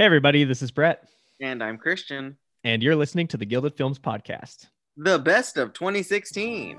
Hey, everybody, this is Brett, And I'm Christian. and you're listening to the Gilded Films Podcast. The best of 2016.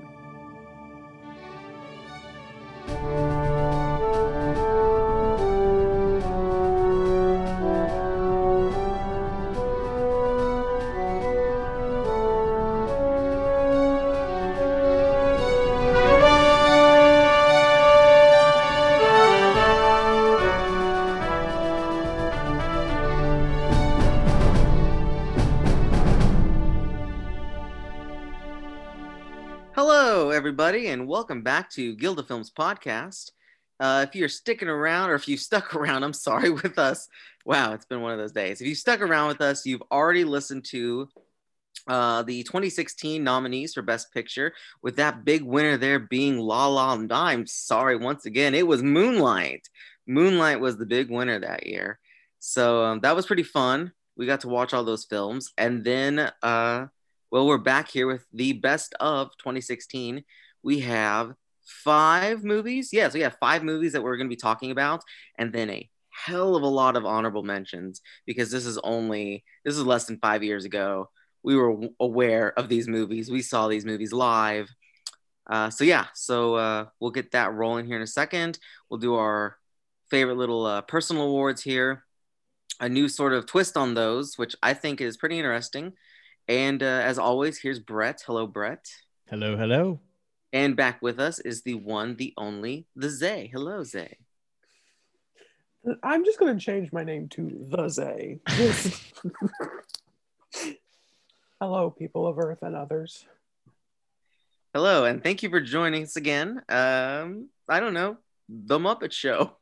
Everybody, and welcome back to Gilda Films Podcast. Uh, if you're sticking around, or if you stuck around, I'm sorry, with us. Wow, it's been one of those days. If you stuck around with us, you've already listened to uh, the 2016 nominees for Best Picture, with that big winner there being La La. I'm sorry, once again, it was Moonlight. Moonlight was the big winner that year. So um, that was pretty fun. We got to watch all those films. And then, uh, well, we're back here with the best of 2016. We have five movies. Yes, we have five movies that we're going to be talking about, and then a hell of a lot of honorable mentions because this is only this is less than five years ago. We were aware of these movies. We saw these movies live. Uh, so yeah, so uh, we'll get that rolling here in a second. We'll do our favorite little uh, personal awards here. A new sort of twist on those, which I think is pretty interesting. And uh, as always, here's Brett. Hello, Brett. Hello, hello. And back with us is the one, the only, the Zay. Hello, Zay. I'm just going to change my name to the Zay. Hello, people of Earth and others. Hello, and thank you for joining us again. Um, I don't know, The Muppet Show.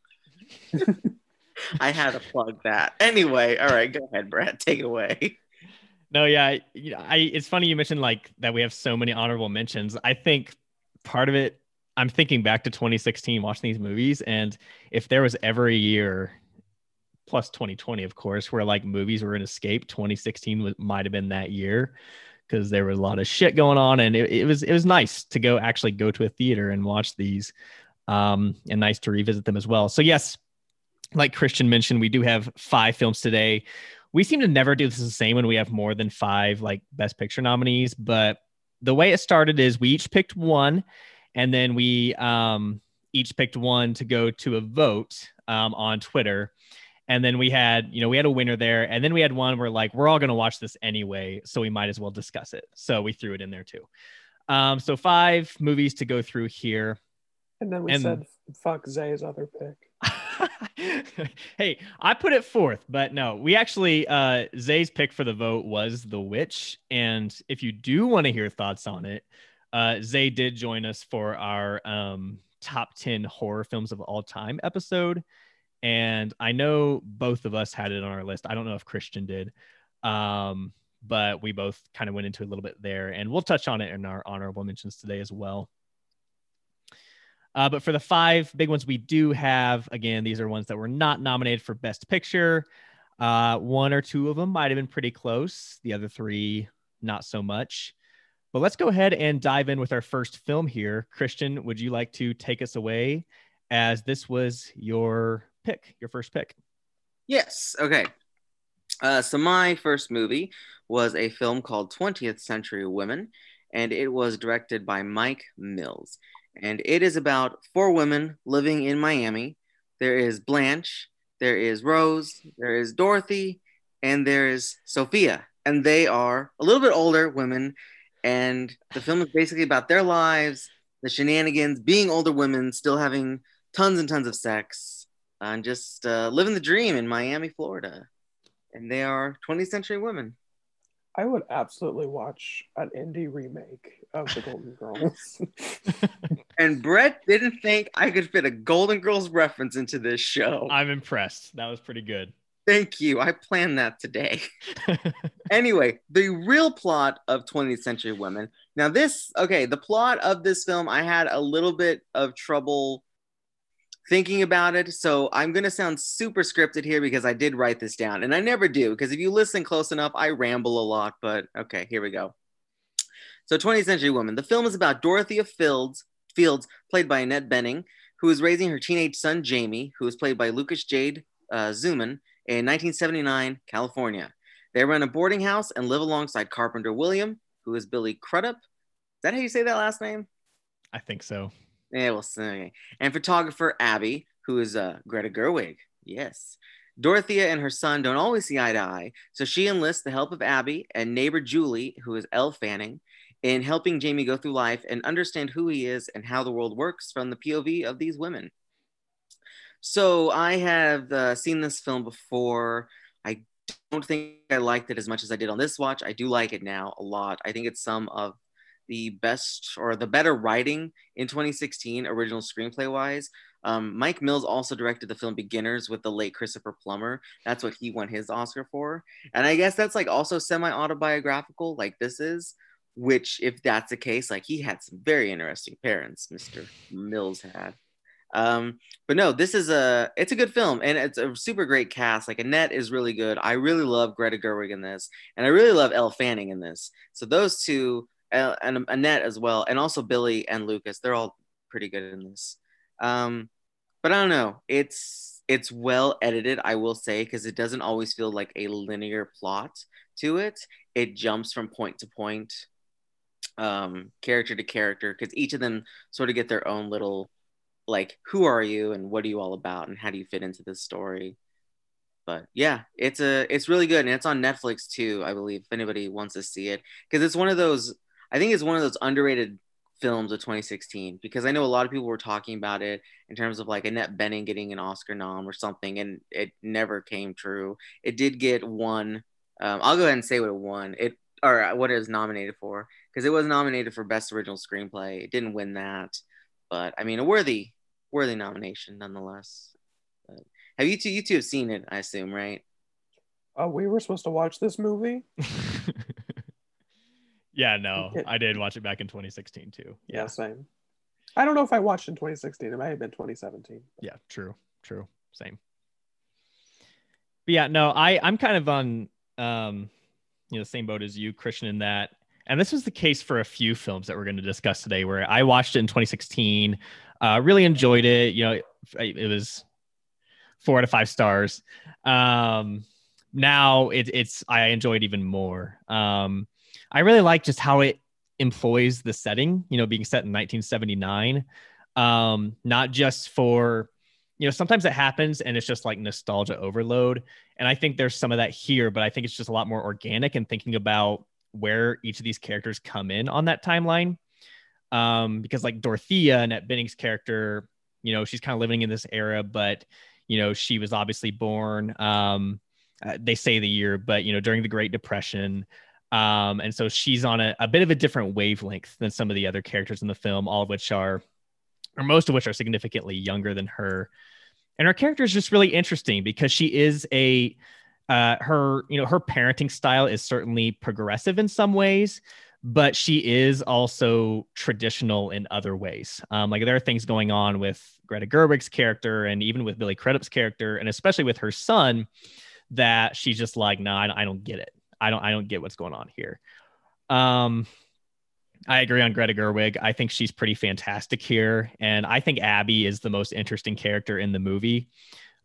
I had to plug that. Anyway, all right, go ahead, Brad. Take it away. No, yeah, I, you know, I it's funny you mentioned like that we have so many honorable mentions. I think part of it, I'm thinking back to 2016, watching these movies, and if there was ever a year, plus 2020, of course, where like movies were an escape, 2016 might have been that year because there was a lot of shit going on, and it, it was it was nice to go actually go to a theater and watch these, um, and nice to revisit them as well. So yes, like Christian mentioned, we do have five films today we seem to never do this the same when we have more than five like best picture nominees but the way it started is we each picked one and then we um, each picked one to go to a vote um, on twitter. And then we had you know we had a winner there and then we had one where like we're all going to watch this anyway so we might as well discuss it. So we threw it in there too. Um, so five movies to go through here. And then we And- said, fuck Zay's other pick. hey, I put it fourth, but no, we actually uh Zay's pick for the vote was The Witch. And if you do want to hear thoughts on it, uh Zay did join us for our um top 10 horror films of all time episode. And I know both of us had it on our list. I don't know if Christian did. Um, but we both kind of went into a little bit there, and we'll touch on it in our honorable mentions today as well. Uh, but for the five big ones we do have, again, these are ones that were not nominated for Best Picture. Uh, one or two of them might have been pretty close. The other three, not so much. But let's go ahead and dive in with our first film here. Christian, would you like to take us away as this was your pick, your first pick? Yes. Okay. Uh, so my first movie was a film called 20th Century Women, and it was directed by Mike Mills. And it is about four women living in Miami. There is Blanche, there is Rose, there is Dorothy, and there is Sophia. And they are a little bit older women. And the film is basically about their lives, the shenanigans, being older women, still having tons and tons of sex, and just uh, living the dream in Miami, Florida. And they are 20th century women. I would absolutely watch an indie remake of The Golden Girls. And Brett didn't think I could fit a Golden Girls reference into this show. I'm impressed. That was pretty good. Thank you. I planned that today. anyway, the real plot of 20th Century Women. Now, this, okay, the plot of this film, I had a little bit of trouble thinking about it. So I'm going to sound super scripted here because I did write this down. And I never do, because if you listen close enough, I ramble a lot. But okay, here we go. So 20th Century Woman. The film is about Dorothea Fields, Fields played by Annette Bening, who is raising her teenage son, Jamie, who is played by Lucas Jade uh, Zumann, in 1979, California. They run a boarding house and live alongside carpenter William, who is Billy Crudup. Is that how you say that last name? I think so. Yeah, well, okay. And photographer Abby, who is uh, Greta Gerwig. Yes. Dorothea and her son don't always see eye to eye, so she enlists the help of Abby and neighbor Julie, who is Elle Fanning, in helping Jamie go through life and understand who he is and how the world works from the POV of these women. So I have uh, seen this film before. I don't think I liked it as much as I did on this watch. I do like it now a lot. I think it's some of the best or the better writing in 2016, original screenplay wise. Um, Mike Mills also directed the film Beginners with the late Christopher Plummer. That's what he won his Oscar for. And I guess that's like also semi autobiographical, like this is, which, if that's the case, like he had some very interesting parents, Mr. Mills had. Um, but no, this is a it's a good film and it's a super great cast. Like Annette is really good. I really love Greta Gerwig in this, and I really love Elle Fanning in this. So those two and Annette as well, and also Billy and Lucas, they're all pretty good in this. Um, but I don't know. It's it's well edited, I will say, because it doesn't always feel like a linear plot to it. It jumps from point to point, um, character to character, because each of them sort of get their own little like who are you and what are you all about and how do you fit into this story but yeah it's a it's really good and it's on netflix too i believe if anybody wants to see it because it's one of those i think it's one of those underrated films of 2016 because i know a lot of people were talking about it in terms of like annette bening getting an oscar nom or something and it never came true it did get one um, i'll go ahead and say what it won it or what it was nominated for because it was nominated for best original screenplay it didn't win that but i mean a worthy worthy nomination nonetheless. But have you two? You two have seen it, I assume, right? Oh, we were supposed to watch this movie. yeah, no, I did watch it back in 2016 too. Yeah. yeah, same. I don't know if I watched in 2016. It might have been 2017. Yeah, true, true, same. But yeah, no, I I'm kind of on um, you know, the same boat as you, Christian, in that. And this was the case for a few films that we're going to discuss today, where I watched it in 2016. Uh, really enjoyed it. You know, it, it, was four out of five stars. Um, now it, it's I enjoyed even more. Um, I really like just how it employs the setting. You know, being set in 1979, um, not just for you know sometimes it happens and it's just like nostalgia overload and i think there's some of that here but i think it's just a lot more organic and thinking about where each of these characters come in on that timeline um, because like Dorothea, Annette Bening's character, you know, she's kind of living in this era, but you know, she was obviously born. Um, uh, they say the year, but you know, during the Great Depression. Um, and so she's on a, a bit of a different wavelength than some of the other characters in the film, all of which are, or most of which are significantly younger than her. And her character is just really interesting because she is a, uh, her, you know, her parenting style is certainly progressive in some ways, but she is also traditional in other ways. Um, like there are things going on with Greta Gerwig's character and even with Billy Crudup's character, and especially with her son, that she's just like, no, nah, I, don't get it. I don't, I don't get what's going on here. Um, I agree on Greta Gerwig. I think she's pretty fantastic here, and I think Abby is the most interesting character in the movie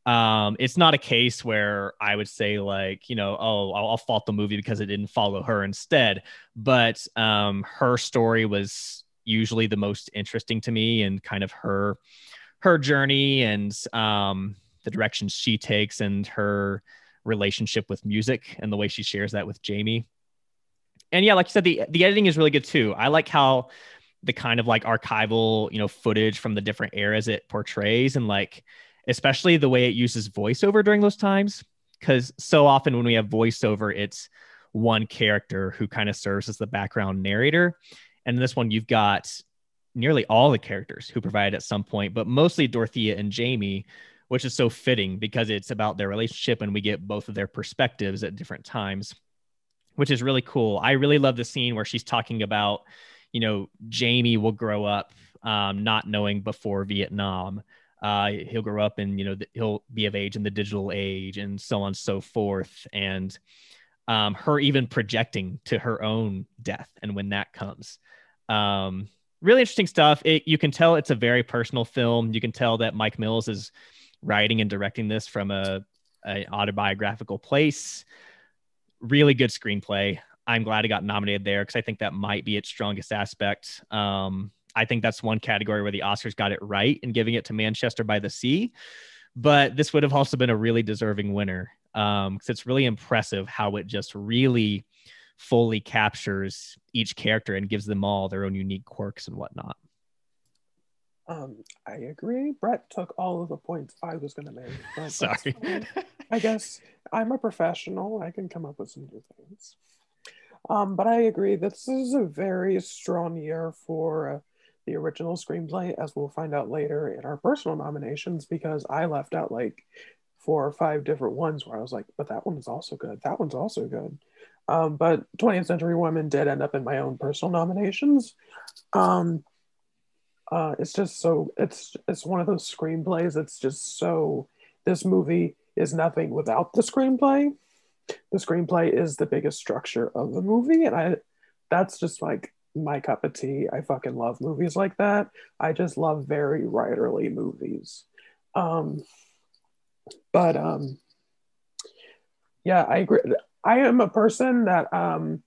um, it's not a case where I would say like, you know, oh, I'll, I'll fault the movie because it didn't follow her instead. But um, her story was usually the most interesting to me, and kind of her her journey and um, the direction she takes, and her relationship with music and the way she shares that with Jamie. And yeah, like you said, the the editing is really good too. I like how the kind of like archival, you know, footage from the different eras it portrays, and like especially the way it uses voiceover during those times. Because so often when we have voiceover, it's one character who kind of serves as the background narrator. And this one, you've got nearly all the characters who provide at some point, but mostly Dorothea and Jamie, which is so fitting because it's about their relationship and we get both of their perspectives at different times, which is really cool. I really love the scene where she's talking about, you know, Jamie will grow up um, not knowing before Vietnam. Uh, he'll grow up and you know he'll be of age in the digital age and so on and so forth. And um, her even projecting to her own death and when that comes. Um, really interesting stuff. It, you can tell it's a very personal film. You can tell that mike mills is writing and directing this from a autobiographical place. Really good screenplay. I'm glad it got nominated there because I think that might be its strongest aspect. Um, I think that's one category where the Oscars got it right in giving it to Manchester by the Sea. But this would have also been a really deserving winner because um, it's really impressive how it just really fully captures each character and gives them all their own unique quirks and whatnot. Um, I agree. Brett took all of the points I was going to make. Sorry. I guess I'm a professional. I can come up with some new things. Um, but I agree. This is a very strong year for uh, the original screenplay, as we'll find out later in our personal nominations, because I left out like four or five different ones where I was like, but that one's also good. That one's also good. Um, but 20th Century Women did end up in my own personal nominations. Um, uh, it's just so it's it's one of those screenplays that's just so this movie is nothing without the screenplay. The screenplay is the biggest structure of the movie and i that's just like my cup of tea. I fucking love movies like that. I just love very writerly movies. Um but um yeah i agree. I am a person that um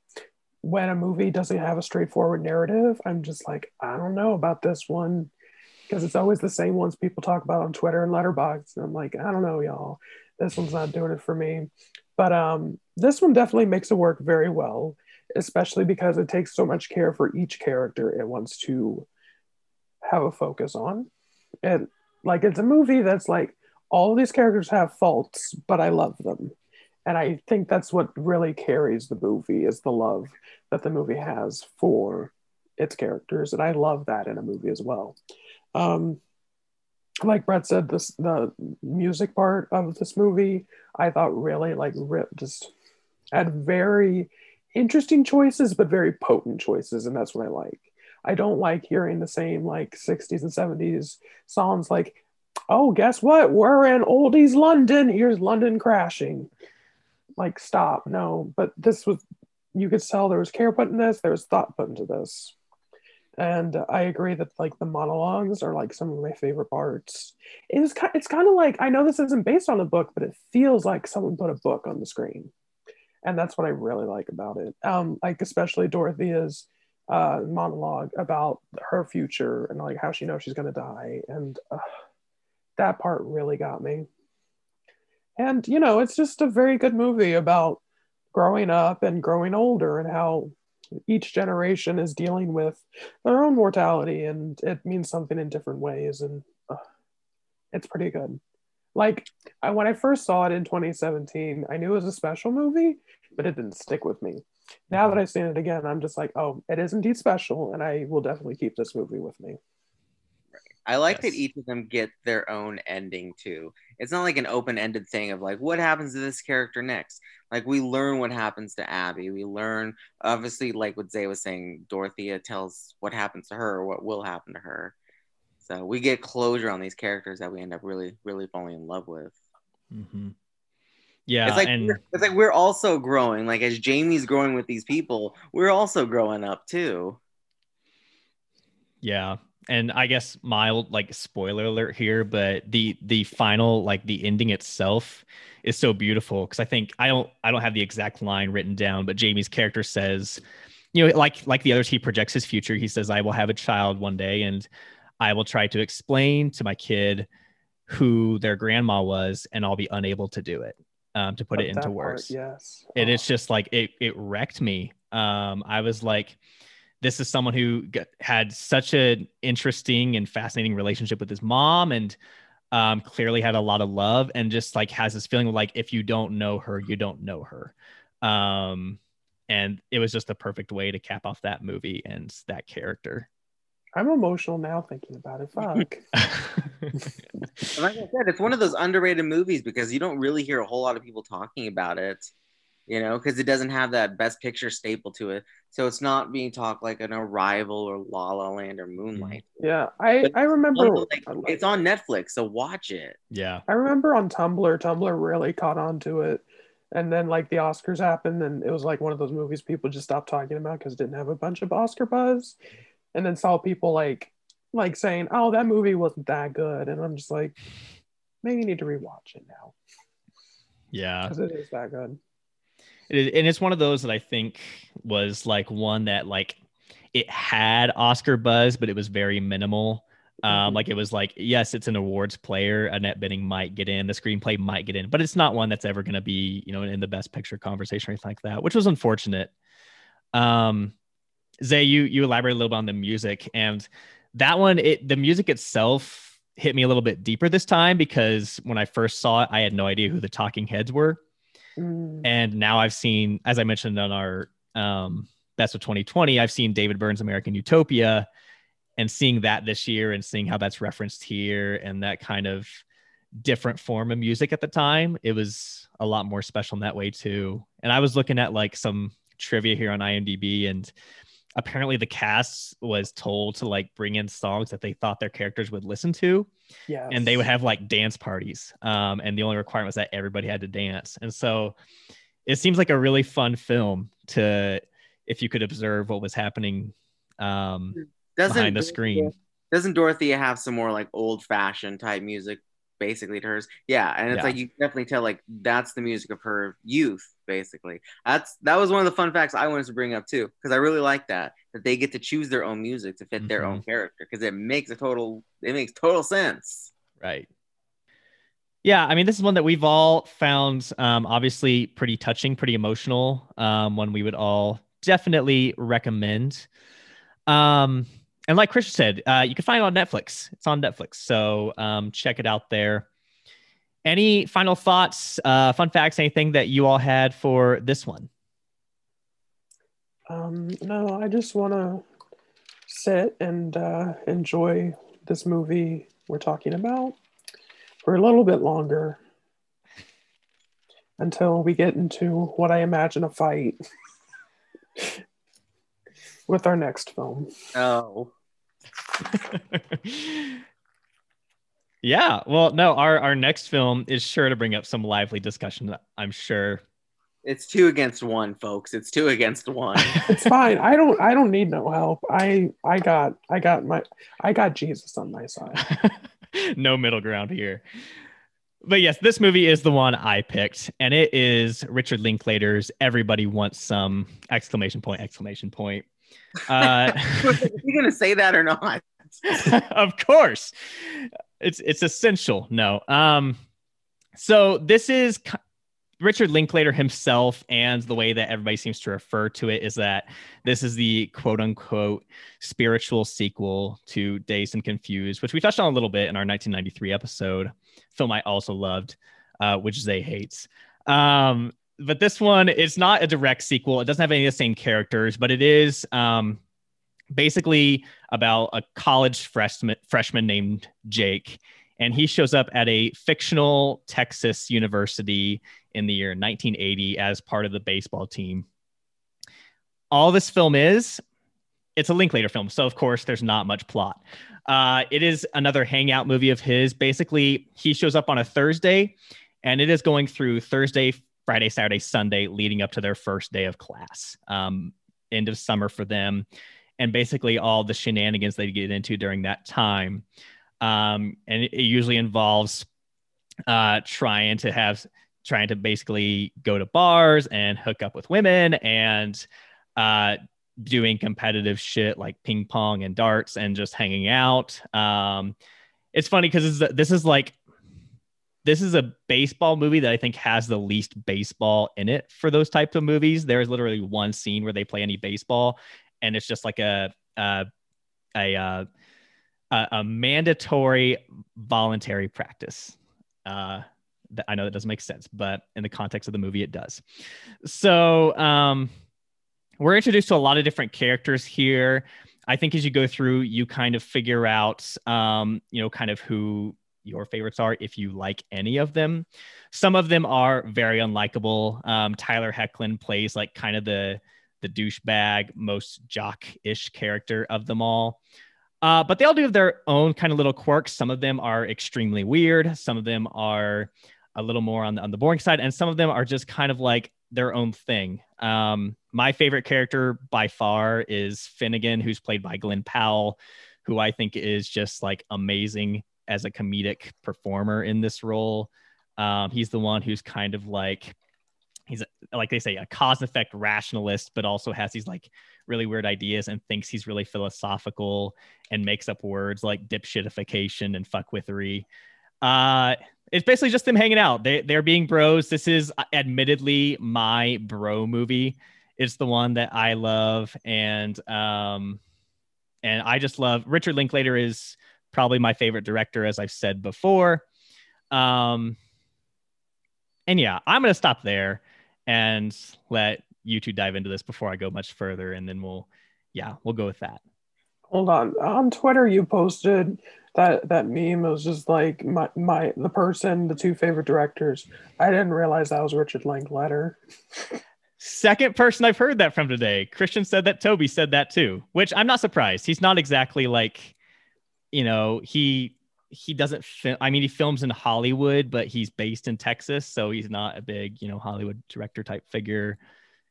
when a movie doesn't have a straightforward narrative i'm just like i don't know about this one because it's always the same ones people talk about on twitter and Letterboxd and i'm like i don't know y'all this one's not doing it for me but um, this one definitely makes it work very well, especially because it takes so much care for each character it wants to have a focus on. And like it's a movie that's like all these characters have faults, but I love them. And I think that's what really carries the movie is the love that the movie has for its characters. And I love that in a movie as well. Um, like Brett said, this the music part of this movie I thought really like just had very interesting choices, but very potent choices, and that's what I like. I don't like hearing the same like 60s and 70s songs like, oh, guess what? We're in oldies London. Here's London crashing. Like, stop. No, but this was you could tell there was care put in this, there was thought put into this and I agree that like the monologues are like some of my favorite parts. It was kind, it's kind of like I know this isn't based on a book, but it feels like someone put a book on the screen, and that's what I really like about it. Um, like especially Dorothea's uh, monologue about her future and like how she knows she's gonna die, and uh, that part really got me. And you know, it's just a very good movie about growing up and growing older and how each generation is dealing with their own mortality and it means something in different ways and uh, it's pretty good. Like I, when i first saw it in 2017 i knew it was a special movie but it didn't stick with me. Now that i've seen it again i'm just like oh it is indeed special and i will definitely keep this movie with me I like Yes. that each of them get their own ending too. It's not like an open-ended thing of like what happens to this character next. Like we learn what happens to Abby. We learn obviously like what Zay was saying, Dorothea tells what happens to her, what will happen to her. So we get closure on these characters that we end up really, really falling in love with. Mhm. Yeah, it's like and it's like we're also growing. Like as Jamie's growing with these people, we're also growing up too. Yeah. And I guess mild like spoiler alert here, but the the final like the ending itself is so beautiful because I think I don't I don't have the exact line written down, but Jamie's character says, you know, like like the others, he projects his future. He says, I will have a child one day and I will try to explain to my kid who their grandma was, and I'll be unable to do it. Um, to put But it into words yes and Oh. it's just like it it wrecked me um i was like this is someone who g had such an interesting and fascinating relationship with his mom and um clearly had a lot of love and just like has this feeling like if you don't know her you don't know her. Um and it was just the perfect way to cap off that movie and that character. I'm emotional now thinking about it. Fuck. Like I said, it's one of those underrated movies because you don't really hear a whole lot of people talking about it, you know, because it doesn't have that best picture staple to it. So it's not being talked like an Arrival or La La Land or Moonlight. Mm-hmm. yeah i But i remember Like, it's on Netflix, so watch it. yeah I remember on Tumblr, Tumblr really caught on to it. And then like the Oscars happened and it was like one of those movies people just stopped talking about because it didn't have a bunch of Oscar buzz. And then saw people like like saying, Oh, that movie wasn't that good. And I'm just like, maybe you need to rewatch it now. Yeah. because it is that good. It is, and it's one of those that I think was like one that like it had Oscar buzz, but it was very minimal. Um, Mhm. like it was like, yes, it's an awards player. Annette Bening might get in, the screenplay might get in, but it's not one that's ever going to be, you know, in the best picture conversation or anything like that, which was unfortunate. Um, Zay, you you elaborate a little bit on the music, and that one, it the music itself hit me a little bit deeper this time because when I first saw it, I had no idea who the Talking Heads were Mm, and now I've seen, as I mentioned on our um, best of 2020, I've seen David Byrne's American Utopia, and seeing that this year and seeing how that's referenced here and that kind of different form of music at the time, it was a lot more special in that way too. And I was looking at like some trivia here on IMDb, and apparently the cast was told to like bring in songs that they thought their characters would listen to. Yes. and they would have like dance parties um, and the only requirement was that everybody had to dance. And so it seems like a really fun film to if you could observe what was happening um, Doesn't behind the screen. Doesn't Dorothea have some more like old fashioned type music basically to hers? Yeah, and it's Yeah. like you definitely tell like that's the music of her youth basically. That's that was one of the fun facts I wanted to bring up too because I really like that that they get to choose their own music to fit their Mhm. own character because it makes a total it makes total sense. right yeah i mean this is one that we've all found um, obviously pretty touching pretty emotional um, one we would all definitely recommend um, and like chris said uh, you can find it on netflix. It's on netflix. So um, check it out there. Any final thoughts uh, fun facts anything that you all had for this one? Um, no, I just want to sit and uh, enjoy this movie we're talking about for a little bit longer until we get into what I imagine a fight with our next film. Oh, yeah well no our, our next film is sure to bring up some lively discussion i'm sure it's two against one, folks. It's two against one. It's fine. I don't. I don't need no help. I. I got. I got my. I got Jesus on my side. no middle ground here. But yes, this movie is the one I picked, and it is Richard Linklater's "Everybody Wants Some!" exclamation point exclamation point. Uh, you gonna say that or not? of course, it's it's essential. No, um, so this is Richard Linklater himself, and the way that everybody seems to refer to it is that this is the quote unquote spiritual sequel to Dazed and Confused, which we touched on a little bit in our 1993 episode. Film I also loved, uh, which Zay hates. Um, but this one, it's not a direct sequel. It doesn't have any of the same characters, but it is um, basically about a college freshman freshman named Jake, and he shows up at a fictional Texas university in the year 1980 as part of the baseball team. All this film is, it's a Linklater film, so of course there's not much plot. Uh, it is another hangout movie of his. Basically, he shows up on a Thursday, and it is going through Thursday, Friday, Saturday, Sunday, leading up to their first day of class. Um, end of summer for them, and basically all the shenanigans they get into during that time. Um, and it, usually involves uh, trying to have, trying to basically go to bars and hook up with women and uh, doing competitive shit like ping pong and darts and just hanging out. Um, it's funny because this is like this is a baseball movie that I think has the least baseball in it for those types of movies. There's literally one scene where they play any baseball, and it's just like a a a, uh, a, a mandatory voluntary practice. Uh, I know that doesn't make sense, but in the context of the movie, it does. So um, we're introduced to a lot of different characters here. I think as you go through, you kind of figure out, um, you know, kind of who your favorites are if you like any of them. Some of them are very unlikable. Um, Tyler Hoechlin plays like kind of the the douchebag, most jock-ish character of them all. Uh, but they all do have their own kind of little quirks. Some of them are extremely weird. Some of them are a little more on the, on the boring side, and some of them are just kind of like their own thing. Um, my favorite character by far is Finnegan, who's played by Glen Powell, who I think is just like amazing as a comedic performer in this role. Um, he's the one who's kind of like he's like they say a cause effect rationalist, but also has these like really weird ideas and thinks he's really philosophical and makes up words like dipshitification and fuckwithery. Uh, it's basically just them hanging out. They they're being bros. This is uh, admittedly my bro movie. It's the one that I love, and um, and I just love Richard Linklater is probably my favorite director, as I've said before. Um, and yeah, I'm gonna stop there and let you two dive into this before I go much further, and then we'll, yeah, we'll go with that. Hold on. On Twitter, you posted that that meme. It was just like my my the person, the two favorite directors. I didn't realize that was Richard Linklater. Second person I've heard that from today. Christian said that Toby said that too, which I'm not surprised. He's not exactly like, you know, he he doesn't film i mean he films in hollywood but he's based in texas so he's not a big you know hollywood director type figure.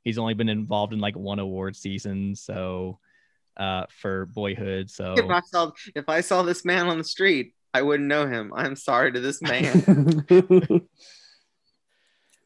He's only been involved in like one award season so uh for boyhood so if i saw if i saw this man on the street i wouldn't know him. I'm sorry to this man.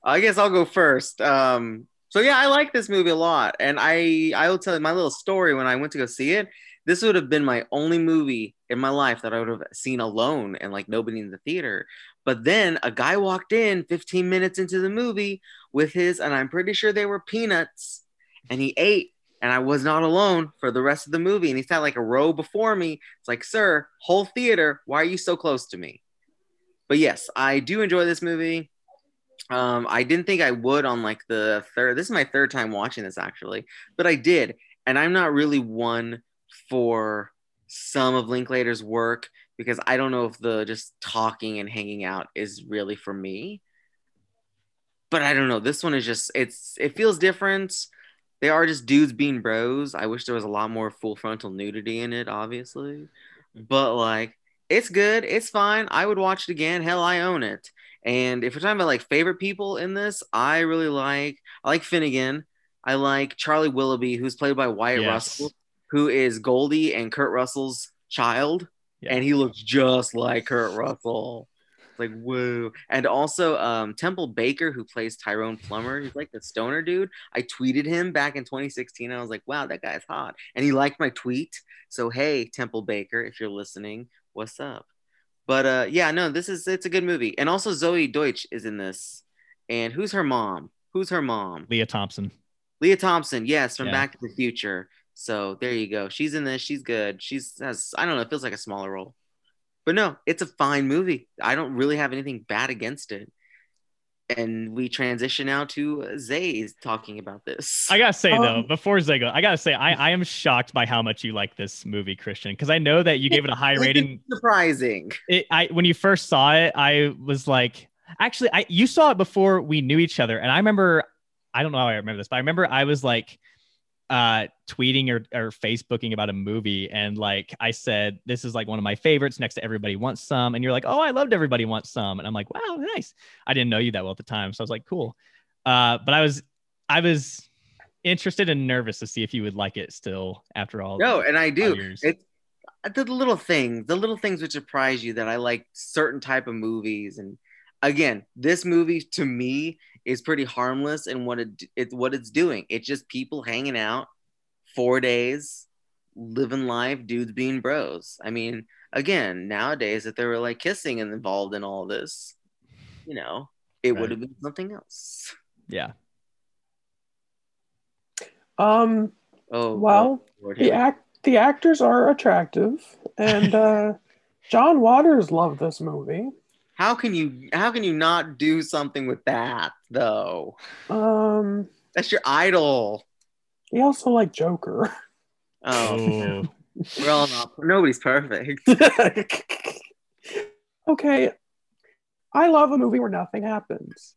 I guess i'll go first. Um so yeah i like this movie a lot and i i will tell you my little story when i went to go see it this would have been my only movie in my life that I would have seen alone and like nobody in the theater. But then a guy walked in 15 minutes into the movie with his, and I'm pretty sure they were peanuts, and he ate. And I was not alone for the rest of the movie. And he sat like a row before me. It's like, sir, whole theater, why are you so close to me? But yes, I do enjoy this movie. Um, I didn't think I would on like the third. This is my third time watching this actually, but I did. And I'm not really one for some of Linklater's work because I don't know if the just talking and hanging out is really for me. But I don't know. This one is just it's it feels different. They are just dudes being bros. I wish there was a lot more full frontal nudity in it, obviously. Mm-hmm. But like it's good. It's fine. I would watch it again. Hell, I own it. And if we're talking about like favorite people in this, I really like I like Finnegan. I like Charlie Willoughby, who's played by Wyatt yes. Russell who is Goldie and Kurt Russell's child, yeah. and he looks just like Kurt Russell. Like woo, And also um, Temple Baker, who plays Tyrone Plummer, he's like the stoner dude. I tweeted him back in 2016. I was like, wow, that guy's hot, and he liked my tweet. So hey, Temple Baker, if you're listening, what's up? But uh, yeah, no, this is it's a good movie, and also Zoey Deutch is in this. And who's her mom? Who's her mom? Lea Thompson. Lea Thompson, yes, from yeah. Back to the Future. So there you go. She's in this. She's good. She's has I don't know. It feels like a smaller role, but no, it's a fine movie. I don't really have anything bad against it. And we transition now to Zay's talking about this. I gotta say um, though, before Zay go, I gotta say I, I am shocked by how much you like this movie, Christian, because I know that you gave it a high rating. Surprising. It, I when you first saw it, I was like, actually, I you saw it before we knew each other, and I remember, I don't know how I remember this, but I remember I was like uh, tweeting or, or Facebooking about a movie, and like I said, this is like one of my favorites next to Everybody Wants Some, and you're like, oh, I loved Everybody Wants Some, and I'm like, wow, nice. I didn't know you that well at the time, so I was like, cool. Uh, but I was, I was interested and nervous to see if you would like it still after all. No, and I do. It's the little things, the little things which surprise you that I like certain type of movies, and again, this movie to me is pretty harmless in what it, it what it's doing. It's just people hanging out, four days, living life, dudes being bros. I mean, again, nowadays if they were like kissing and involved in all this, you know, it right. would have been something else. Yeah. Um. Oh well, Lord, the act the actors are attractive, and uh, John Waters loved this movie. How can you how can you not do something with that though? Um that's your idol. He also like Joker. Oh. We're all not nobody's perfect. okay. I love a movie where nothing happens.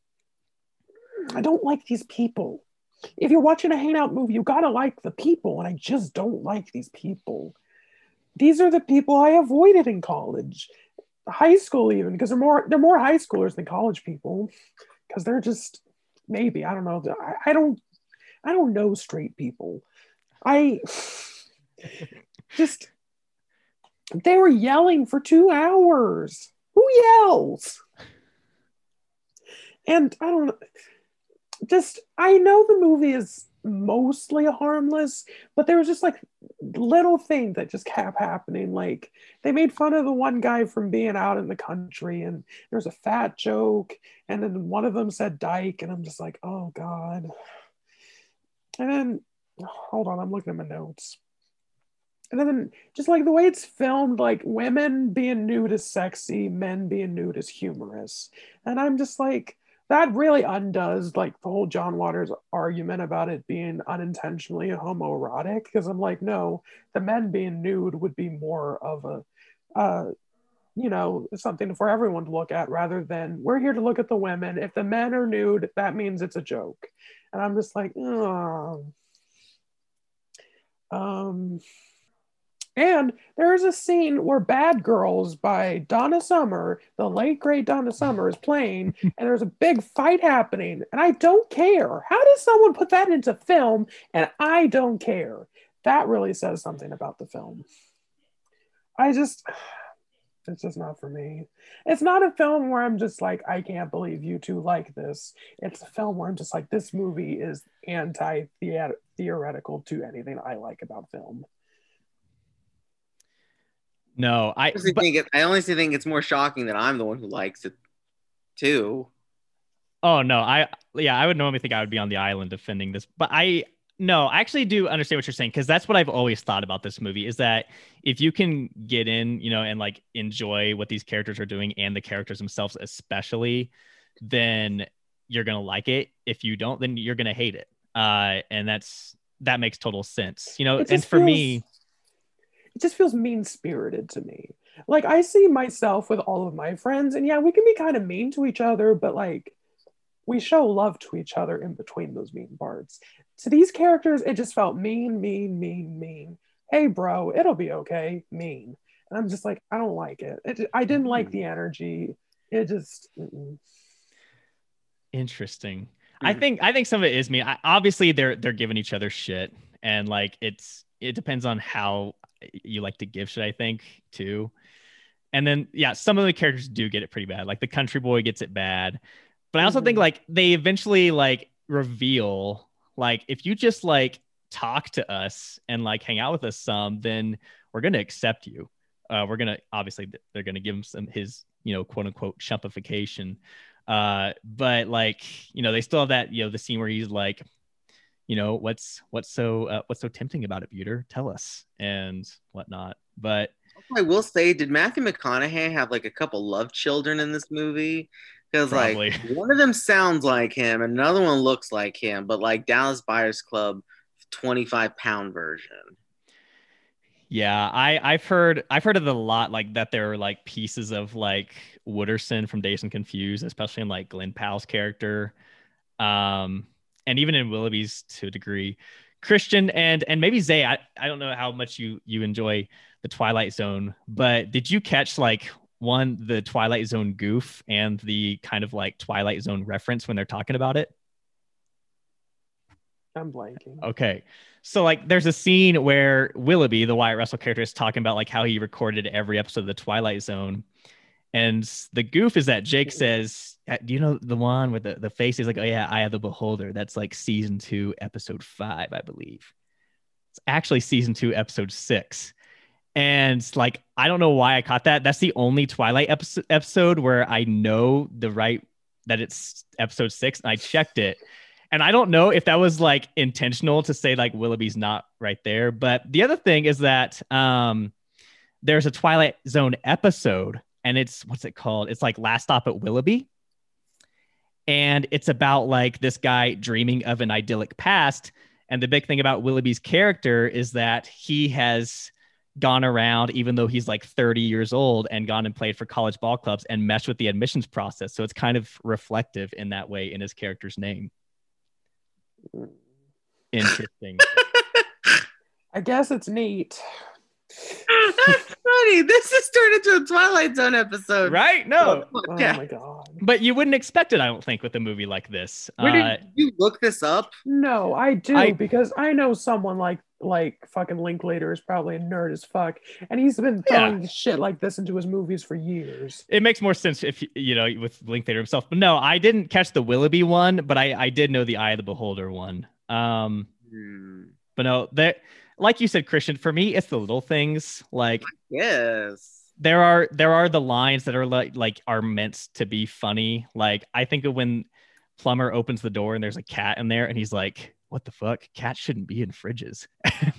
I don't like these people. If you're watching a hangout movie, you gotta like the people, and I just don't like these people. These are the people I avoided in college high school even because they're more they're more high schoolers than college people because they're just maybe I don't know I, I don't I don't know straight people. I just they were yelling for two hours. Who yells? And I don't just I know the movie is mostly harmless, but there was just like little things that just kept happening. Like they made fun of the one guy from being out in the country, and there was a fat joke, and then one of them said dyke, and I'm just like, oh god. And then hold on, I'm looking at my notes. And then just like the way it's filmed, like women being nude is sexy, men being nude is humorous. And I'm just like, that really undoes like the whole John Waters argument about it being unintentionally homoerotic. Because I'm like, no, the men being nude would be more of a, uh, you know, something for everyone to look at rather than we're here to look at the women. If the men are nude, that means it's a joke. And I'm just like, oh. Um, and there's a scene where Bad Girls by Donna Summer, the late great Donna Summer, is playing, and there's a big fight happening. And I don't care. How does someone put that into film and I don't care? That really says something about the film. I just, it's just not for me. It's not a film where I'm just like, I can't believe you two like this. It's a film where I'm just like, this movie is anti theoretical to anything I like about film. No, I. honestly but- think it, I honestly think it's more shocking that I'm the one who likes it too. Oh no, I yeah, I would normally think I would be on the island defending this, but I no, I actually do understand what you're saying because that's what I've always thought about this movie is that if you can get in, you know, and like enjoy what these characters are doing and the characters themselves especially, then you're gonna like it. If you don't, then you're gonna hate it. Uh, and that's that makes total sense, you know. It And for feels- me, it just feels mean spirited to me. Like I see myself with all of my friends, and yeah, we can be kind of mean to each other, but like we show love to each other in between those mean parts. To these characters, it just felt mean, mean, mean, mean. Hey, bro, it'll be okay. Mean. And I'm just like, I don't like it. it I didn't like the energy. It just. mm-mm. Interesting. I Mhm. think I think some of it is me. I, obviously, they're they're giving each other shit, and like it's it depends on how you like to give shit. I think too, and then yeah, some of the characters do get it pretty bad. Like the country boy gets it bad, but I also think Mhm. like they eventually like reveal like if you just like talk to us and like hang out with us some, then we're gonna accept you. Uh, we're gonna obviously they're gonna give him some his you know quote unquote chumpification uh but like you know they still have that you know the scene where he's like you know what's what's so uh, what's so tempting about it Beuter tell us and whatnot but I will say, did Matthew McConaughey have like a couple love children in this movie? Because like one of them sounds like him, another one looks like him, but like Dallas Buyers Club, twenty five pound version. yeah i i've heard i've heard of it a lot like that there are like pieces of like wooderson from Dazed and confused especially in like glen powell's character um and even in willoughby's to a degree christian and and maybe zay i, I don't know how much you you enjoy the twilight zone but did you catch like one the twilight zone goof and the kind of like twilight zone reference when they're talking about it I'm blanking. Okay. So like there's a scene where Willoughby, the Wyatt Russell character, is talking about like how he recorded every episode of the Twilight Zone. And the goof is that Jake says, "Uh, Do you know the one with the, the face? He's like, Oh yeah, Eye of the Beholder. That's like season two, episode five, I believe. It's actually season two, episode six. And like, I don't know why I caught that. That's the only Twilight episode episode where I know the right that it's episode six. And I checked it. And I don't know if that was like intentional to say like Willoughby's not right there. But the other thing is that um, there's a Twilight Zone episode, and it's what's it called? It's like Last Stop at Willoughby. And it's about like this guy dreaming of an idyllic past. And the big thing about Willoughby's character is that he has gone around, even though he's like 30 years old, and gone and played for college ball clubs and messed with the admissions process. So it's kind of reflective in that way in his character's name. Interesting. I guess it's neat. That's funny. This has turned into a Twilight Zone episode. right? No, Oh Yeah. my god. but you wouldn't expect it, I don't think, with a movie like this. Where Uh, did you look this up? No, I do I- because I know someone like like fucking Linklater is probably a nerd as fuck, and he's been Yeah. throwing shit like this into his movies for years. it makes more sense if you- you know with Linklater himself. But no, I didn't catch the Willoughby one, but I I did know the Eye of the Beholder one. Um, Hmm. but no, that like you said, Christian. For me, it's the little things like Yes. there are there are the lines that are like like are meant to be funny. Like I think of when Plummer opens the door and there's a cat in there, and he's like, "What the fuck? Cats shouldn't be in fridges."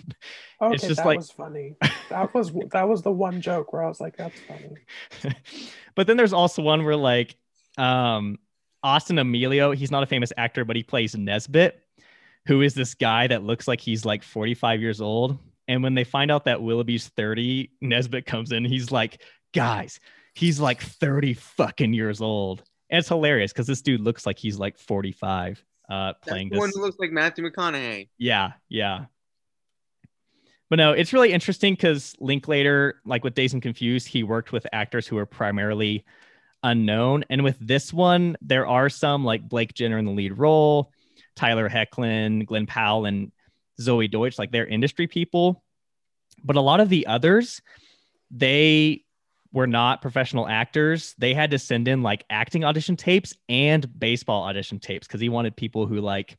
Okay, just that like- was funny. That was that was the one joke where I was like, "That's funny." but then there's also one where like um Austin Amelio, he's not a famous actor, but he plays Nesbit, who is this guy that looks like he's like 45 years old. And when they find out that Willoughby's 30, Nesbit comes in, he's like, guys, he's like 30 fucking years old. And it's hilarious because this dude looks like he's like 45 uh That's playing the one this. who looks like Matthew McConaughey. Yeah, yeah. But no, it's really interesting because Linklater, like with Dazed and Confused, he worked with actors who are primarily unknown. And with this one, there are some like Blake Jenner in the lead role, Tyler Hoechlin, Glen Powell, and Zoey Deutch, like they're industry people. But a lot of the others, they were not professional actors. They had to send in like acting audition tapes and baseball audition tapes because he wanted people who like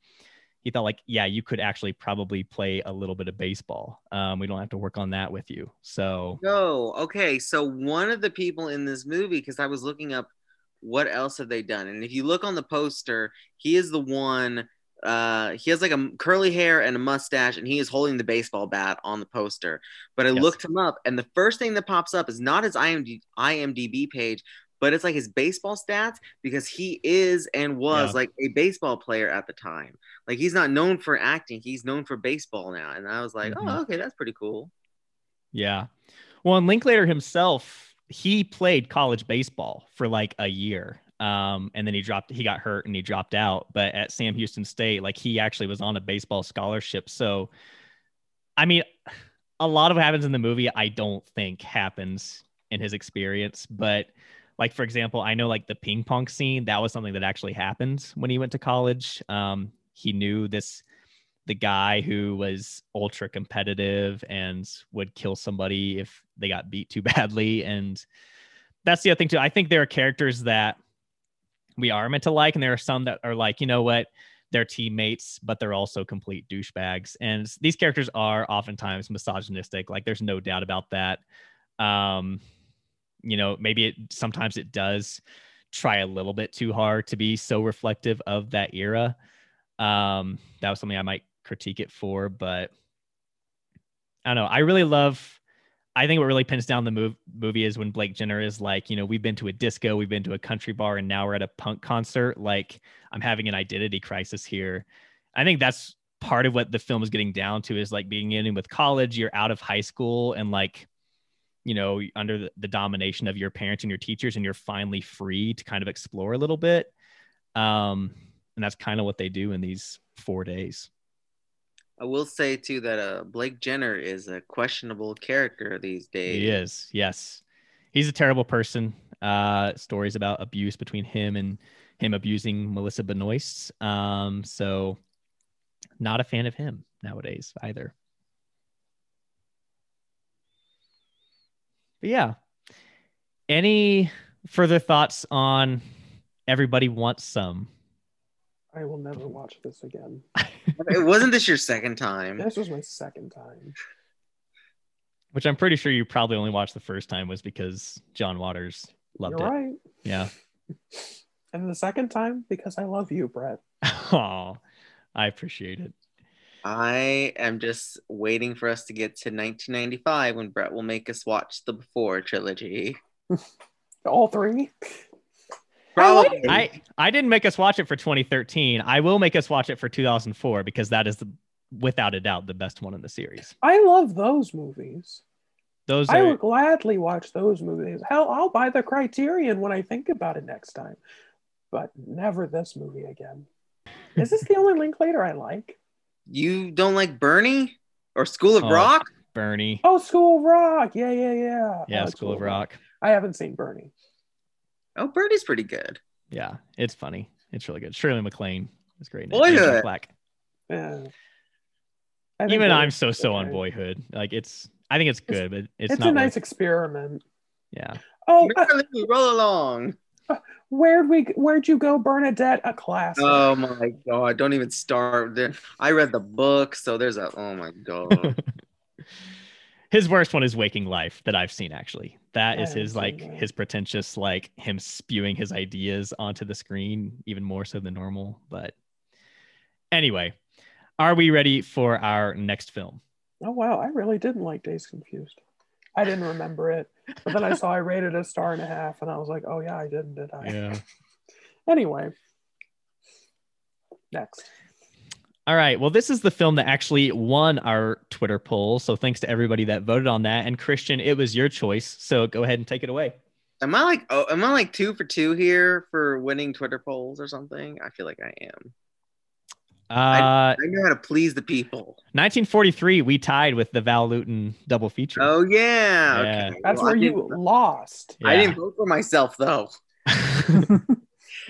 he thought like yeah you could actually probably play a little bit of baseball um, we don't have to work on that with you so No, okay. So one of the people in this movie, because I was looking up what else have they done, and if you look on the poster, he is the one. Uh, he has like a curly hair and a mustache, and he is holding the baseball bat on the poster. But I Yes. looked him up, and the first thing that pops up is not his IMD, IMDb page, but it's like his baseball stats because he is and was Yeah. like a baseball player at the time. Like he's not known for acting; he's known for baseball now. And I was like, Mhm. oh, okay, that's pretty cool. yeah well and linklater himself he played college baseball for like a year um, and then he dropped he got hurt and he dropped out. But at sam houston state like he actually was on a baseball scholarship. So i mean a lot of what happens in the movie i don't think happens in his experience. But like for example i know like the ping pong scene that was something that actually happened when he went to college. Um, he knew this the guy who was ultra competitive and would kill somebody if they got beat too badly. And that's the other thing too. I think there are characters that we are meant to like and there are some that are like you know what? They're teammates but they're also complete douchebags. And these characters are oftentimes misogynistic like there's no doubt about that. Um you know maybe it sometimes it does try a little bit too hard to be so reflective of that era. Um that was something i might critique it for but i don't know. I really love i think what really pins down the movie is when blake jenner is like you know we've been to a disco we've been to a country bar and now we're at a punk concert. Like i'm having an identity crisis here. I think that's part of what the film is getting down to is like being in with college you're out of high school and like you know under the, the domination of your parents and your teachers and you're finally free to kind of explore a little bit. Um and that's kind of what they do in these four days I will say too that uh, Blake Jenner is a questionable character these days. he is yes. He's a terrible person uh stories about abuse between him and him abusing melissa benoist um so not a fan of him nowadays either. But yeah. Any further thoughts on everybody wants some I will never watch this again. It wasn't this your second time. This was my second time. which i'm pretty sure you probably only watched the first time was because john waters loved You're it right. yeah And the second time because I love you, Brett. oh i appreciate it I am just waiting for us to get to 1995 when Brett will make us watch the Before trilogy. All three. Probably. I I didn't make us watch it for 2013. I will make us watch it for 2004 because that is the, without a doubt the best one in the series. I love those movies. Those I are would gladly watch those movies. Hell, I'll buy the Criterion when I think about it next time. But never this movie again. Is this the only Linklater I like? You don't like Bernie or School of Oh. Rock? Bernie. Oh, School of Rock. Yeah, yeah, yeah. Yeah, I like School of Rock. I haven't seen Bernie. Oh, Bernie's pretty good. Yeah, it's funny. It's really good. Shirley MacLaine is great. in it. Boyhood. And Black. Yeah. Even I'm so so on. Boyhood. Like it's, I think it's good, but it's, It's, not. a nice worth- experiment. yeah. Oh, uh, roll along. where'd we? Where'd you go, Bernadette? A class. Oh my god! Don't even start. There. I read the book, so there's a. Oh my god. his worst one is Waking Life that I've seen actually. That I is his like that. his pretentious like him spewing his ideas onto the screen even more so than normal. But anyway, are we ready for our next film? Oh wow, I really didn't like Dazed Confused. I didn't remember it, but then I saw I rated a star and a half, and I was like, oh yeah, I didn't, did I? Yeah. Anyway, next. All right. Well, this is the film that actually won our Twitter poll. So thanks to everybody that voted on that. And Christian, it was your choice. So go ahead and take it away. am I like? Oh, am I like two for two here for winning Twitter polls or something? I feel like I am. Uh, I know how to please the people. 1943, we tied with the Val Lewton double feature. Oh yeah. Yeah. Okay. That's Well, where you didn't- lost. I didn't vote for myself though.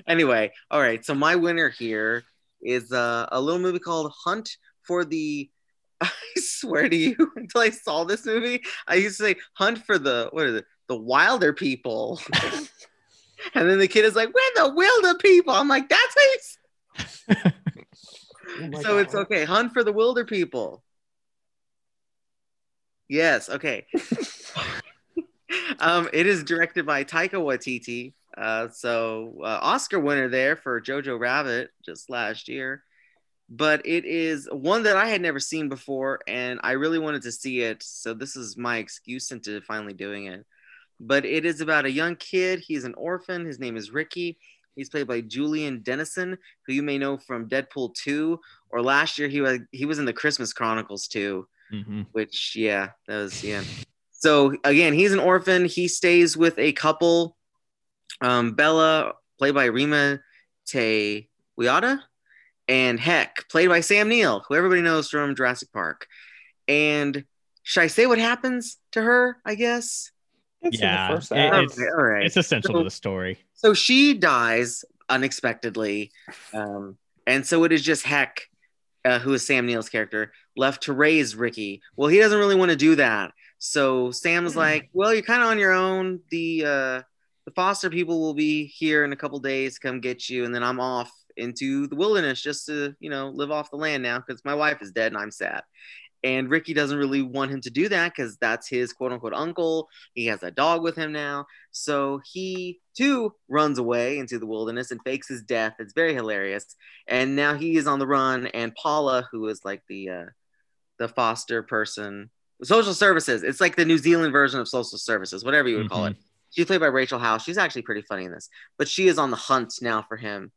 Anyway, all right. So my winner here is uh, a little movie called Hunt for the. I swear to you, until I saw this movie, I used to say Hunt for the what is it? The Wilder People. and then the kid is like, "We're the Wilder People." I'm like, "That's you Oh so it's okay. Hunt for the Wilder People. Yes. Okay. um, it is directed by Taika Waititi. Uh, so uh, Oscar winner there for Jojo Rabbit just last year. But it is one that I had never seen before, and I really wanted to see it. So this is my excuse into finally doing it. But it is about a young kid. He's an orphan. His name is Ricky. He's played by Julian Dennison, who you may know from Deadpool 2, or last year he was he was in the Christmas Chronicles too Mhm. which yeah that was yeah so again he's an orphan he stays with a couple um bella played by rima te Wiata, and heck played by sam neill who everybody knows from jurassic park. And should i say what happens to her i guess? It's in Yeah, the first it's- Okay, all right. It's essential So- to the story. so she dies unexpectedly um, and so it is just heck uh, who is sam neill's character left to raise ricky. Well he doesn't really want to do that. So sam's like well you're kind of on your own. The uh, the foster people will be here in a couple days to come get you and then i'm off into the wilderness just to you know live off the land now because my wife is dead and i'm sad and ricky doesn't really want him to do that because that's his quote unquote uncle he has a dog with him now so he too runs away into the wilderness and fakes his death. It's very hilarious. And now he is on the run. And Paula, who is like the uh, the foster person, social services. It's like the New Zealand version of social services, whatever you would call it. She's played by Rachel House. She's actually pretty funny in this, but she is on the hunt now for him.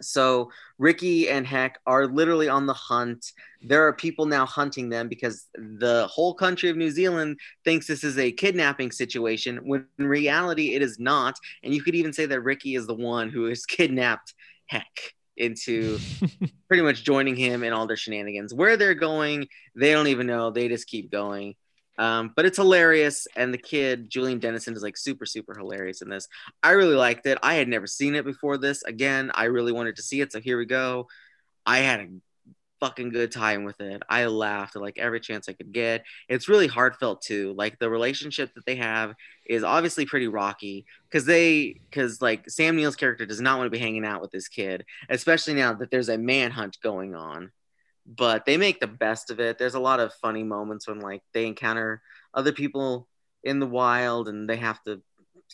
So Ricky and Heck are literally on the hunt. There are people now hunting them because the whole country of New Zealand thinks this is a kidnapping situation when in reality it is not. And you could even say that Ricky is the one who has kidnapped Heck into pretty much joining him in all their shenanigans. Where they're going, they don't even know. They just keep going. Um, but it's hilarious, and the kid Julian Dennison is like super, super hilarious in this. I really liked it. I had never seen it before this. Again, I really wanted to see it, so here we go. I had a fucking good time with it. I laughed like every chance I could get. It's really heartfelt too. Like the relationship that they have is obviously pretty rocky because they because like Sam Neill's character does not want to be hanging out with this kid, especially now that there's a manhunt going on. But they make the best of it. There's a lot of funny moments when like they encounter other people in the wild and they have to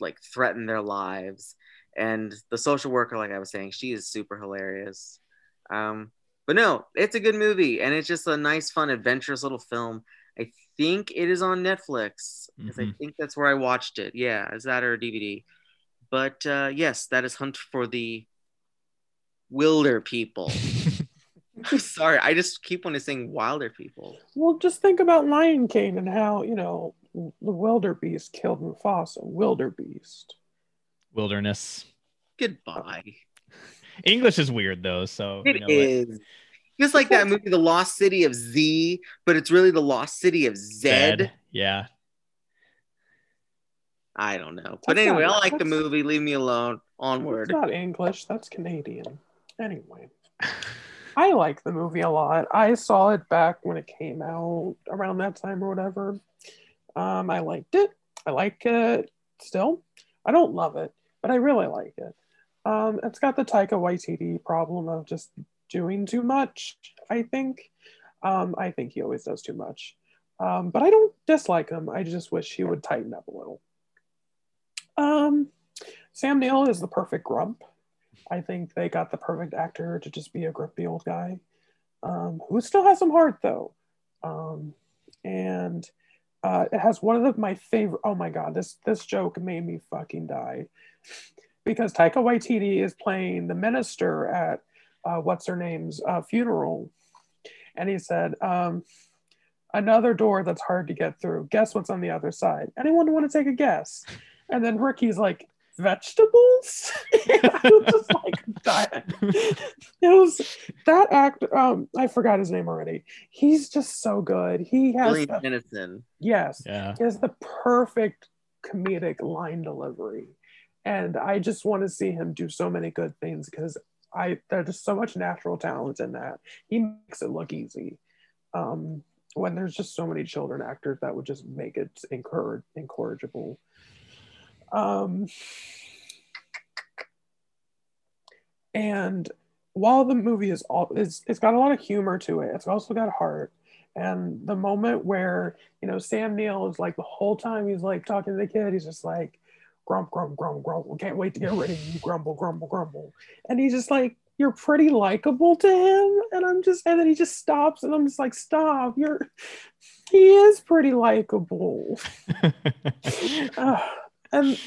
like threaten their lives. And the social worker, like I was saying, she is super hilarious. Um, but no, it's a good movie and it's just a nice, fun, adventurous little film. I think it is on Netflix because I Mhm. think that's where I watched it. Yeah, is that or DVD? But uh, yes, that is Hunt for the Wilder People. Sorry, I just keep on to sing Wilder People. Well, just think about Lion King and how, you know, the wildebeest killed Mufasa. Wildebeest. Wilderness. Goodbye. English is weird though, so It you know, is. Just like that movie, The Lost City of Z, but it's really the Lost City of Zed. Zed. Yeah. I don't know. But That's anyway, not- I like the movie. Leave me alone. It's Onward. not English. That's Canadian. Anyway, I like the movie a lot. I saw it back when it came out around that time or whatever. Um, I liked it. I like it still. I don't love it, but I really like it. Um, it's got the Taika Waititi problem of just doing too much. I think. Um, I think he always does too much. Um, but I don't dislike him. I just wish he would tighten up a little. Um, Sam Neill is the perfect grump. I think they got the perfect actor to just be a grumpy old guy, um, who still has some heart though. Um, and uh, it has one of the, my favorite. Oh my god, this this joke made me fucking die because Taika Waititi is playing the minister at uh, what's her name's uh, funeral, and he said, um, "Another door that's hard to get through. Guess what's on the other side? Anyone want to take a guess?" And then Ricky's like, vegetables? I was just like, dying. It was that act. Um, I forgot his name already. He's just so good. He has, Billy the, Dennison. yes, Yeah. he has the perfect comedic line delivery. And I just want to see him do so many good things because I there's just so much natural talent in that. He makes it look easy. Um, when there's just so many children actors that would just make it encourage incorrigible. Um, and while the movie is all it's, it's got a lot of humor to it, it's also got heart. And the moment where you know Sam Neill is like the whole time he's like talking to the kid, he's just like grump, grump, grump, grumble. Can't wait to get rid of you, grumble, grumble, grumble. And he's just like, you're pretty likable to him. And I'm just, and then he just stops, and I'm just like, stop. You're, he is pretty likable. and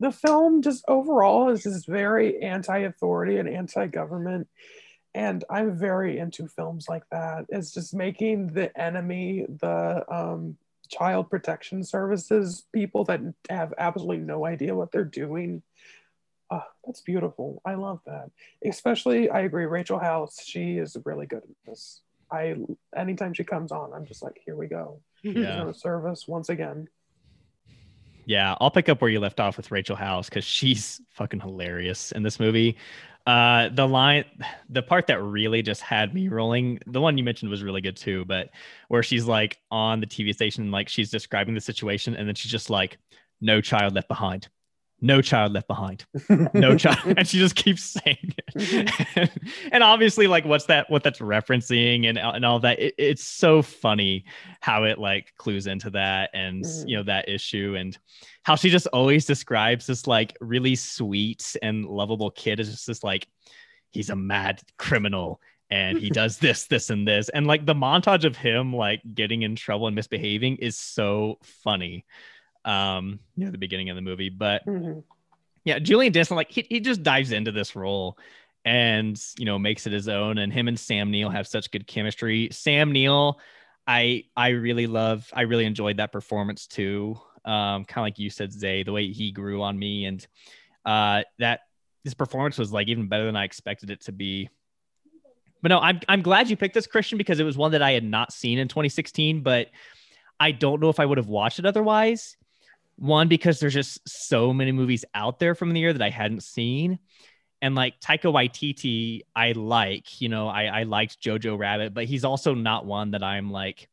the film just overall is just very anti-authority and anti-government. And i'm very into films like that. It's just making the enemy the um, child protection services people that have absolutely no idea what they're doing. Ah, that's beautiful. I love that. Especially i agree rachel house she is really good at this. I anytime she comes on i'm just like here we go. Yeah. us once again Yeah, I'll pick up where you left off with Rachel House because she's fucking hilarious in this movie. Uh, the line, the part that really just had me rolling, the one you mentioned was really good too, but where she's like on the TV station, like she's describing the situation, and then she's just like, "No child left behind, no child left behind, no child," and she just keeps saying it. and obviously, like, what's that? What that's referencing and and all that. It, it's so funny how it like clues into that and Mhm. you know that issue and how she just always describes this like really sweet and lovable kid as just this like he's a mad criminal and he does this this and this and like the montage of him like getting in trouble and misbehaving is so funny um near the beginning of the movie but Mhm. yeah, Julian Dennison, like he, he just dives into this role and you know makes it his own. And him and Sam Neill have such good chemistry. Sam Neill, I I really love, I really enjoyed that performance too. Um, kind of like you said, Zay, the way he grew on me, and uh, that this performance was like even better than I expected it to be. But no, I'm I'm glad you picked this Christian because it was one that I had not seen in 2016, but I don't know if I would have watched it otherwise. One, because there's just so many movies out there from the year that I hadn't seen. And like Taika Waititi, I like, you know, I, I liked Jojo Rabbit, but he's also not one that I'm like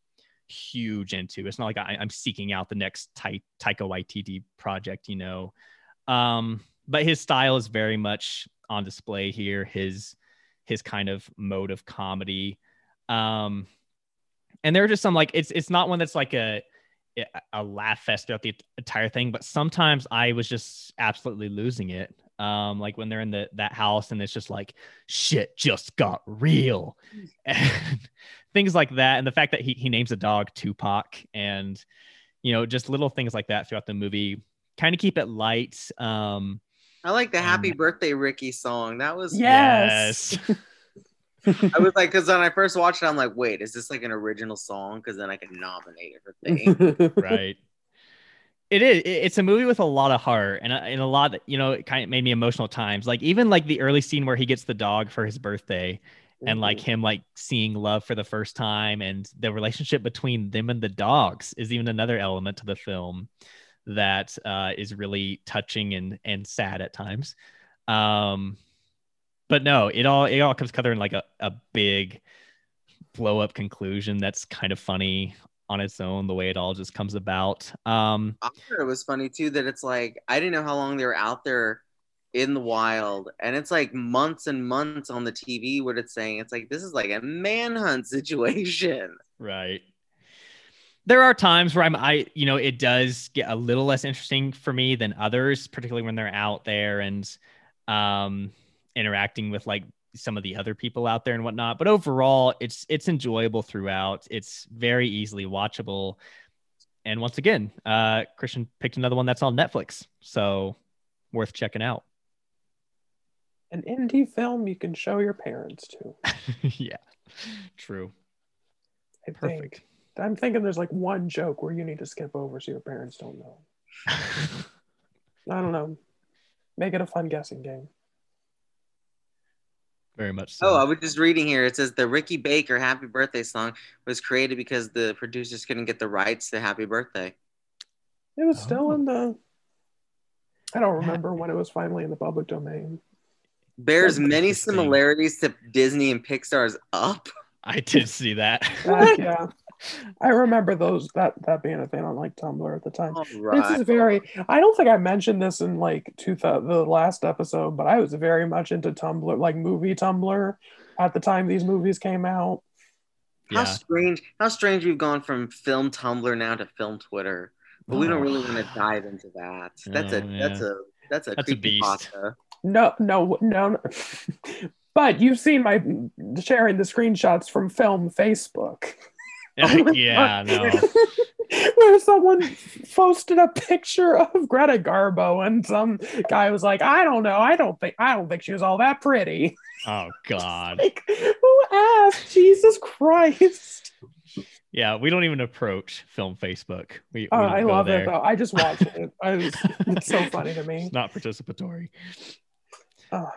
huge into. It's not like I, I'm seeking out the next Tai Taika Waititi project, you know. Um, but his style is very much on display here. His his kind of mode of comedy. Um, and there are just some like it's it's not one that's like a a laugh fest throughout the entire thing, but sometimes I was just absolutely losing it. Um, like when they're in the that house and it's just like shit just got real, and things like that, and the fact that he he names a dog Tupac, and you know just little things like that throughout the movie, kind of keep it light. Um, I like the Happy And- Birthday Ricky song. That was Yes. I was like, because when I first watched it, I'm like, wait, is this like an original song? Because then I can nominate it for thing. right. It is. It's a movie with a lot of heart and a, and a lot that you know it kind of made me emotional times. Like even like the early scene where he gets the dog for his birthday, and like Mhm. him like seeing love for the first time and the relationship between them and the dogs is even another element to the film that uh, is really touching and and sad at times um but no it all it all comes together in like a, a big blow up conclusion that's kind of funny on its own the way it all just comes about um I thought it was funny too that it's like I didn't know how long they were out there in the wild, and it's like months and months on the TV. What it's saying, it's like this is like a manhunt situation. Right. There are times where I'm I you know it does get a little less interesting for me than others, particularly when they're out there and um interacting with like some of the other people out there and whatnot. But overall, it's it's enjoyable throughout. It's very easily watchable. And once again, uh Christian picked another one that's on Netflix. So worth checking out. An indie film you can show your parents to. yeah. True. I Perfect. think. I'm thinking there's like one joke where you need to skip over so your parents don't know. I don't know. Make it a fun guessing game. Very much so. Oh, I was just reading here. It says the Ricky Baker "Happy Birthday" song was created because the producers couldn't get the rights to "Happy Birthday." It was still Oh. in the. I don't remember when it was finally in the public domain. Bears That's many similarities to Disney and Pixar's Up. I did see that. Heck yeah, I remember those that that being a thing on like Tumblr at the time. All This is very. I don't think I mentioned this in like two thou- the last episode, but I was very much into Tumblr, like movie Tumblr, at the time these movies came out. How Yeah. strange! How strange we've gone from film Tumblr now to film Twitter, but we don't Oh. really want to dive into that. That's a Oh, that's a that's a That's a creepy beast. pasta. No, no, no. no. but you've seen my sharing the screenshots from film Facebook. Oh yeah, no. Where someone posted a picture of Greta Garbo and some guy was like, I don't know, I don't think I don't think she was all that pretty. Oh God. Like, who asked? Jesus Christ. Yeah, we don't even approach film Facebook. We, Oh, I love there. it though. I just watched it. I was, it's so funny to me. It's not participatory. Oh,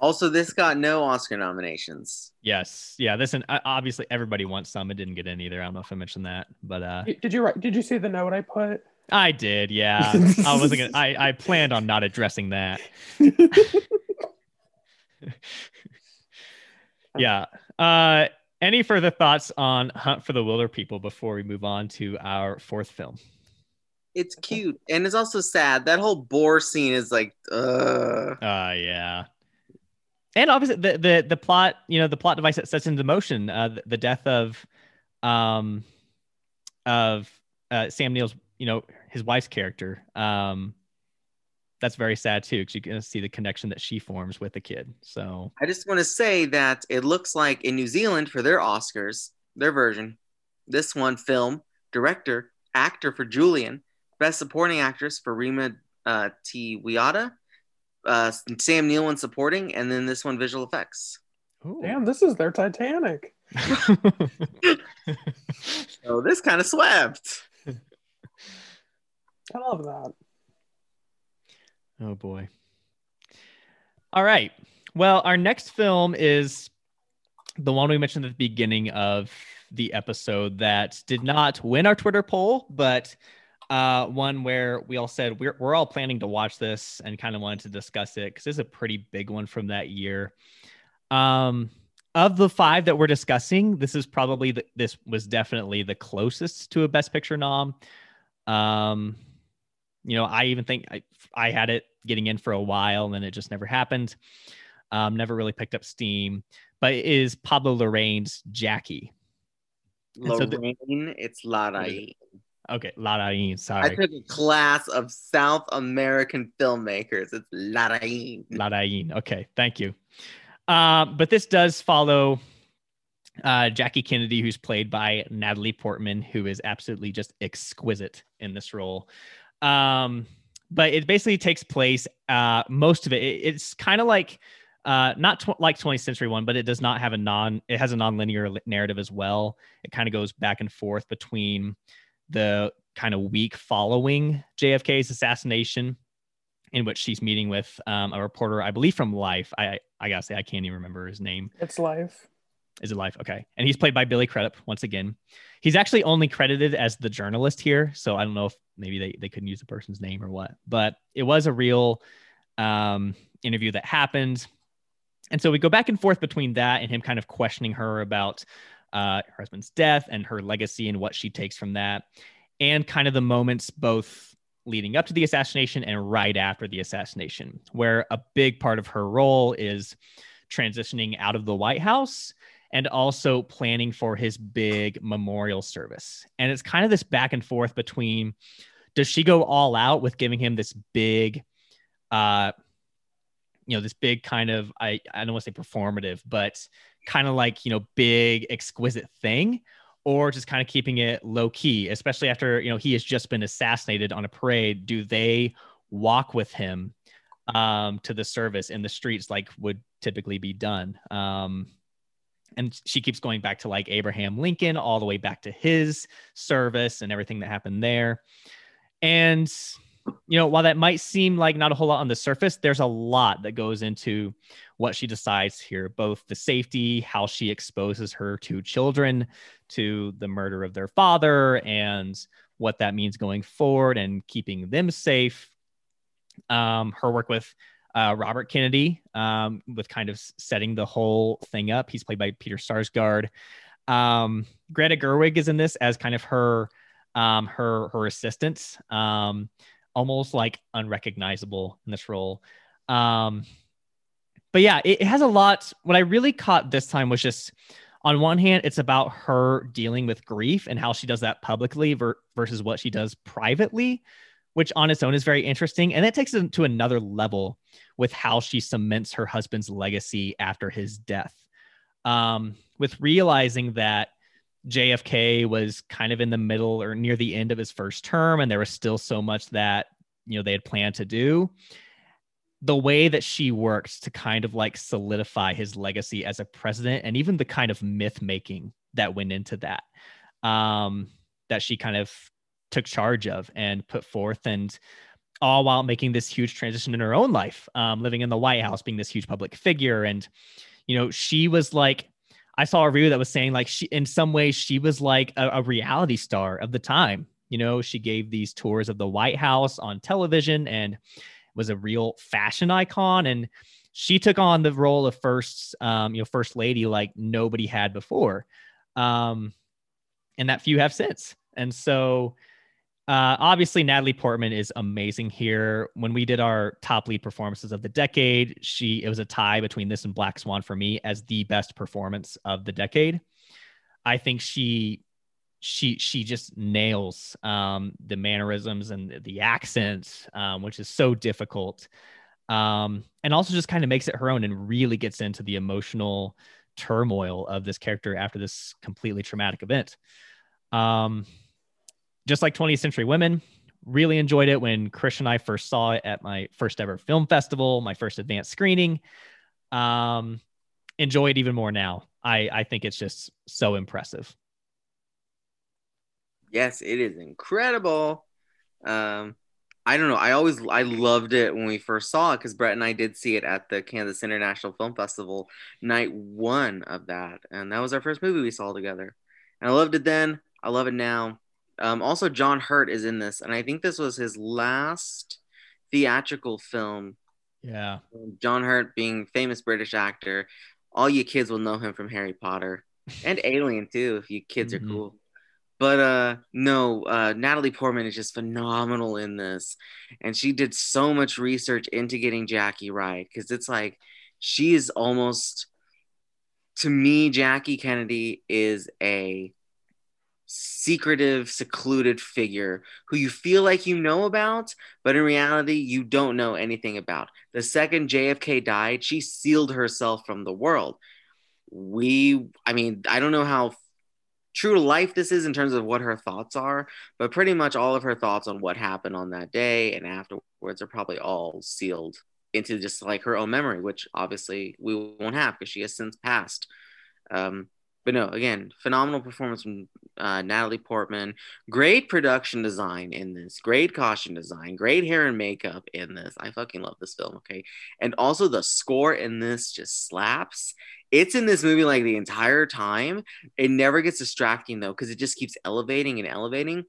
Also, this got no Oscar nominations. Yes, yeah. This and uh, obviously everybody wants some. It didn't get in either. I don't know if I mentioned that, but uh, did you write? Did you see the note I put? I did. Yeah, I wasn't. Gonna, I I planned on not addressing that. Yeah. Uh, any further thoughts on Hunt for the Wilder People before we move on to our fourth film? It's cute and it's also sad. That whole boar scene is like, uh Uh yeah. And obviously the the the plot, you know, the plot device that sets into motion uh the, the death of um of uh Sam Neill's, you know, his wife's character. Um that's very sad too because you can see the connection that she forms with the kid. So I just want to say that it looks like in New Zealand for their Oscars, their version, this one film, director, actor for Julian, best supporting actress for Rima uh, T. uh, Sam Neill in supporting, and then this one visual effects. Ooh. Damn, this is their Titanic. So this kind of swept. I love that. Oh boy. All right. Well, our next film is the one we mentioned at the beginning of the episode that did not win our Twitter poll, but uh, one where we all said we're, we're all planning to watch this and kind of wanted to discuss it because it's a pretty big one from that year. Um, of the five that we're discussing, this is probably the, this was definitely the closest to a Best Picture nom. Um, you know, I even think I, I had it getting in for a while and then it just never happened. Um, never really picked up steam, but it is Pablo Lorraine's Jackie. And so Lorraine, it's Larraín. Okay, Larraín, I sorry. took a class of South American filmmakers. It's Larraín. Larraín. Okay, thank you. Um, but this does follow uh, Jackie Kennedy, who's played by Natalie Portman, who is absolutely just exquisite in this role. Um, but it basically takes place, uh, most of it, it- it's kind of like, uh, not tw- like 20th century one, but it does not have a non, it has a non-linear li- narrative as well. It kind of goes back and forth between the kind of week following JFK's assassination in which she's meeting with um, a reporter, I believe from Life. I I gotta say I can't even remember his name. It's life. Is it life? Okay. And he's played by Billy Crudup once again. He's actually only credited as the journalist here. So I don't know if maybe they, they couldn't use the person's name or what, but it was a real um, interview that happened. And so we go back and forth between that and him kind of questioning her about uh, her husband's death and her legacy and what she takes from that, and kind of the moments both leading up to the assassination and right after the assassination, where a big part of her role is transitioning out of the White House and also planning for his big memorial service. And it's kind of this back and forth between does she go all out with giving him this big uh you know this big kind of I I don't want to say performative, but kind of like, you know, big exquisite thing or just kind of keeping it low key, especially after, you know, he has just been assassinated on a parade, do they walk with him um to the service in the streets like would typically be done? Um and she keeps going back to like Abraham Lincoln, all the way back to his service and everything that happened there. And, you know, while that might seem like not a whole lot on the surface, there's a lot that goes into what she decides here both the safety, how she exposes her two children to the murder of their father, and what that means going forward and keeping them safe. Um, her work with uh, Robert Kennedy um, with kind of setting the whole thing up. He's played by Peter Sarsgaard. Um, Greta Gerwig is in this as kind of her um, her her assistant, um, almost like unrecognizable in this role. Um, but yeah, it, it has a lot. What I really caught this time was just on one hand, it's about her dealing with grief and how she does that publicly ver- versus what she does privately which on its own is very interesting. And that takes it to another level with how she cements her husband's legacy after his death. Um, with realizing that JFK was kind of in the middle or near the end of his first term, and there was still so much that you know they had planned to do. The way that she worked to kind of like solidify his legacy as a president, and even the kind of myth making that went into that, um, that she kind of took charge of and put forth and all while making this huge transition in her own life um, living in the white house being this huge public figure and you know she was like i saw a review that was saying like she in some ways she was like a, a reality star of the time. You know she gave these tours of the white house on television and was a real fashion icon. And she took on the role of first um, you know first lady like nobody had before. Um, and that few have since. And so uh, obviously, Natalie Portman is amazing here. When we did our top lead performances of the decade, she it was a tie between this and Black Swan for me as the best performance of the decade. I think she she she just nails um, the mannerisms and the accents, um, which is so difficult, um, and also just kind of makes it her own and really gets into the emotional turmoil of this character after this completely traumatic event. Um, just like 20th Century Women, really enjoyed it when Chris and I first saw it at my first ever film festival, my first advanced screening. Um, enjoy it even more now. I, I think it's just so impressive. Yes, it is incredible. Um, I don't know. I always I loved it when we first saw it because Brett and I did see it at the Kansas International Film Festival night one of that, and that was our first movie we saw together. And I loved it then. I love it now. Um, also, John Hurt is in this, and I think this was his last theatrical film. Yeah. John Hurt, being famous British actor, all you kids will know him from Harry Potter and Alien too, if you kids mm-hmm. are cool. But uh no, uh Natalie Portman is just phenomenal in this. And she did so much research into getting Jackie right because it's like she is almost to me, Jackie Kennedy is a secretive, secluded figure who you feel like you know about, but in reality, you don't know anything about. The second JFK died, she sealed herself from the world. We, I mean, I don't know how true to life this is in terms of what her thoughts are, but pretty much all of her thoughts on what happened on that day and afterwards are probably all sealed into just like her own memory, which obviously we won't have because she has since passed. Um, but no, again, phenomenal performance from uh, Natalie Portman. Great production design in this. Great costume design. Great hair and makeup in this. I fucking love this film. Okay, and also the score in this just slaps. It's in this movie like the entire time. It never gets distracting though, because it just keeps elevating and elevating.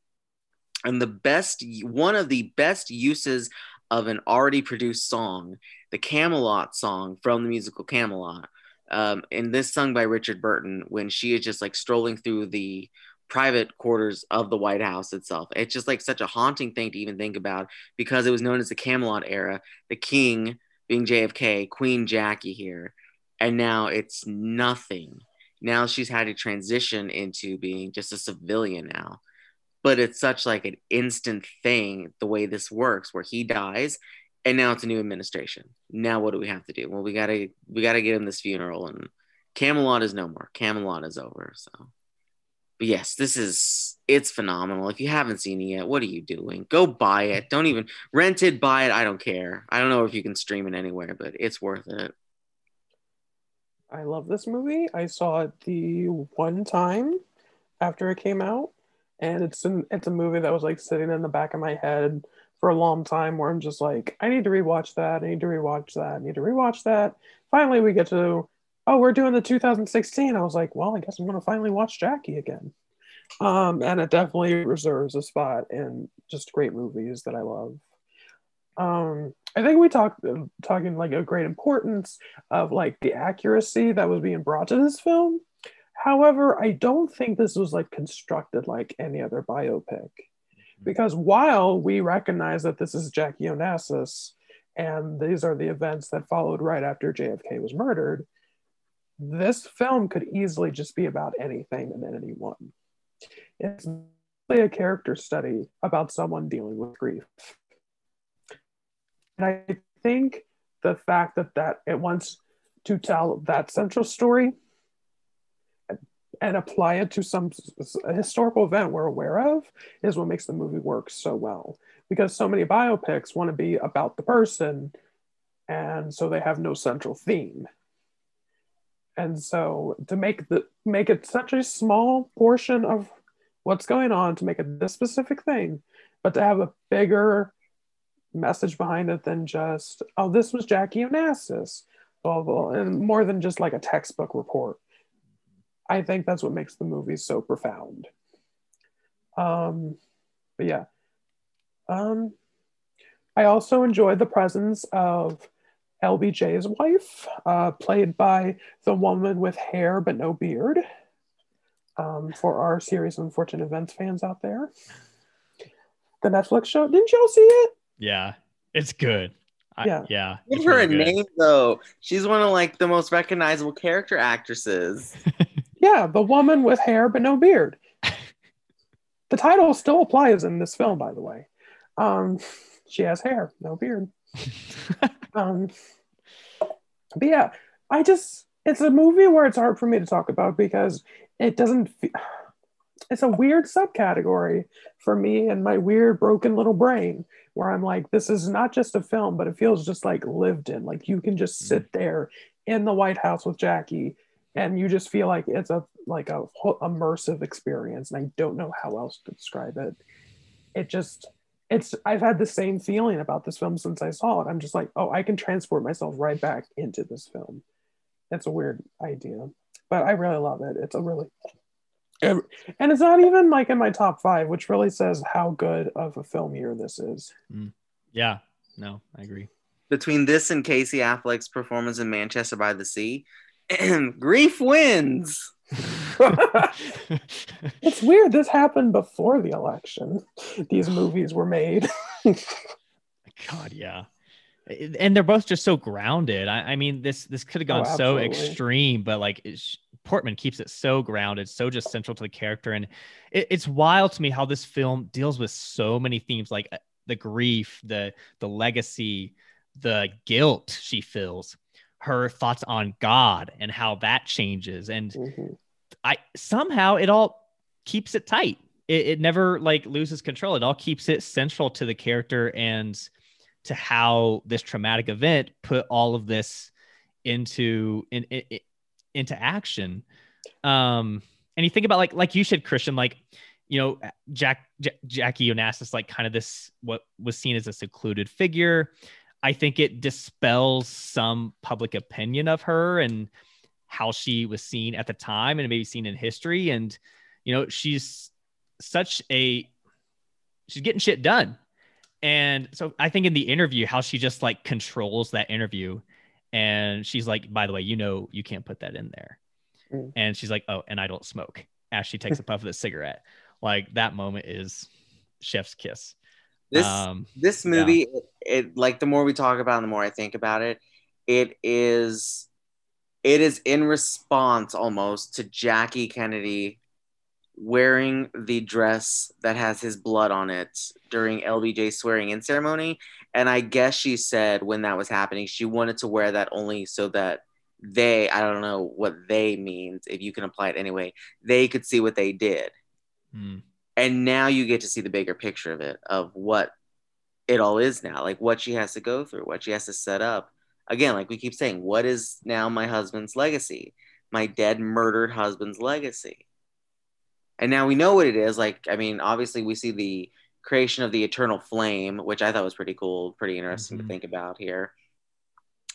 And the best, one of the best uses of an already produced song, the Camelot song from the musical Camelot um, and this sung by Richard Burton when she is just like strolling through the private quarters of the White House itself. It's just like such a haunting thing to even think about because it was known as the Camelot era, the king being JFK, Queen Jackie here, and now it's nothing. Now she's had to transition into being just a civilian now. But it's such like an instant thing the way this works where he dies and now it's a new administration. Now what do we have to do? Well, we gotta we gotta get him this funeral, and Camelot is no more. Camelot is over. So, but yes, this is it's phenomenal. If you haven't seen it yet, what are you doing? Go buy it. Don't even rent it, buy it. I don't care. I don't know if you can stream it anywhere, but it's worth it. I love this movie. I saw it the one time after it came out, and it's an it's a movie that was like sitting in the back of my head for a long time where I'm just like, I need to rewatch that. I need to rewatch that. I need to rewatch that. Finally, we get to, oh, we're doing the 2016. I was like, well, I guess I'm going to finally watch Jackie again. Um, and it definitely reserves a spot in just great movies that I love. Um, I think we talked talking like a great importance of like the accuracy that was being brought to this film. However, I don't think this was like constructed like any other biopic because while we recognize that this is Jackie Onassis and these are the events that followed right after JFK was murdered, this film could easily just be about anything and anyone. It's a character study about someone dealing with grief. And I think the fact that, that it wants to tell that central story and apply it to some historical event we're aware of is what makes the movie work so well. Because so many biopics want to be about the person and so they have no central theme. And so to make the make it such a small portion of what's going on to make it this specific thing but to have a bigger message behind it than just oh this was jackie onassis. Blah blah and more than just like a textbook report I think that's what makes the movie so profound. Um, but yeah. Um, I also enjoyed the presence of LBJ's wife, uh, played by the woman with hair but no beard. Um, for our series of unfortunate events fans out there, the Netflix show. Didn't y'all see it? Yeah, it's good. I, Yeah. yeah. Give her really a good. name though. She's one of like the most recognizable character actresses. Yeah, the woman with hair but no beard. the title still applies in this film, by the way. Um, she has hair, no beard. Um, but yeah, I just it's a movie where it's hard for me to talk about because it doesn't. Fe- it's a weird subcategory for me and my weird broken little brain where I'm like, this is not just a film, but it feels just like lived in. Like you can just sit there in the White House with Jackie and you just feel like it's a like a whole immersive experience and i don't know how else to describe it. It just it's i've had the same feeling about this film since i saw it. I'm just like oh i can transport myself right back into this film. It's a weird idea but i really love it. It's a really and it's not even like in my top five which really says how good of a film year this is. Mm. Yeah. No, I agree. Between this and Casey Affleck's performance in Manchester by the Sea, grief wins. it's weird this happened before the election these movies were made God, yeah. And they're both just so grounded. I, I mean, this this could have Oh, gone so extreme, but like Portman keeps it so grounded, so just central to the character, and it, it's wild to me how this film deals with so many themes, like uh, the grief, the the legacy, the guilt she feels, her thoughts on God, and how that changes, and Mhm. I somehow it all keeps it tight. It, it never like loses control. It all keeps it central to the character and to how this traumatic event put all of this into in, in, into action. Um, and you think about like like you said, Christian, like you know, Jack J- Jackie Onassis, like kind of this what was seen as a secluded figure. I think it dispels some public opinion of her and how she was seen at the time and maybe seen in history. And you know, she's such a she's getting shit done. And so I think in the interview, how she just like controls that interview. And she's like, by the way, you know, you can't put that in there. Mm. And she's like, oh, and I don't smoke as she takes a puff of the cigarette. Like that moment is chef's kiss. This Um, this movie, it, it like the more we talk about, it, the more I think about it. It is, it is in response almost to Jackie Kennedy wearing the dress that has his blood on it during LBJ's swearing in ceremony. And I guess she said when that was happening, she wanted to wear that only so that they, I don't know what they means, if you can apply it anyway, they could see what they did. mm, And now you get to see the bigger picture of it, of what it all is now, like what she has to go through, what she has to set up. Again, like we keep saying, what is now my husband's legacy? My dead, murdered husband's legacy. And now we know what it is. Like, I mean, obviously, we see the creation of the eternal flame, which I thought was pretty cool, pretty interesting Mhm. to think about here.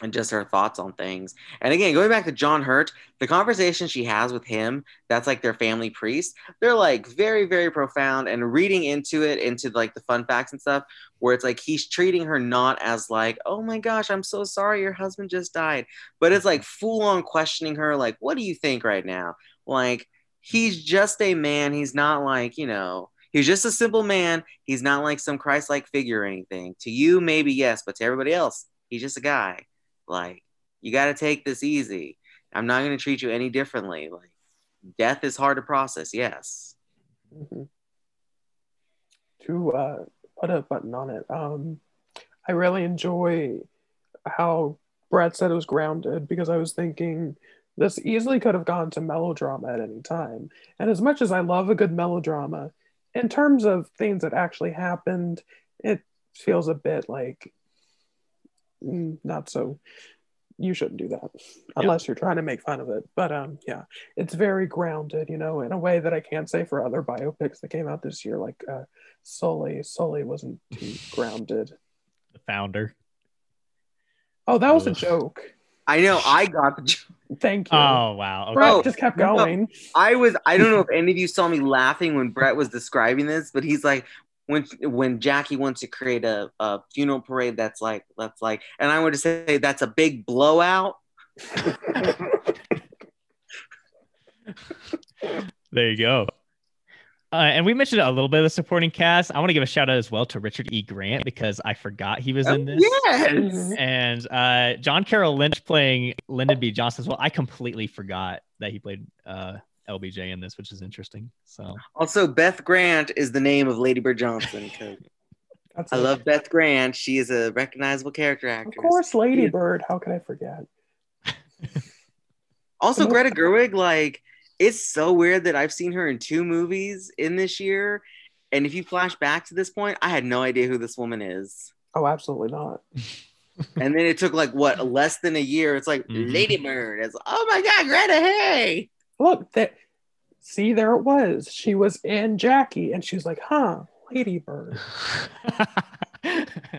And just her thoughts on things. And again, going back to John Hurt, the conversation she has with him, that's like their family priest, they're like very, very profound and reading into it, into like the fun facts and stuff, where it's like he's treating her not as like, oh my gosh, I'm so sorry your husband just died, but it's like full on questioning her, like, what do you think right now? Like, he's just a man. He's not like, you know, he's just a simple man. He's not like some Christ like figure or anything. To you, maybe yes, but to everybody else, he's just a guy. Like, you got to take this easy. I'm not going to treat you any differently. Like, death is hard to process, yes. Mhm. To uh, put a button on it, um, I really enjoy how Brad said it was grounded because I was thinking this easily could have gone to melodrama at any time. And as much as I love a good melodrama, in terms of things that actually happened, it feels a bit like not so. You shouldn't do that unless you're trying to make fun of it. But um, yeah, it's very grounded, you know, in a way that I can't say for other biopics that came out this year, like uh, Sully. Sully wasn't too grounded. the founder. Oh, that was a joke. I know I got the joke. Thank you. Oh wow. Okay. Brett Bro, just kept no. going. I was I don't know if any of you saw me laughing when Brett was describing this, but he's like when when Jackie wants to create a, a funeral parade that's like that's like and I would to say that's a big blowout. There you go. Uh, and we mentioned a little bit of the supporting cast. I want to give a shout out as well to Richard E. Grant because I forgot he was in this. yes. And uh, John Carroll Lynch playing Lyndon B. Johnson as well. I completely forgot that he played uh, LBJ in this, which is interesting. So Also, Beth Grant is the name of Lady Bird Johnson. That's I it. love Beth Grant. She is a recognizable character actress. Of course, Lady Bird. How could I forget? Also, Greta Gerwig, like, it's so weird that I've seen her in two movies in this year. And if you flash back to this point, I had no idea who this woman is. Oh, absolutely not. And then it took like what less than a year. It's like Mhm. Lady Bird. It's oh my god, Greta, hey. Look, that. See, there it was. She was in Jackie, and she was like, "Huh, Lady Bird."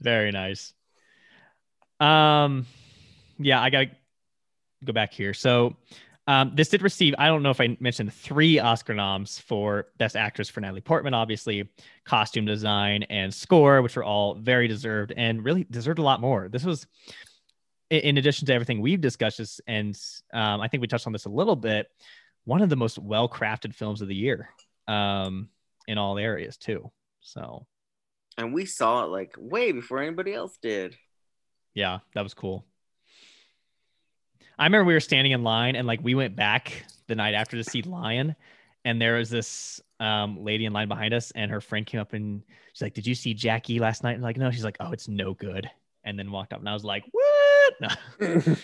Very nice. Um, yeah, I gotta go back here. So, um, this did receive. I don't know if I mentioned three Oscar noms for Best Actress for Natalie Portman, obviously, costume design and score, which were all very deserved and really deserved a lot more. This was, in addition to everything we've discussed, this, and um, I think we touched on this a little bit. One of the most well-crafted films of the year, um, in all areas too. So And we saw it like way before anybody else did. yeah, that was cool. I remember we were standing in line and like we went back the night after to see Lion, and there was this um, lady in line behind us, and her friend came up and she's like, "Did you see Jackie last night?" And like, no, she's like, "Oh, it's no good," and then walked up, and I was like, "What?" No.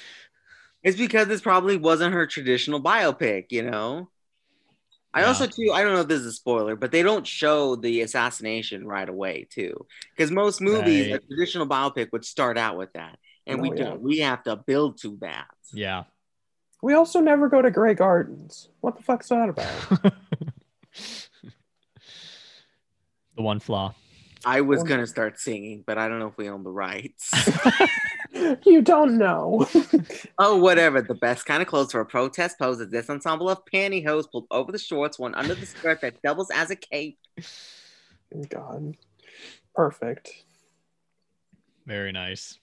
It's because this probably wasn't her traditional biopic, you know. I Yeah. also too I don't know if this is a spoiler, but they don't show the assassination right away too, because most movies a traditional biopic would start out with that, and we Oh, yeah. don't. We have to build to that. Yeah. We also never go to Grey Gardens. What the fuck's that about? the one flaw. I was gonna start singing, but I don't know if we own the rights. you don't know. oh, whatever. The best kind of clothes for a protest pose is this ensemble of pantyhose pulled over the shorts, one under the skirt that doubles as a cape. God. Perfect. Very nice.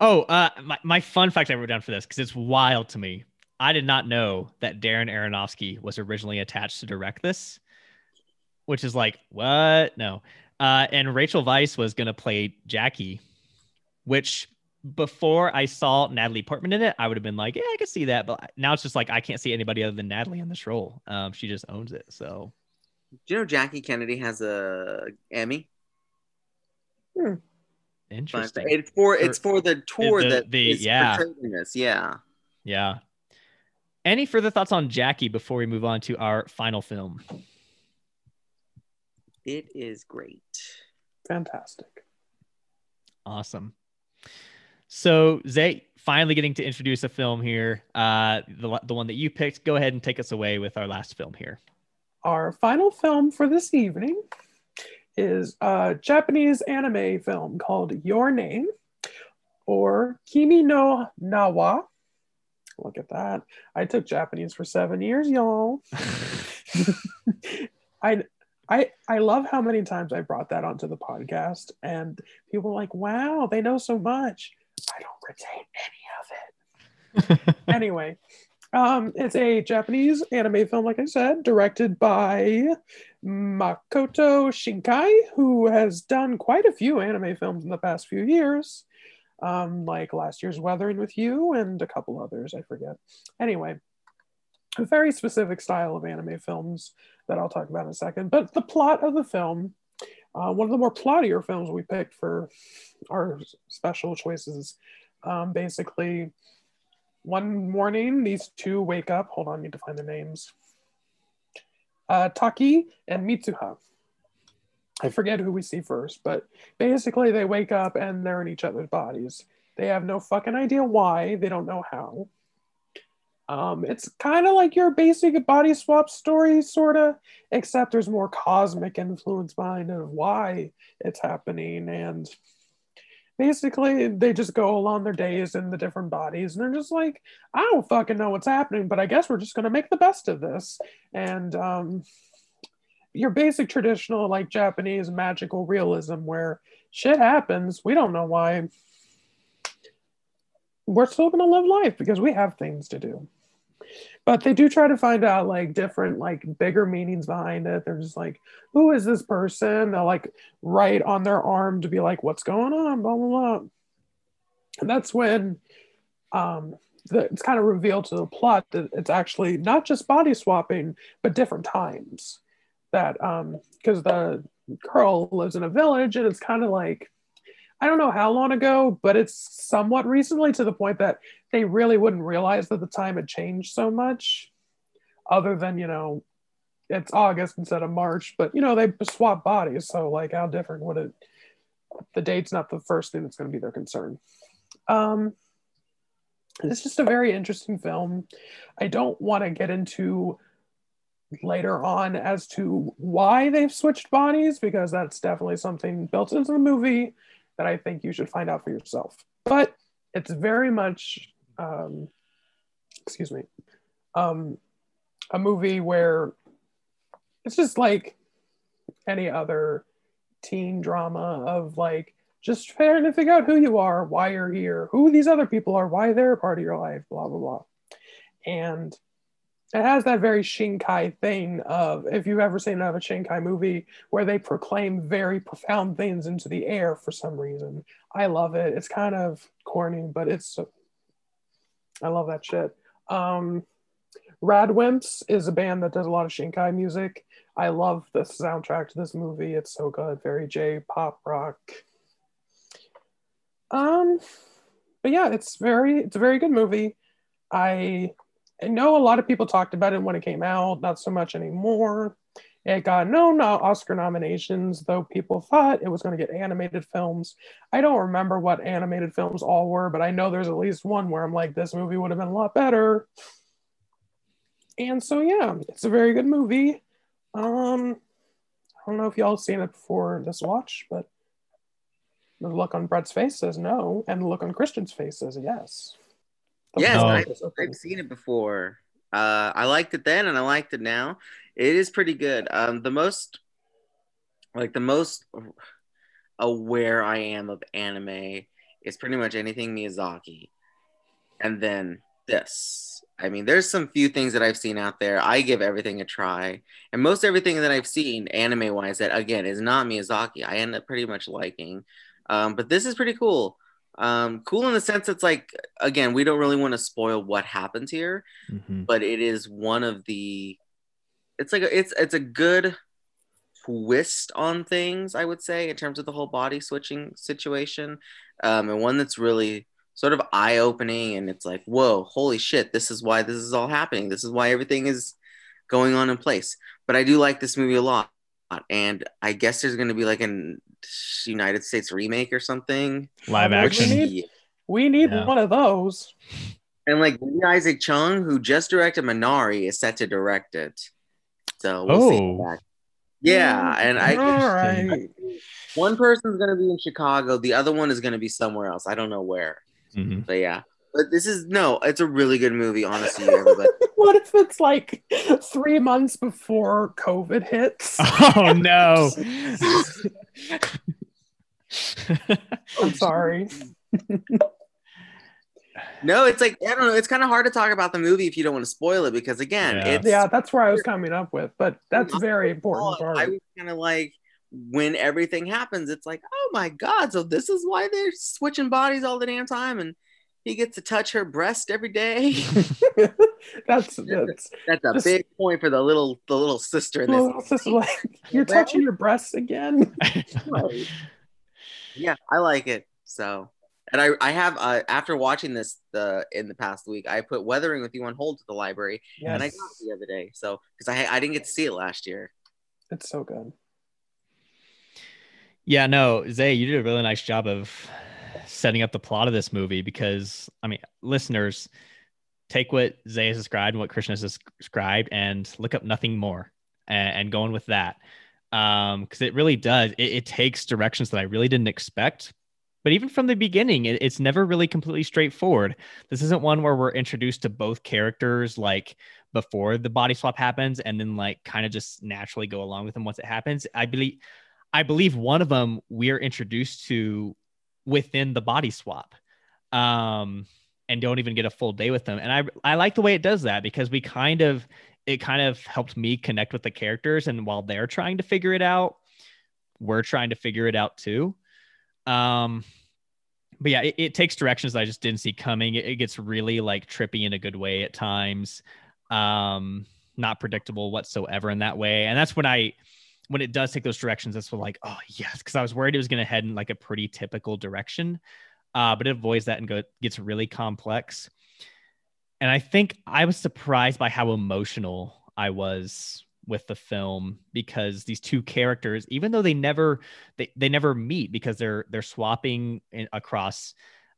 Oh, uh, my, my fun fact I wrote down for this because it's wild to me. I did not know that Darren Aronofsky was originally attached to direct this, which is like, what? No. Uh, and Rachel Weisz was going to play Jackie, which before I saw Natalie Portman in it, I would have been like, yeah, I can see that. But now it's just like, I can't see anybody other than Natalie in this role. Um, she just owns it. So, do you know Jackie Kennedy has a Emmy? Hmm. Interesting. It's for it's for the tour the, that the, is yeah. portraying this. Yeah. Yeah. Any further thoughts on Jackie before we move on to our final film? It is great. Fantastic. Awesome. So Zay, finally getting to introduce a film here, uh, the the one that you picked. Go ahead and take us away with our last film here. Our final film for this evening is a Japanese anime film called Your Name or Kimi no Na wa. Look at that. I took Japanese for seven years, y'all. I I I love how many times I brought that onto the podcast and people like, wow, they know so much. I don't retain any of it. anyway, um, it's a Japanese anime film, like I said, directed by Makoto Shinkai, who has done quite a few anime films in the past few years, um, like last year's Weathering with You and a couple others, I forget. Anyway, a very specific style of anime films that I'll talk about in a second. But the plot of the film, uh, one of the more plottier films we picked for our special choices, um, basically, one morning these two wake up. Hold on, I need to find their names. Uh, Taki and Mitsuha. I forget who we see first, but basically they wake up and they're in each other's bodies. They have no fucking idea why. They don't know how. Um, it's kind of like your basic body swap story, sort of, except there's more cosmic influence behind it of why it's happening. And basically, they just go along their days in the different bodies, and they're just like, I don't fucking know what's happening, but I guess we're just gonna make the best of this. And um, your basic traditional, like Japanese magical realism, where shit happens, we don't know why. We're still gonna live life because we have things to do but they do try to find out like different like bigger meanings behind it. They're just like who is this person? They'll like write on their arm to be like what's going on? Blah blah blah. And that's when um the, it's kind of revealed to the plot that it's actually not just body swapping but different times that um because the girl lives in a village and it's kind of like I don't know how long ago, but it's somewhat recently to the point that they really wouldn't realize that the time had changed so much, other than, you know, it's August instead of March, but, you know, they swap bodies. So, like, how different would it? The date's not the first thing that's going to be their concern. Um, it's just a very interesting film. I don't want to get into later on as to why they've switched bodies because that's definitely something built into the movie that I think you should find out for yourself. But it's very much, um, excuse me, um, a movie where it's just like any other teen drama of like just trying to figure out who you are, why you're here, who these other people are, why they're a part of your life, blah blah blah. And it has that very Shinkai thing of if you've ever seen another Shinkai movie where they proclaim very profound things into the air for some reason. I love it. It's kind of corny, but it's I love that shit. Um, Radwimps is a band that does a lot of Shinkai music. I love the soundtrack to this movie. It's so good, very J pop rock. Um, but yeah, it's very it's a very good movie. I I know a lot of people talked about it when it came out, not so much anymore. It got no, no Oscar nominations, though people thought it was going to get animated films. I don't remember what animated films all were, but I know there's at least one where I'm like, this movie would have been a lot better. And so, yeah, it's a very good movie. Um, I don't know if y'all seen it before this watch, but the look on Brett's face says no, and the look on Christian's face says yes. Yes, No. I, is open. I've seen it before. Uh, I liked it then, and I liked it now. It is pretty good. Um, the most, like the most aware I am of anime is pretty much anything Miyazaki, and then this. I mean, there's some few things that I've seen out there. I give everything a try, and most everything that I've seen anime wise that again is not Miyazaki, I end up pretty much liking. Um, but this is pretty cool. Um, cool in the sense it's like again, we don't really want to spoil what happens here, Mhm. but it is one of the. It's like a, it's it's a good twist on things, I would say, in terms of the whole body switching situation, um, and one that's really sort of eye opening. And it's like, whoa, holy shit, this is why this is all happening. This is why everything is going on in place. But I do like this movie a lot, and I guess there's going to be like an United States remake or something. Live Which we action. need- We need Yeah. one of those. And like Isaac Chung, who just directed Minari, is set to direct it. So we'll see. Oh. about that. Yeah, and I all right. one person's gonna be in Chicago, the other one is gonna be somewhere else. I don't know where. Mhm. But yeah. But this is no, it's a really good movie, honestly, everybody. what if it's like three months before COVID hits? Oh no. I'm sorry. no, it's like I don't know, it's kind of hard to talk about the movie if you don't want to spoil it because again, Yeah. it's Yeah, that's where I was coming up with, but that's a very important Oh, I was kind of like when everything happens, it's like, oh my god, so this is why they're switching bodies all the damn time, and he gets to touch her breast every day. that's that's That's a Just- big point for the little the little sister in this. well, it's just like you're touching your breasts again. Yeah, I like it. So, and I I have uh, after watching this the in the past week, I put Weathering with You on hold to the library, and I got it the other day. So because I I didn't get to see it last year. it's so good. Yeah, no, Zay, you did a really nice job of setting up the plot of this movie because, I mean, listeners, take what Zay has described and what Krishna has described and look up nothing more and, and going with that. Um, because it really does, it, it takes directions that I really didn't expect. But even from the beginning, it, it's never really completely straightforward. This isn't one where we're introduced to both characters like before the body swap happens and then like kind of just naturally go along with them once it happens. I believe I believe one of them we're introduced to within the body swap. Um and don't even get a full day with them. And I I like the way it does that because we kind of it kind of helped me connect with the characters and while they're trying to figure it out, we're trying to figure it out too. Um but yeah, it, it takes directions that I just didn't see coming. It, it gets really like trippy in a good way at times. Um not predictable whatsoever in that way. And that's when I when it does take those directions, that's when like, oh yes, because I was worried it was going to head in like a pretty typical direction, uh, but it avoids that and go gets really complex. And I think I was surprised by how emotional I was with the film because these two characters, even though they never they, they never meet because they're they're swapping in, across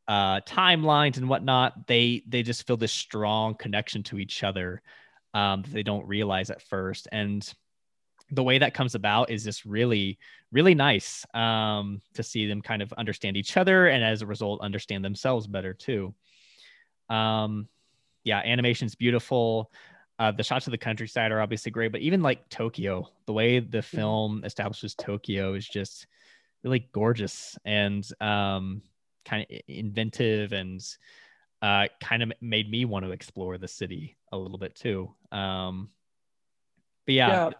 uh, timelines and whatnot, they they just feel this strong connection to each other um, that they don't realize at first and the way that comes about is just really really nice um, to see them kind of understand each other and as a result understand themselves better too. Um, yeah animation's beautiful. Uh, the shots of the countryside are obviously great but even like tokyo the way the film establishes tokyo is just really gorgeous and um, kind of inventive and uh, kind of made me want to explore the city a little bit too. Um, but yeah, Yeah.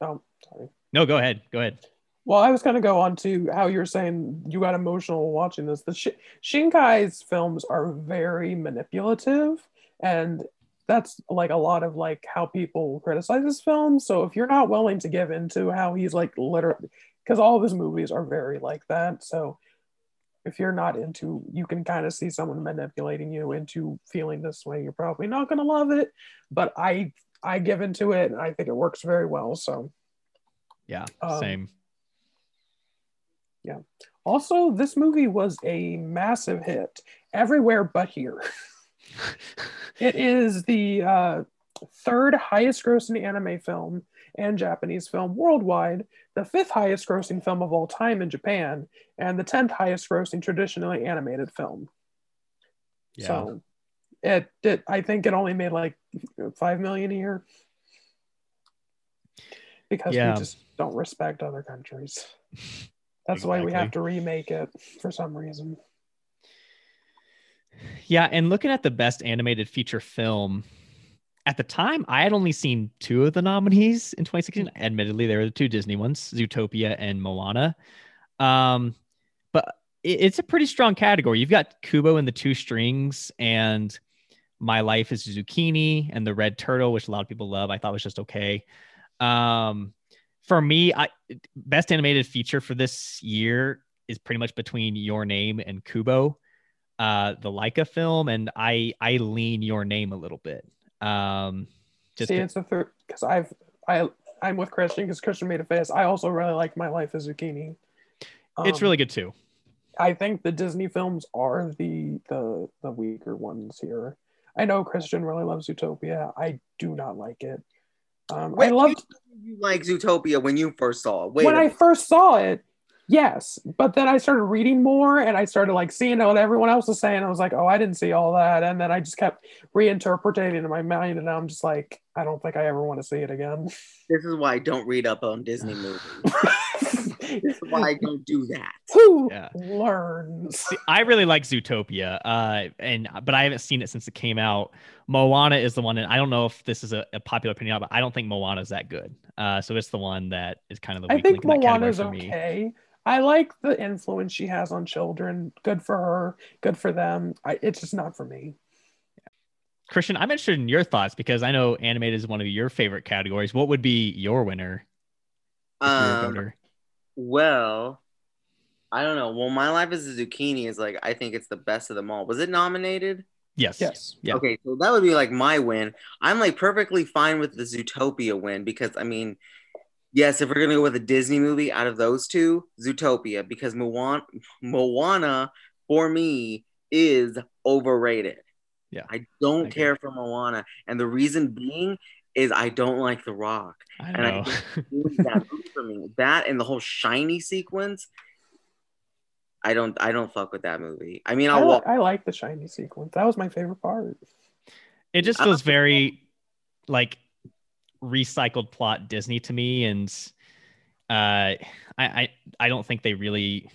Oh, sorry. no, go ahead. Go ahead. Well, I was going to go on to how you're saying you got emotional watching this. The Sh- Shinkai's films are very manipulative, and that's like a lot of like how people criticize his films. So if you're not willing to give into how he's like literally, because all of his movies are very like that. So if you're not into, you can kind of see someone manipulating you into feeling this way. You're probably not going to love it, but I I give into it, and I think it works very well. So Yeah, Um, same. Yeah. Also, this movie was a massive hit everywhere but here. It is the uh, third highest grossing anime film and Japanese film worldwide, the fifth highest grossing film of all time in Japan, and the 10th highest grossing traditionally animated film. Yeah. So it, it I think it only made like 5 million a year because Yeah. we just don't respect other countries. That's why we have to remake it for some reason. Yeah, and looking at the best animated feature film, at the time I had only seen two of the nominees in 2016. Admittedly, there were the two Disney ones, Zootopia and Moana. Um, but it- it's a pretty strong category. You've got Kubo and the Two Strings and My Life is Zucchini and the Red Turtle, which a lot of people love. I thought was just okay. Um, for me, I best animated feature for this year is pretty much between Your Name and Kubo uh the Laika film and I I lean your name a little bit. Um just See, be- it's the third because I've I I'm with Christian because Christian made a face. I also really like My Life as Zucchini. it's Um, really good too. I think the Disney films are the the the weaker ones here. I know Christian really loves Utopia. I do not like it. Um, I Wait, loved You like Zootopia when you first saw it. Wait, when I first saw it. Yes, but then I started reading more and I started like seeing what everyone else was saying. I was like, oh, I didn't see all that, and then I just kept reinterpreting in my mind, and now I'm just like, I don't think I ever want to see it again. this is why I don't read up on Disney movies. this is why I don't do that. Who Yeah. learns? See, I really like Zootopia, uh, and but I haven't seen it since it came out. Moana is the one, and I don't know if this is a, a popular opinion, but I don't think Moana is that good. Uh, so it's the one that is kind of the I weak think link in that category Moana's for me. okay. I like the influence she has on children. Good for her. Good for them. I, it's just not for me. Christian, I'm interested in your thoughts because I know animated is one of your favorite categories. What would be your winner? if you Um, voter? Well, I don't know. Well, My Life as a Zucchini is like I think it's the best of them all. Was it nominated? Yes. Yes. Yeah. Okay, so that would be like my win. I'm like perfectly fine with the Zootopia win because I mean, yes, if we're gonna go with a Disney movie out of those two, Zootopia, because Moana, Moana for me is overrated. Yeah, I don't I care for Moana, and the reason being is I don't like The Rock. I And I know. Ruined that movie for me. That and the whole shiny sequence. I don't. I don't fuck with that movie. I mean, I, I'll li- walk. I like the shiny sequence. That was my favorite part. it just feels don't- very like recycled plot Disney to me, and uh, I, I I don't think they really,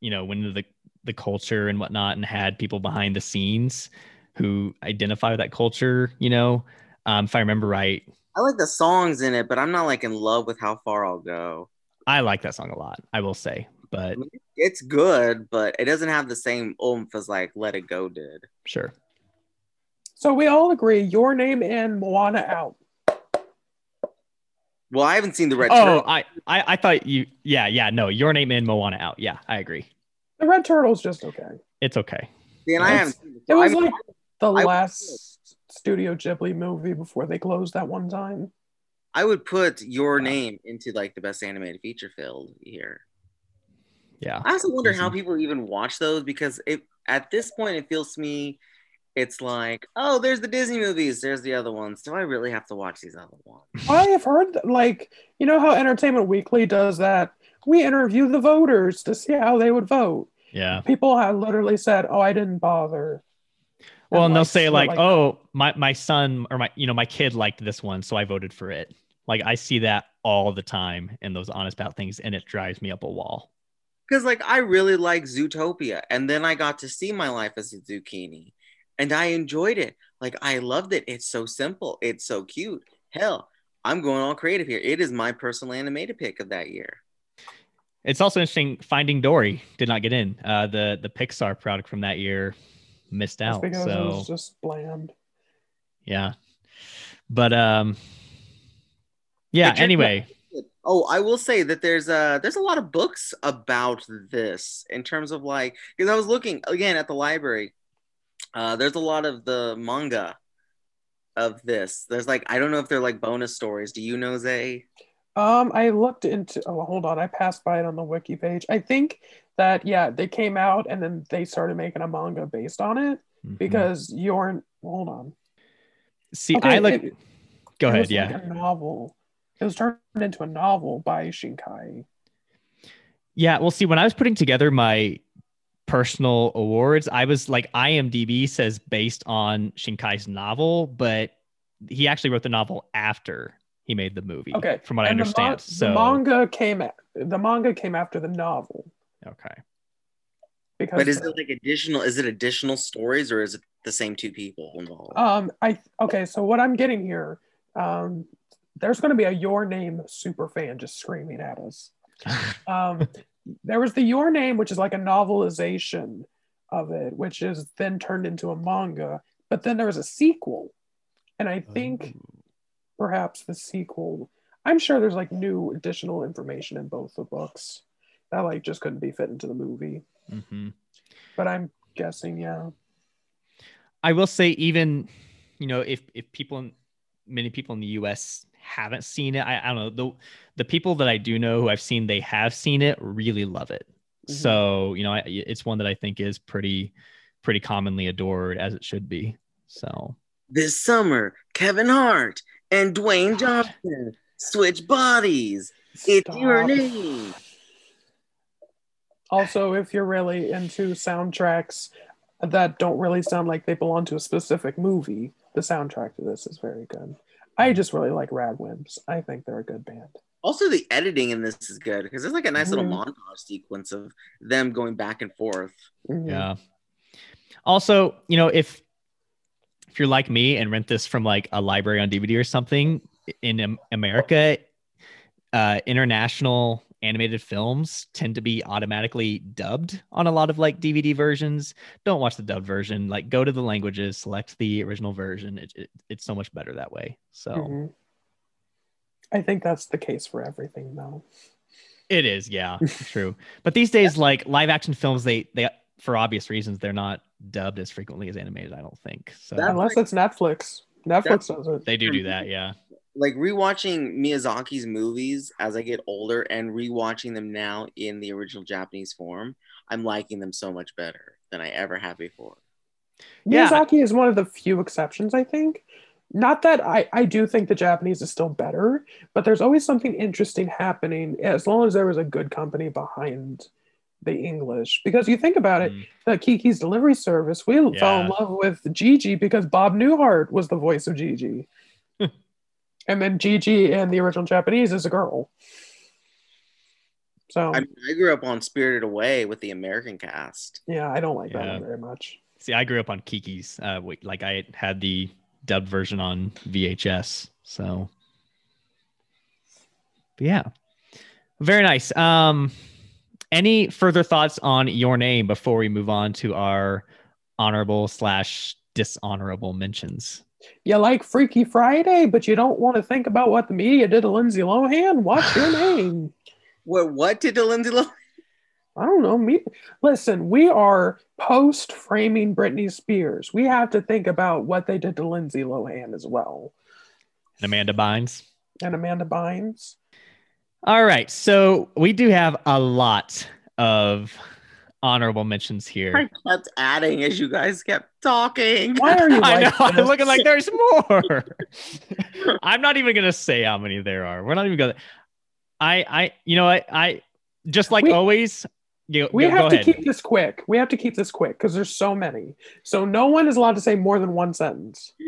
you know, went into the the culture and whatnot and had people behind the scenes who identify with that culture. You know, um, if I remember right, I like the songs in it, but I'm not like in love with how far I'll go. I like that song a lot. I will say, but I mean, it's good, but it doesn't have the same oomph as like Let It Go did. sure. So we all agree your name and Moana out. Well, I haven't seen the Red Oh, Turtle. I, I I thought you. Yeah, yeah. No, your name and Moana out. Yeah, I agree. The Red Turtle's just okay. It's okay. See, and I it's- haven't. Seen it, It was I mean, like the I- last Studio Ghibli movie before they closed that one time. I would put your name into like the best animated feature field here. Yeah. I also wonder how people even watch those because it at this point it feels to me it's like, oh, there's the Disney movies, there's the other ones. Do I really have to watch these other ones? I have heard that, like you know how Entertainment Weekly does that. We interview the voters to see how they would vote. Yeah. People have literally said, "Oh, I didn't bother." Well, and they'll say like, like "Oh, my my son or my you know my kid liked this one, so I voted for it." Like I see that all the time in those honest about things, and it drives me up a wall. Because like I really like Zootopia, and then I got to see my life as a zucchini, and I enjoyed it. Like I loved it. It's so simple. It's so cute. Hell, I'm going all creative here. It is my personal animated pick of that year. It's also interesting. Finding Dory did not get in. Uh, the the Pixar product from that year missed out. because it So was just bland. yeah, but um, yeah. But Anyway, Oh, I will say that there's a there's a lot of books about this in terms of like because I was looking again at the library. Uh, there's a lot of the manga of this. There's like I don't know if they're like bonus stories. Do you know Zay? Um, I looked into. Oh, hold on. I passed by it on the wiki page. I think that yeah, they came out and then they started making a manga based on it Mhm. because you're. Hold on. see, Okay, I like. it- go it ahead. Yeah. like novel. It was turned into a novel by Shinkai. Yeah, well, see, when I was putting together my personal awards, I was like, IMDb says based on Shinkai's novel, but he actually wrote the novel after he made the movie. Okay, from what I And the understand. mon- so the manga came. The manga came after the novel okay, because. But is it like additional? Is it additional stories or is it the same two people involved? Um, I okay. So what I'm getting here, um, there's going to be a Your Name super fan just screaming at us. Um, there was the Your Name, which is like a novelization of it, which is then turned into a manga. But then there was a sequel, and I think perhaps the sequel. I'm sure there's like new additional information in both the books that like just couldn't be fit into the movie. Mhm. But I'm guessing, yeah. I will say, even you know, if if people, many people in the U.S. haven't seen it, I, I don't know the the people that I do know who I've seen they have seen it really love it. Mhm. So you know, I, it's one that I think is pretty pretty commonly adored as it should be. So This summer, Kevin Hart and Dwayne Johnson switch bodies. It's your name. Also, if you're really into soundtracks that don't really sound like they belong to a specific movie, the soundtrack to this is very good. I just really like Radwimps. I think they're a good band. Also, the editing in this is good because there's like a nice little Mhm. montage sequence of them going back and forth. Mhm. Yeah. Also, you know, if if you're like me and rent this from like a library on DVD or something in America, uh, international animated films tend to be automatically dubbed on a lot of like DVD versions. Don't watch the dubbed version. Like, go to the languages, select the original version. It, it, it's so much better that way. So Mhm. I think that's the case for everything, though. it is, yeah, true. But these days, like live action films, they they for obvious reasons they're not dubbed as frequently as animated. I don't think so. That's Unless like- it's Netflix. Netflix does it. They do do that, mm-hmm. yeah. Like rewatching Miyazaki's movies as I get older and rewatching them now in the original Japanese form, I'm liking them so much better than I ever have before. Yeah. Miyazaki is one of the few exceptions, I think. Not that I, I do think the Japanese is still better, but there's always something interesting happening as long as there was a good company behind the English. Because you think about it, Mm. the Kiki's Delivery Service, we fell in love with Jiji because Bob Newhart was the voice of Jiji. and then Jiji in the original Japanese is a girl. So, I mean, I grew up on Spirited Away with the American cast. yeah, I don't like that Yeah. one very much. See, I grew up on Kiki's. Uh, like I had the dubbed version on VHS. So, but yeah, very nice. Um, any further thoughts on your name before we move on to our honorable slash dishonorable mentions? You like Freaky Friday, but you don't want to think about what the media did to Lindsay Lohan? What's your name? What what did to Lindsay Lohan? I don't know. Me, listen, we are post framing Britney Spears. We have to think about what they did to Lindsay Lohan as well, And Amanda Bynes. and Amanda Bynes. All right, so we do have a lot of honorable mentions here. I kept adding as you guys kept talking. Why are you I like know. I'm looking like there's more. I'm not even gonna say how many there are. We're not even gonna. I I you know what I just like We- always. You, We go, have go to ahead. keep this quick. We have to keep this quick because there's so many. So no one is allowed to say more than one sentence.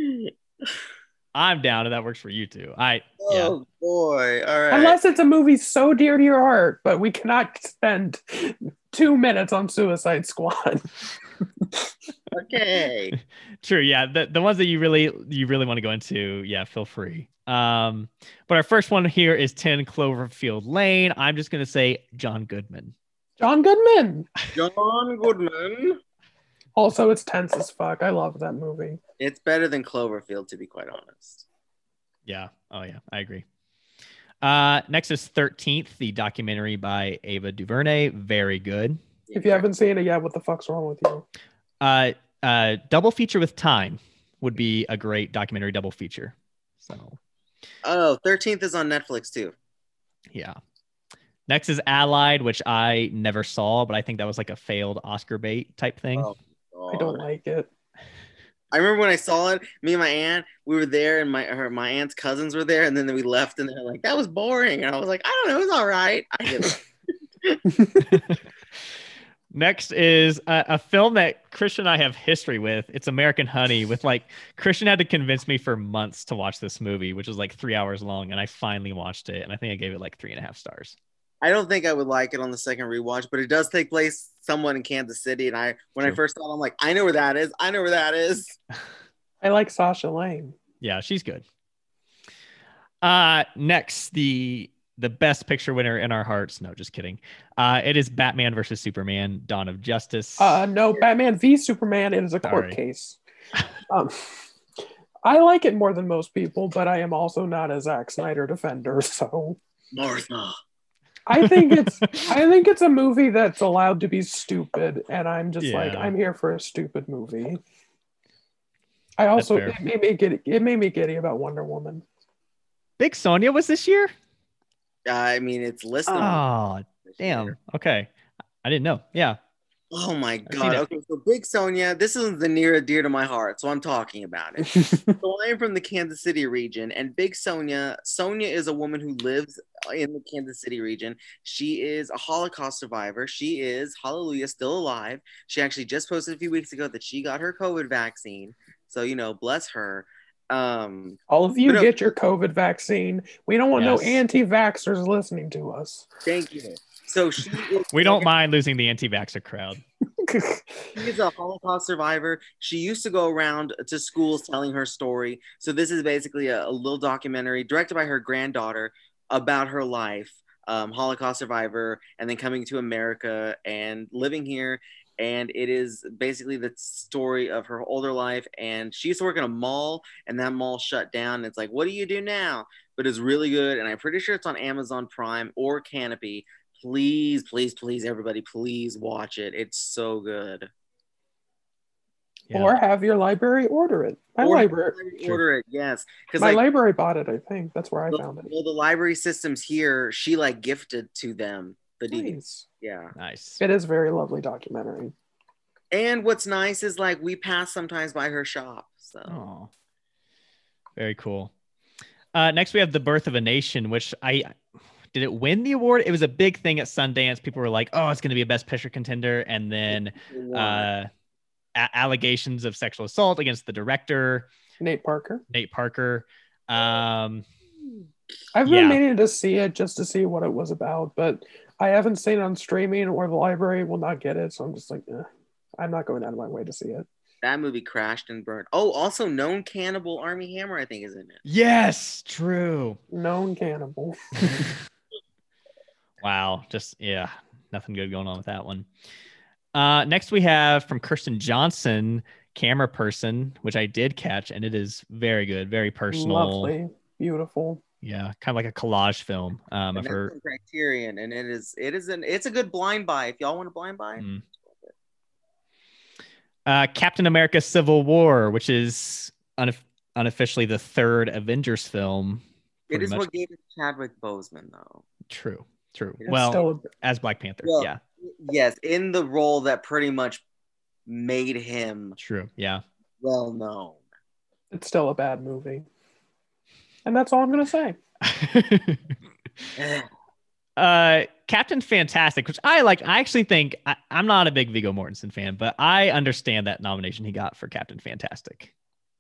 I'm down, and that works for you too. I yeah. Oh boy! All right. Unless it's a movie so dear to your heart, but we cannot spend two minutes on Suicide Squad. okay. True. Yeah. The the ones that you really you really want to go into, yeah, feel free. Um, but our first one here is 10 Cloverfield Lane. I'm just gonna say John Goodman. John Goodman. John Goodman. Also, it's tense as fuck. I love that movie. It's better than Cloverfield, to be quite honest. Yeah. Oh yeah, I agree. Uh, next is 13th, the documentary by Ava DuVernay. Very good. If you haven't seen it yet, what the fuck's wrong with you? Uh, uh, double feature with time would be a great documentary double feature. So Oh, 13th is on Netflix too. Yeah. Next is Allied, which I never saw, but I think that was like a failed Oscar bait type thing. Oh, I don't oh. like it. I remember when I saw it. Me and my aunt, we were there, and my her my aunt's cousins were there, and then we left, and they're like, "That was boring," and I was like, "I don't know, it was all right." I give up. Next is a, a film that Christian and I have history with. It's American Honey. With like Christian had to convince me for months to watch this movie, which was like three hours long, and I finally watched it, and I think I gave it like three and a half stars. I don't think I would like it on the second rewatch, but it does take place somewhat in Kansas City, and I when I first saw it, I'm like, I know where that is. I know where that is. I like Sasha Lane. Yeah, she's good. Uh next, the the best picture winner in our hearts. No, just kidding. Uh it is Batman versus Superman, Dawn of Justice. Uh, no, Batman v Superman. It is a court Sorry. case. Um, I like it more than most people, but I am also not a Zack Snyder defender. So Martha. I think it's I think it's a movie that's allowed to be stupid, and I'm just like I'm here for a stupid movie. I also it made me giddy. It made me giddy about Wonder Woman. Big Sonia was this year? I mean, it's listed. Oh, damn. year. Okay. I didn't know. Yeah. Oh my god. Okay, so Big Sonia, this is the near and dear to my heart, so I'm talking about it. so I am from the Kansas City region, and Big Sonia, Sonia is a woman who lives in the Kansas City region. She is a Holocaust survivor. She is, hallelujah, still alive. She actually just posted a few weeks ago that she got her COVID vaccine. So, you know, bless her. Um, All of you But no- get your COVID vaccine. We don't want no anti-vaxxers listening to us. thank you. So she is We don't mind losing the anti-vaxxer crowd. She's a Holocaust survivor. She used to go around to schools telling her story. So this is basically a, a little documentary directed by her granddaughter about her life, um, Holocaust survivor, and then coming to America and living here. And it is basically the story of her older life. And she used to work in a mall, and that mall shut down. And It's like, what do you do now? But it's really good, and I'm pretty sure it's on Amazon Prime or Kanopy. Please, please, please, everybody, please watch it. It's so good. Yeah. Or have your library order it. My Or- library, True. order it yes because my like library bought it. I think that's where I the, found it. well, the library systems here she like gifted to them the DVD. Nice. yeah nice. It is a very lovely documentary. and what's nice is like we pass sometimes by her shop so Oh, very cool. Uh, next, we have the Birth of a Nation, which I did it win the award. It was a big thing at Sundance. People were like, "Oh, it's going to be a Best Picture contender," and then uh, a- allegations of sexual assault against the director Nate Parker. Nate Parker. Um, I've been Yeah. meaning to see it just to see what it was about, but I haven't seen it on streaming or the library will not get it. So I'm just like, eh, I'm not going out of my way to see it. that movie crashed and burned oh also known cannibal armie hammer i think is in it yes, true. Known cannibal. Wow, just yeah, nothing good going on with that one. Uh, next, we have from Kirsten Johnson, Camera Person, which I did catch, and it is very good, very personal. Lovely. Beautiful. Yeah, kind of like a collage film um, and of her. criterion and it is it is an it's a good blind buy if y'all want a blind buy Mm. Uh, Captain America: Civil War, which is unof- unofficially the third Avengers film. It is pretty is much. what gave it chadwick boseman though True, true. It's Well, Still as Black Panther, Well, yeah, yes in the role that pretty much made him true, yeah. well known it's still a bad movie. And that's all I'm gonna say. uh captain fantastic which i like i actually think I, i'm not a big viggo mortensen fan but i understand that nomination he got for captain fantastic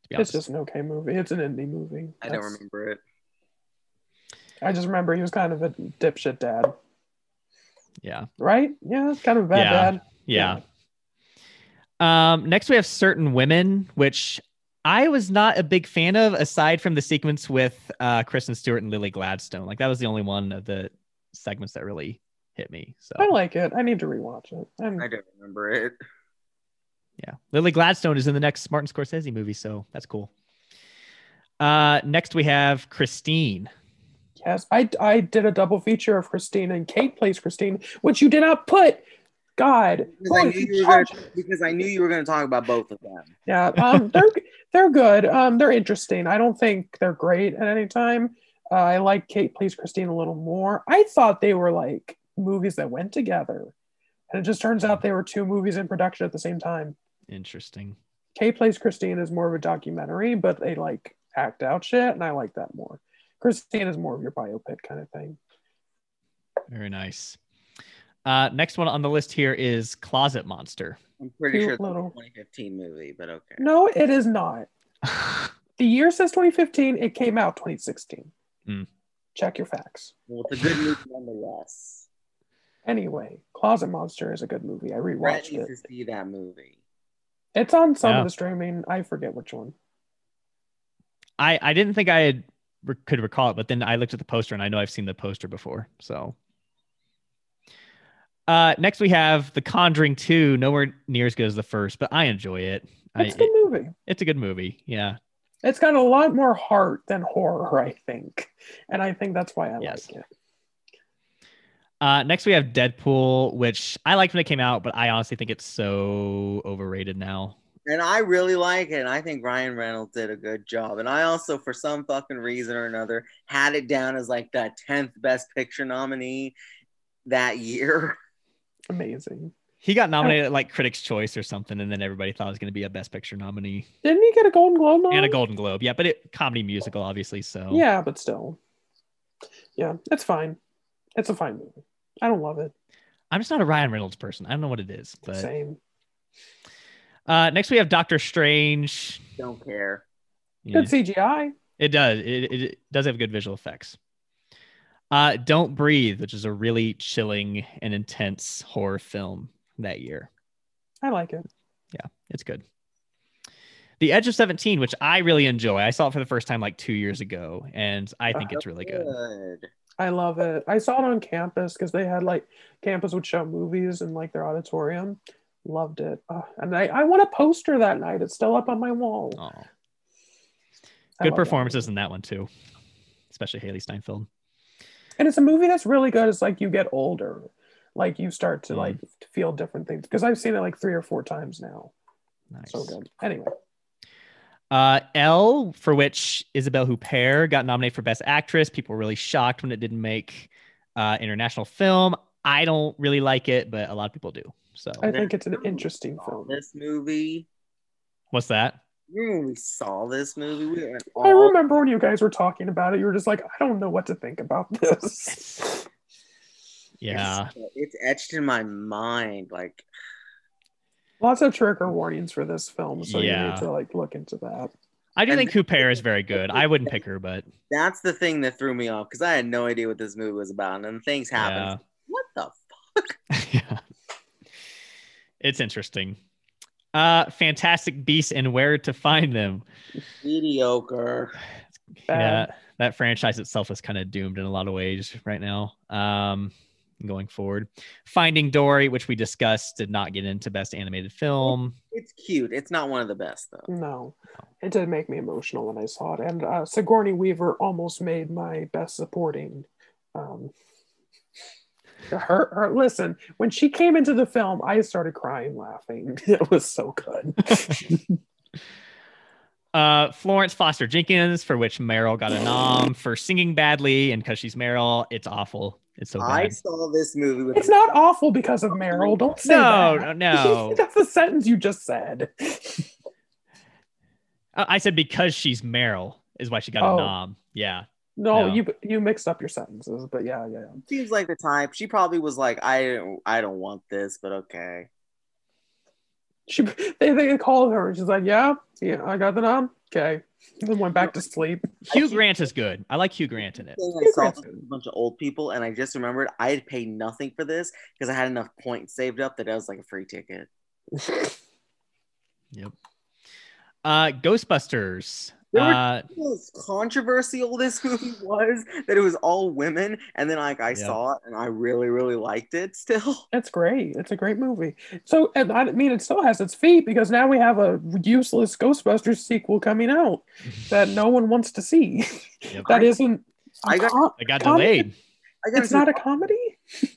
to be It's just an okay movie. It's an indie movie. i don't remember it I just remember he was kind of a dipshit dad, yeah right? Yeah, kind of a bad Yeah. dad. yeah um next we have certain women which i was not a big fan of aside from the sequence with uh kristen stewart and lily gladstone like that was the only one of the segments that really hit me so I like it. I need to rewatch it. I'm, i don't remember it Yeah. Lily Gladstone is in the next Martin Scorsese movie, so that's cool. Uh, next we have Christine. Yes, I I did a double feature of Christine and Kate plays Christine, which you did not put. God, because I knew you you were gonna, because I knew you were going to talk about both of them. Yeah, um, they're they're good. Um, they're interesting. I don't think they're great at any time. Uh, I like Kate Plays Christine a little more. I thought they were like movies that went together. And it just turns out they were two movies in production at the same time. Interesting. Kate Plays Christine is more of a documentary, but they like act out shit, and I like that more. Christine is more of your biopic kind of thing. Very nice. Uh, next one on the list here is Closet Monster. I'm pretty Cute sure it's a little- 2015 movie, but okay. No, it is not. The year says 2015. It came out 2016. Hmm. Check your facts. Well, it's a good movie nonetheless. Anyway, Closet Monster is a good movie. I Brett rewatched needs it. to see that movie. It's on some Yeah. of the streaming. I forget which one. I I didn't think I had re- could recall it, but then I looked at the poster and I know I've seen the poster before. So. Uh, next we have The Conjuring 2, nowhere near as good as the first, but I enjoy it. It's a good it- movie. it's a good movie. Yeah. It's got a lot more heart than horror, I think, and I think that's why I Yes. like it. Uh, next we have Deadpool, which I liked when it came out, but I honestly think it's so overrated now. And I really like it. And I think Ryan Reynolds did a good job. And I also, for some fucking reason or another, had it down as like the 10th best picture nominee that year. Amazing. He got nominated at like Critics' Choice or something, and then everybody thought it was going to be a Best Picture nominee Didn't he get a Golden Globe? and a? Golden Globe. Yeah, but it comedy musical, obviously. So Yeah, but still. Yeah, it's fine. It's a fine movie. I don't love it. I'm just not a Ryan Reynolds person. I don't know what it is, but Same. Uh, next we have Doctor Strange. Don't care. Yeah, Good CGI. it does. It, it, it does have good visual effects. Uh, Don't Breathe, which is a really chilling and intense horror film that year. I like it. Yeah, it's good. The Edge of 17, which I really enjoy. I saw it for the first time like two years ago, and I think it's really good. Good. I love it. I saw it on campus because they had like campus would show movies in like their auditorium. Loved it. Uh, and I, I want a poster that night. It's still up on my wall. Oh, good love that performances in that one too, especially Hailee Steinfeld. And it's a movie that's really good. It's like you get older, like you start to Mm. like feel different things. Because I've seen it like three or four times now. Nice. So good. Anyway, Uh, Elle, for which Isabelle Huppert got nominated for Best Actress. People were really shocked when it didn't make uh, international film. I don't really like it, but a lot of people do. So, I think it's an interesting film. This movie. what's that? When we saw this movie? We went I remember when you guys were talking about it. You were just like, I don't know what to think about this. Yeah, It's, uh, it's etched in my mind. Like Lots of trigger warnings for this film, so you Yeah. need to like look into that. I do And- think Huppert is very good. I wouldn't pick her, but that's the thing that threw me off because I had no idea what this movie was about, and then things happened. What the? fuck? yeah, it's interesting. Uh, Fantastic Beasts and Where to Find Them. mediocre. Yeah, Bad. that franchise itself is kind of doomed in a lot of ways right now. Um, going forward, Finding Dory, which we discussed, did not get into Best Animated Film. It's cute. It's not one of the best though. No, it did make me emotional when I saw it. And uh, Sigourney Weaver almost made my best supporting. Um, her, her, listen, when she came into the film, I started crying laughing. It was so good. Uh, Florence Foster Jenkins, for which Meryl got a nom for singing badly, and because she's Meryl, it's awful. It's so I saw this movie with it's not awful because of Meryl. Don't say No, that. no, no. That's the sentence you just said. Uh, I said because she's Meryl is why she got Oh. a nom. Yeah. No, No. you you mixed up your sentences, but yeah, yeah. yeah. seems like the type. She probably was like, I don't, I don't want this, but okay. She they they called her and she's like, yeah, yeah, I got the nom. Okay, and then went back to sleep. Hugh Grant is good. I like Hugh Grant in it. Thing I saw Grant's this good. with a bunch of old people, and I just remembered I had paid nothing for this because I had enough points saved up that I was like a free ticket. Yep. Uh, Ghostbusters. There were- Uh, As controversial this movie was that it was all women, and then like I Yeah. saw it and I really, really liked it. Still, It's great. It's a great movie. So, and I mean, it still has its feet because now we have a useless Ghostbusters sequel coming out that no one wants to see. Yep. that isn't. I got- com- it got delayed. I got It's not a comedy. I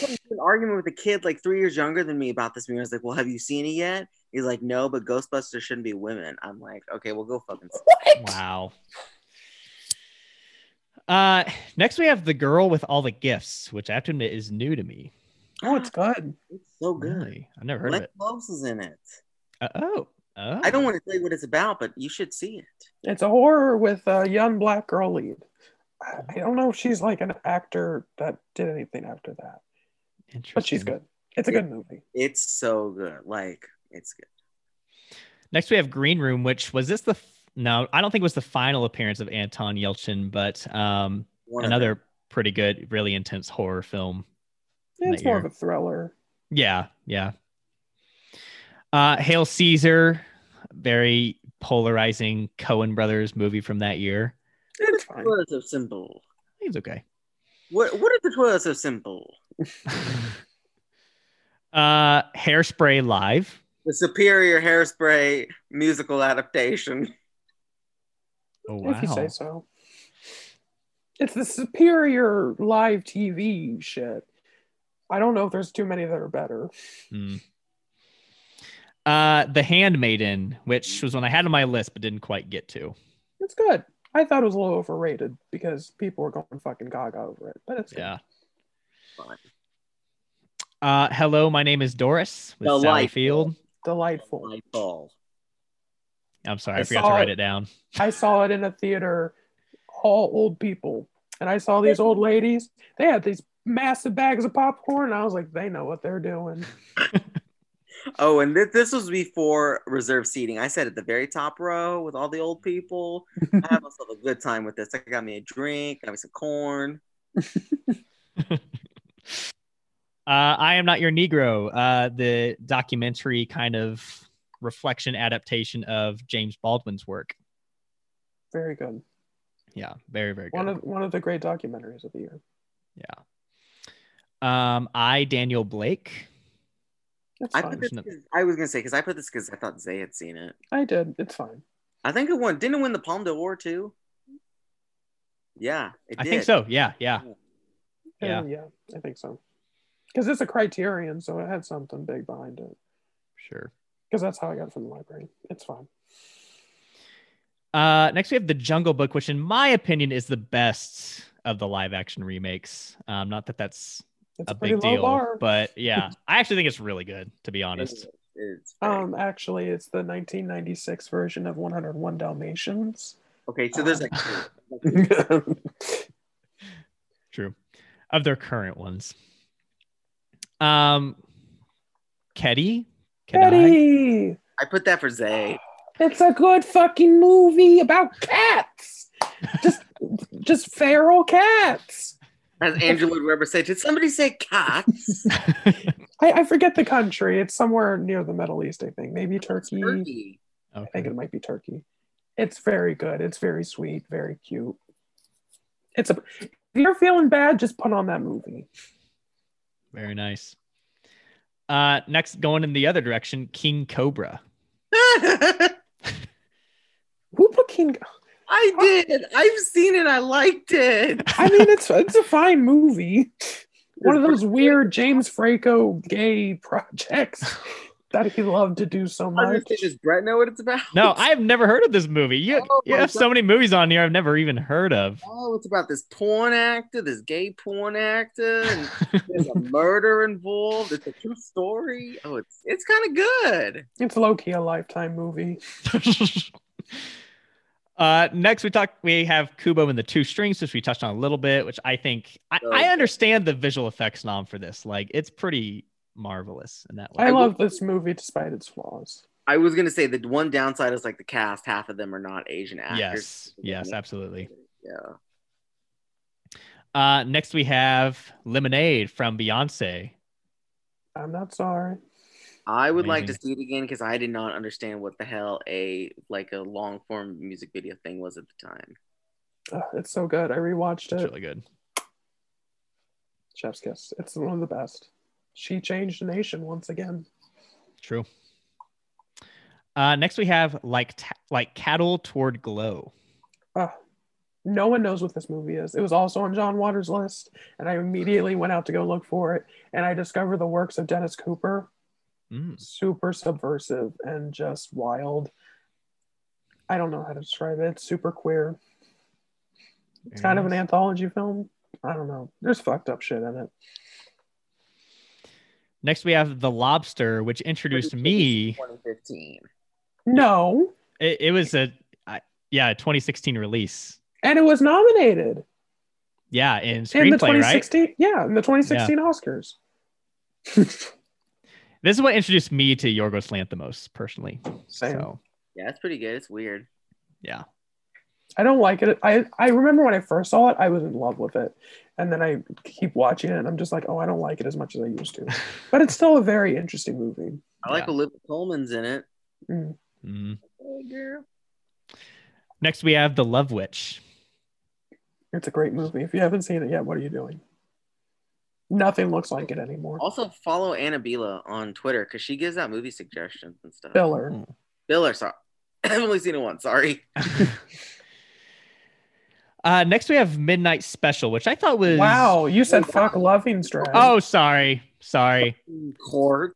got an argument with a kid like three years younger than me about this movie. I was like, "Well, have you seen it yet?" He's like, "No, but Ghostbusters shouldn't be women." I'm like, "Okay, we'll go fucking." What? Wow. Uh, next we have the girl with all the gifts, which I have to admit is new to me. Oh, it's good. It's so good. Really, I've never heard of Glenn it. Close is in it. Uh, oh, oh, I don't want to tell you what it's about, but you should see it. It's a horror with a young black girl lead. I I don't know if she's like an actor that did anything after that, Interesting. but she's good. It's a good movie. It's so good. Like it's good. Next we have Green Room, which was this the f- no, I don't think it was the final appearance of Anton Yelchin, but um, One another pretty good, really intense horror film. in It's more year. of a thriller. Yeah, yeah. Uh, Hail Caesar, very polarizing Coen brothers movie from that year. It's them. fine. What is so simple? It's okay. What what if the toilet so simple? uh, Hairspray Live. The superior hairspray musical adaptation. Oh If you say so. It's the superior live TV shit. I don't know if there's too many that are better. Hmm. Uh, The Handmaiden, which was one I had on my list but didn't quite get to. It's good. I thought it was a little overrated because people were going fucking gaga over it, but it's good. Yeah. Fine. Uh, hello, my name is Doris with Sally Delightful. Field. Delightful. Lightfall. I'm sorry, I I, forgot to write it. it down. I saw it in a theater, all old people, and I saw these old ladies. They had these massive bags of popcorn, and I was like, they know what they're doing. Oh, and this, this was before reserved seating. I sat at the very top row with all the old people. I had myself a good time with this. I got me a drink, got me some corn. Uh, I am not your Negro. Uh, the documentary kind of reflection adaptation of James Baldwin's work. Very good. Yeah, very very good. One of one of the great documentaries of the year. yeah. Um, I Daniel Blake. It's I fine. put this. 'cause- I was gonna say because I put this because I thought Zay had seen it. I did. It's fine. I think it won. Didn't it win the Palme d'Or too? Yeah, it I did. think so. Yeah, yeah. Yeah. Yeah, yeah, I think so. Because it's a criterion, so it had something big behind it. Sure. Because that's how I got it from the library. It's fine. Uh, next we have the Jungle Book, which in my opinion is the best of the live action remakes. Um, not that that's It's a a, big deal, bar. but yeah, I actually think it's really good to be honest. It's um, actually, it's the 1996 version of 101 Dalmatians. okay, so there's like True. Of their current ones. Um, Keddy, Kedai? Eddie, I put that for Zay. it's a good fucking movie about cats. Just, just feral cats. As Angela would Weber said, did somebody say cats? I, I forget the country. It's somewhere near the Middle East, I think. Maybe Turkey. Turkey. I think it might be Turkey. It's very good. It's very sweet, very cute. It's a if you're feeling bad, just put on that movie. Very nice. Uh, next, going in the other direction, King Cobra. Who put King? I did. I've seen it. I liked it. I mean, it's it's a fine movie. One of those weird James Franco gay projects that he loved to do so I was gonna much. say, does Brett know what it's about? No, I have never heard of this movie. You, Oh you my have so many movies on here I've never even heard of. Oh, it's about this porn actor, this gay porn actor, and there's a murder involved. It's a true story. Oh, it's it's kind of good. It's low key a lifetime movie. uh, next, we talk. We have Kubo and the Two Strings, which we touched on a little bit. Which I think I, Oh, I understand the visual effects nom for this. Like, it's pretty marvelous in that way. I love this movie despite its flaws. I was gonna say the one downside is like the cast. Half of them are not Asian actors. yes, yes, absolutely. Yeah. Uh, next, we have Lemonade from Beyonce. I'm not sorry. I would like to see it again because I did not understand what the hell a like a long form music video thing was at the time. Ugh, it's so good. I rewatched It's it. really good. Chef's Kiss. It's one of the best. She changed the nation once again. True. Uh, next, we have like ta- like cattle toward glow. Ugh. no one knows what this movie is. It was also on John Waters' list, and I immediately went out to go look for it. And I discovered the works of Dennis Cooper. Mm. Super subversive and just wild. I don't know how to describe it. It's super queer. It's kind of an anthology film. I don't know. There's fucked up shit in it. Next, we have The Lobster, which introduced me. 2015. No, It, it was a, I- yeah, a 2016 release. and it was nominated Yeah, in screenplay, in the screenplay, right? 2016. Yeah, in the 2016 Oscars. This is what introduced me to Yorgos Lanthimos personally. Same. So, Yeah, it's pretty good. It's weird. yeah. I don't like it. I I remember when I first saw it, I was in love with it, and then I keep watching it, and I'm just like, oh, I don't like it as much as I used to. But it's still a very interesting movie. I like Yeah. Olivia Colman's in it. Mm. Mhm. Hey, girl. Next, we have The Love Witch. It's a great movie. If you haven't seen it yet, what are you doing? Nothing looks like it anymore. Also, follow Annabella on Twitter because she gives out movie suggestions and stuff. Filler. Biller, sorry. I've only seen it once. Sorry. Uh, next, we have Midnight Special, which I thought was. Wow, you said fuck loving strap. Oh, sorry. Sorry. Court.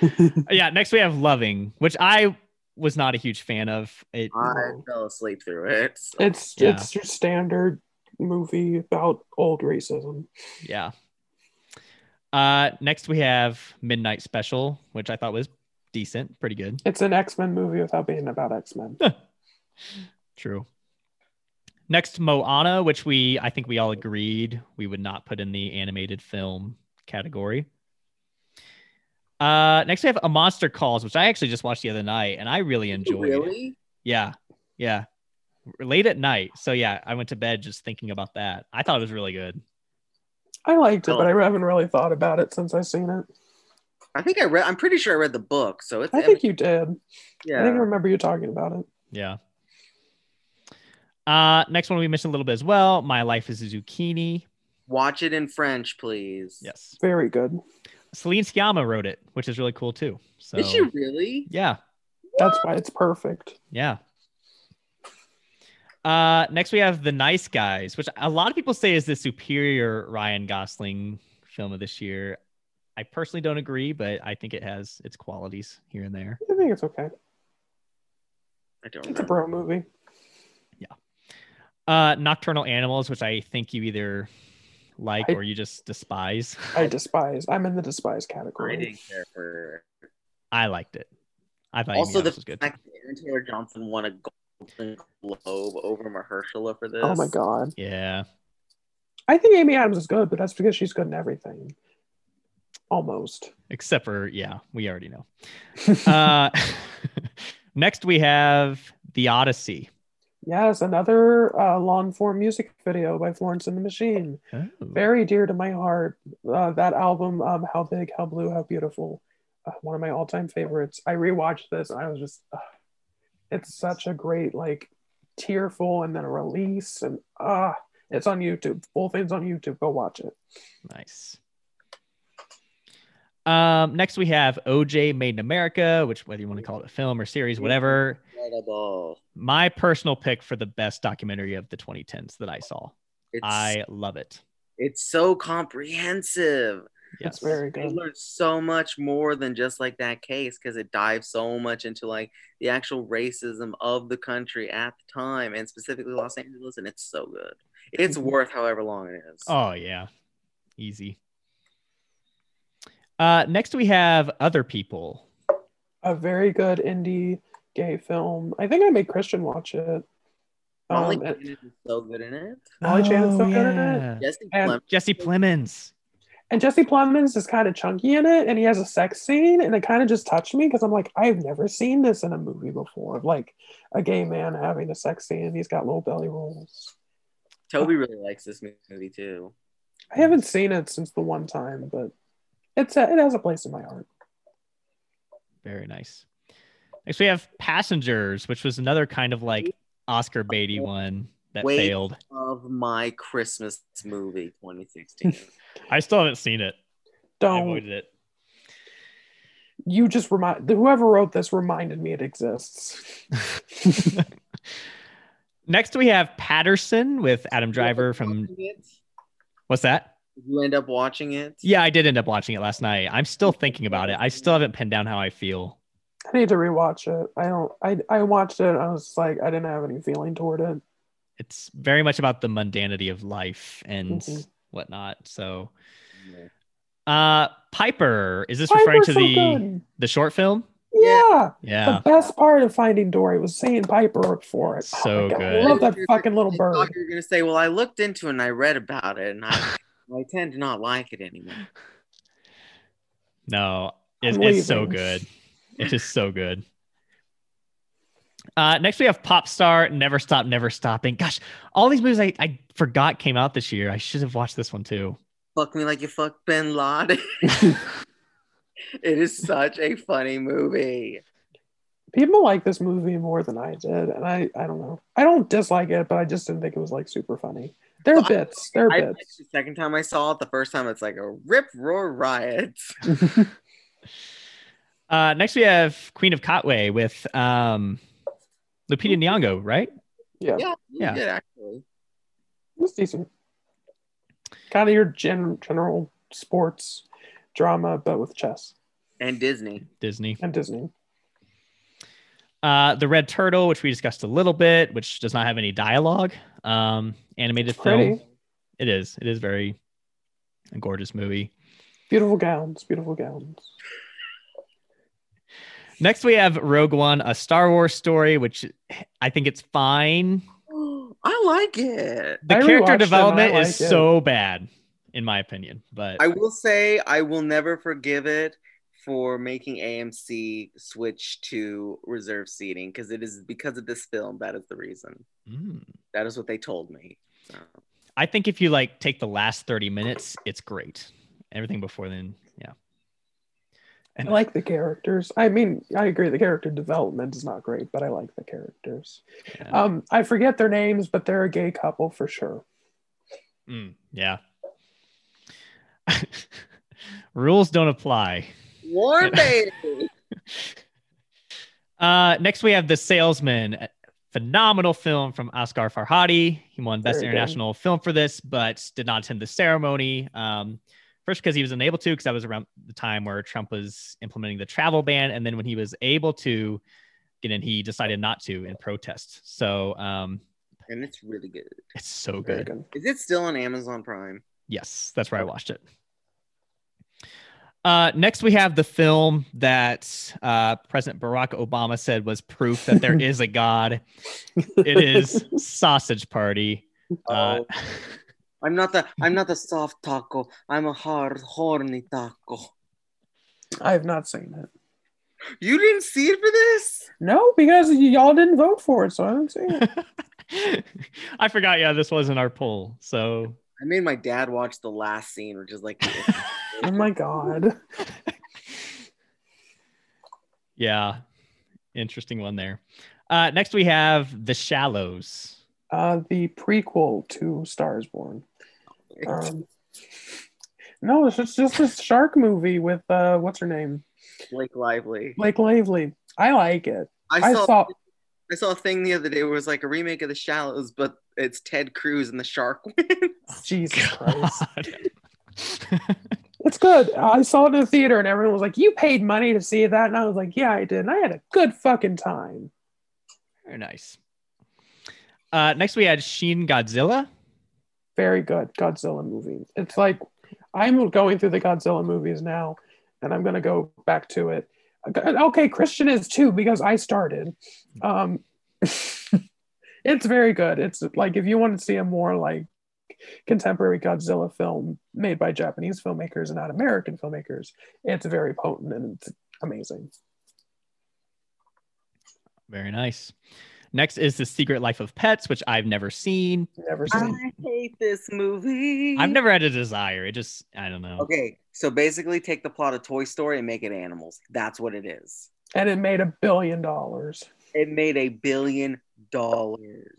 yeah, next we have Loving, which I was not a huge fan of. It, I fell asleep through it. so- it's Yeah. it's your standard movie about old racism. yeah. Uh, next we have Midnight Special, which I thought was decent, pretty good. It's an X Men movie without being about X Men. True. Next, Moana, which we I think we all agreed we would not put in the animated film category. Uh, next we have A Monster Calls, which I actually just watched the other night, and I really enjoyed. it. Really? Yeah, yeah. Late at night, so yeah, I went to bed just thinking about that. I thought it was really good. I liked it, Oh. but I haven't really thought about it since I've seen it. I think I read. I'm pretty sure I read the book. So it's. I think you did. Yeah. I think I remember you talking about it. Yeah. Uh, next one we mentioned a little bit as well. My Life is a Zucchini. Watch it in French, please. Yes. Very good. Celine Sciamma wrote it, which is really cool too. So Did she really? yeah, That's why it's perfect. yeah. Uh, next we have The Nice Guys, which a lot of people say is the superior Ryan Gosling film of this year. I personally don't agree, but I think it has its qualities here and there. I think it's okay. I don't It's a know. bro movie. Uh, Nocturnal Animals, which I think you either like I- or you just despise. I despise. I'm in the despise I category. didn't care for. I liked it. I thought Also, Amy the was good. fact that Aaron Taylor Johnson won a Golden Globe over Mahershala for this. Oh my god. Yeah. I think Amy Adams is good, but that's because she's good in everything. Almost. Except for yeah, we already know. uh, next we have The Odyssey. Yes, another uh, long form music video by Florence and the Machine. Oh. Very dear to my heart. Uh, that album, um, How Big, How Blue, How Beautiful. Uh, one of my all time favorites. I rewatched this and I was just, it's such a great, like, tearful and then a release. And ah, it's on YouTube. Full thing's on YouTube. Go watch it. Nice. Um, next we have OJ Made in America, which whether you want to call it a film or series, whatever. Incredible. My personal pick for the best documentary of the 2010s that I saw. It's I love it. it's so comprehensive. Yes. It's very I good. learned so much more than just like that case because it dives so much into like the actual racism of the country at the time and specifically Los Angeles, and it's so good. It's Mhm. worth however long it is. Oh yeah. Easy. Uh, next we have Other People. A very good indie gay film. I think I made Christian watch it. Molly Um, it- Shannon is so good in it. Molly Shannon's so Oh, good in it. Jesse And- Plemons Jesse Plemons. And Jesse Plemons is kind of chunky in it, and he has a sex scene, and it kind of just touched me because I'm like, I've never seen this in a movie before, like a gay man having a sex scene. And he's got little belly rolls. Toby really likes this movie too. I haven't seen it since the one time, but it's a, it has a place in my heart. Very nice. Next we have Passengers, which was another kind of like Oscar baity one that Wait. failed. Of my Christmas movie 2016. I still haven't seen it. I Don't avoided it. you just remind whoever wrote this reminded me it exists. Next we have Paterson with Adam Driver from what's that? Did you end up watching it? Yeah, I did end up watching it last night. I'm still thinking about it. I still haven't pinned down how I feel. I need to rewatch it. I don't. I I watched it. And I was like, I didn't have any feeling toward it. it's very much about the mundanity of life and Mhm. whatnot. So, uh, Piper, is this referring to so the good. the short film? Yeah. Yeah. The best part of Finding Dory was seeing Piper up for it. Oh So my God, good. I love that fucking little bird. You're gonna say, well, I looked into it and I read about it, and I, I tend to not like it anymore. No, it's, it's so good. It's just so good. Uh, next we have Pop Star, Never Stop, Never Stopping. Gosh, all these movies I, I forgot came out this year. I should have watched this one too. Fuck me like you fuck Bin Laden. it is such a funny movie. People like this movie more than I did, and I I don't know. I don't dislike it, but I just didn't think it was like super funny. There are So I- bits. There I are liked bits. it the second time I saw it. The first time it's like a rip roar riot. Uh, next we have Queen of Katwe with um, Lupita Nyong'o, right? yeah, Yeah, Yeah. yeah, actually. it's decent. Kind of your gen- general sports drama, but with chess And Disney. Disney. and Disney. Uh, the Red Turtle, which we discussed a little bit, which does not have any dialogue. Um, animated It's pretty. film. It is. It is very a gorgeous movie. Beautiful gowns, beautiful gowns. Next, we have Rogue One, a Star Wars story, which I think it's fine. I like it. The I character rewatched it and I development like is it. so bad, in my opinion. But I will say I will never forgive it for making AMC switch to reserve seating because it is because of this film. That is the reason. Mm. That is what they told me. So, I think if you like take the last 30 minutes, it's great. Everything before then, yeah. I like the characters. I mean, I agree. The character development is not great, but I like the characters. Yeah. Um, I forget their names, but they're a gay couple for sure. Mm, yeah. Rules don't apply. Warm baby. Uh, next, we have The Salesman, a phenomenal film from Asghar Farhadi. He won Best Very good. International Film for this, but did not attend the ceremony. Um, first, because he was unable to, because that was around the time where Trump was implementing the travel ban. And then when he was able to get in, he decided not to in protest. So um, and it's really good. it's so good. good. Is it still on Amazon Prime? Yes, that's where I watched it. Uh, next, we have the film that uh, President Barack Obama said was proof that there is a God. It is Sausage Party. Uh, Oh, I'm not the I'm not the soft taco. I'm a hard horny taco. I have not seen it. You didn't see it for this? No, because y'all didn't vote for it, so I haven't seen it. I forgot. Yeah, this wasn't our poll. So I made my dad watch the last scene, which is like Oh my god. yeah, interesting one there. Uh, next, we have The Shallows. Uh, the prequel to Stars Born. Um, no, it's just, just this shark movie with uh, what's her name, Blake Lively. Blake Lively. I like it. I I saw saw. I saw a thing the other day where it was like a remake of The Shallows, but it's Ted Cruz and the shark wins. Jesus Christ. It's good. I saw it in the theater and everyone was like, You paid money to see that? And I was like, Yeah, I did. And I had a good fucking time. Very nice. Uh, next, we had Shin Godzilla. Very good Godzilla movie. It's like I'm going through the Godzilla movies now and I'm going to go back to it. Okay, Christian is too because I started. Um, it's very good. It's like if you want to see a more like contemporary Godzilla film made by Japanese filmmakers and not American filmmakers, it's very potent and it's amazing. Very nice. Next is The Secret Life of Pets, which I've never seen. Never seen. I hate this movie. I've never had a desire. It just, I don't know. Okay, so basically take the plot of Toy Story and make it animals. That's what it is. And it made a billion dollars. It made a billion dollars.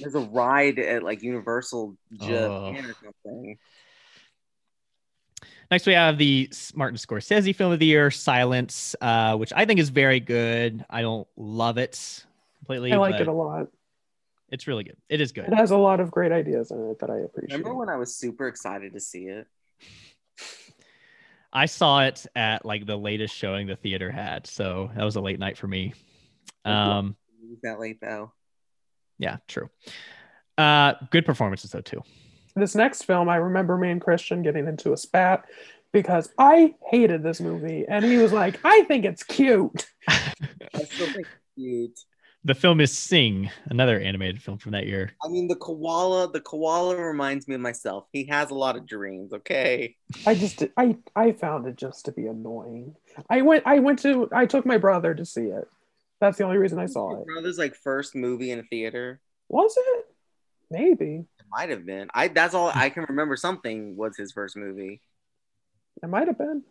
There's a ride at like Universal Japan or something. Next, we have the Martin Scorsese film of the year, Silence, uh, which I think is very good. I don't love it completely. I like but it a lot. It's really good. It is good. It has a lot of great ideas in it that I appreciate. Remember when I was super excited to see it? I saw it at like the latest showing the theater had, so that was a late night for me. Um, that late though. yeah, true. Uh, good performances though too. This next film, I remember me and Christian getting into a spat because I hated this movie, and he was like, "I think it's cute." I still think it's cute. The film is Sing, another animated film from that year. I mean, the koala, the koala reminds me of myself. He has a lot of dreams. Okay. I just I I found it just to be annoying. I went I went to I took my brother to see it. That's the only reason I saw Your it. brother's like first movie in a theater. Was it? Maybe. It might have been. I that's all I can remember. Something was his first movie, It might have been.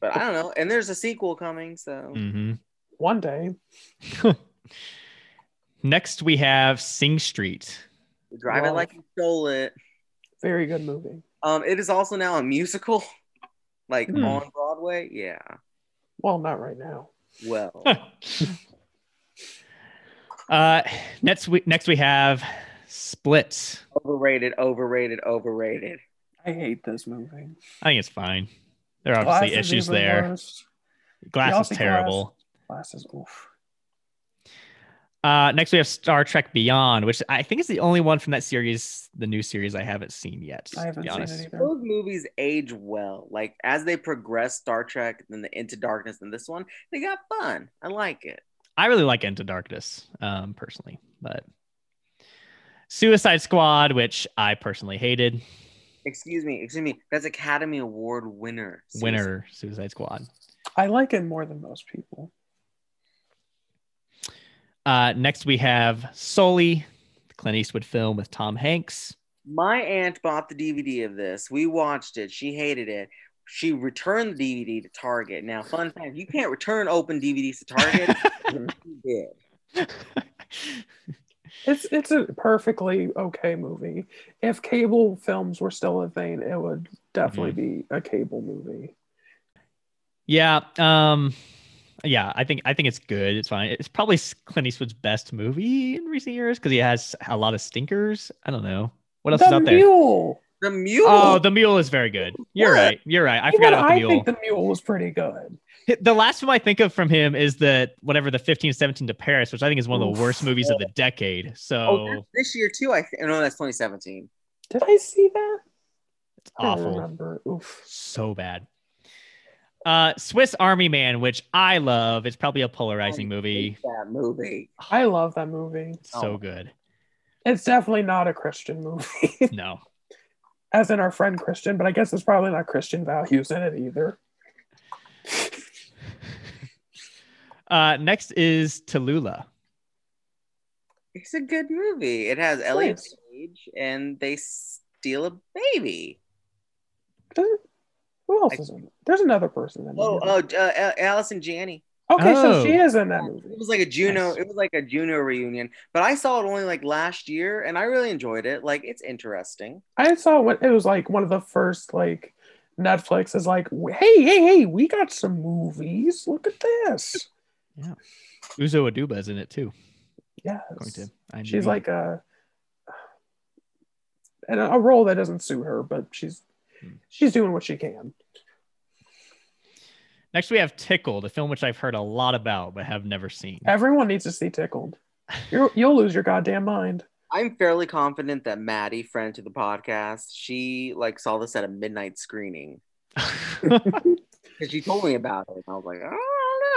but I don't know. And there's a sequel coming, so hmm One day. Next, we have Sing Street. drive it like you stole it. Very good movie. Um, it is also now a musical, like Hmm. on Broadway. Yeah. Well, not right now. Well, uh, next we next we have Split. overrated, overrated, overrated. I hate this movie. I think it's fine. There are obviously Glass is issues even there. worse. Glass Y'all is see Glass? terrible. Glass is oof. Uh, next we have Star Trek Beyond, which I think is the only one from that series, the new series I haven't seen yet. I haven't seen it either. Those movies age well. Like as they progress, Star Trek, then the Into Darkness, and this one, they got fun. I like it. I really like Into Darkness, um, personally, but Suicide Squad, which I personally hated, Excuse me, excuse me. That's Academy Award winner. winner Suicide Squad. I like it more than most people. Uh, next we have Sully, the Clint Eastwood film with Tom Hanks. My aunt bought the DVD of this. We watched it. She hated it. She returned the DVD to Target. Now, fun fact: you can't return open DVDs to Target. she did. It's it's a perfectly okay movie. If cable films were still a thing, it would definitely Mm-hmm. be a cable movie. yeah, um, yeah, I think I think it's good. It's fine. It's probably Clint Eastwood's best movie in recent years because he has a lot of stinkers. I don't know what else is the out there. The Mule. The oh, mule. Oh, the mule is very good. You're What? right. You're right. I Even forgot about the I mule. I think the mule was pretty good. The last film I think of from him is the whatever the 15 17 to Paris, which I think is one of the Oof. worst movies of the decade. Oh, So that's this year too. I think. Oh, no, that's 2017. Did I see that? it's I awful. remember. Oof. So bad. Uh Swiss Army Man, which I love. It's probably a polarizing I movie. That movie. I love that movie. So Oh. good. It's definitely not a Christian movie, No. as in our friend Christian, but I guess there's probably not Christian values in it either. Uh next is Tallulah. It's a good movie. It has Elliot Nice. Page, and they steal a baby. Doesn't- Who else is in it? There's another person in it. Oh, oh, uh, uh, Allison Janney. okay, so Oh. she is in that movie. It was like a Juno. Nice. It was like a Juno reunion, but I saw it only like last year, and I really enjoyed it. Like it's interesting. I saw when it was like one of the first like Netflix is like, hey, hey, hey, we got some movies. Look at this. Yeah, Uzo Aduba is in it too. Yes. Going to She's like a and a role that doesn't suit her, but she's. She's doing what she can. Next we have Tickled, a film which I've heard a lot about but have never seen. Everyone needs to see Tickled. You're, you'll lose your goddamn mind. I'm fairly confident that Maddie, friend to the podcast, she like saw this at a midnight screening because she told me about it, and I was like, I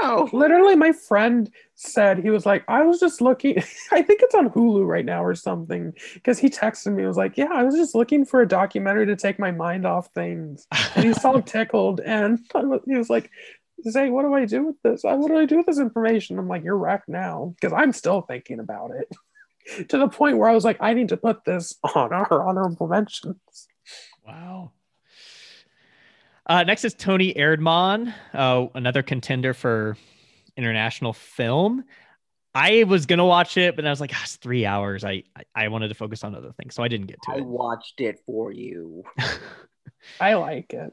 don't. Literally, my friend said he was like, I was just looking. I think it's on Hulu right now or something because he texted me. He was like, Yeah, I was just looking for a documentary to take my mind off things. And he saw Tickled, and he was like, Say, what do I do with this? What do I do with this information? I'm like, You're wrecked now because I'm still thinking about it to the point where I was like, I need to put this on our honorable mentions. Wow. Uh, next is Toni Erdmann, uh, another contender for international film. I was gonna watch it, but I was like, ah, it's three hours. I, I I wanted to focus on other things, so I didn't get to I it. I watched it for you. I like it.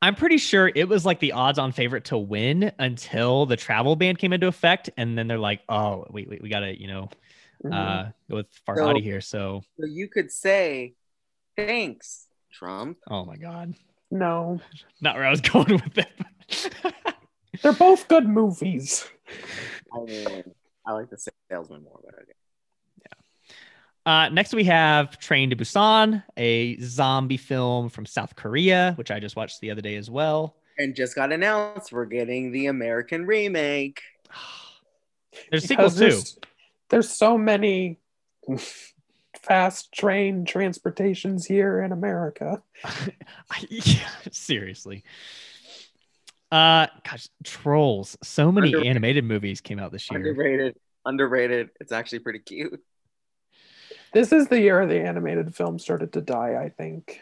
I'm pretty sure it was like the odds-on favorite to win until the travel ban came into effect, and then they're like, oh, wait, wait, we gotta, you know, Mhm. uh, go with So- Farhadi here. So, So you could say, thanks, Trump. oh my god, no, not where I was going with it. they're both good movies. I mean, I like the salesman more, but okay. Uh, next, we have Train to Busan, a zombie film from South Korea, which I just watched the other day as well. And just got announced we're getting the American remake. There's sequels Because too. there's, there's so many fast train transportations here in America. yeah, seriously. Uh, gosh, Trolls. So many Underrated. animated movies came out this year. Underrated. Underrated. It's actually pretty cute. This is the year the animated film started to die, I think.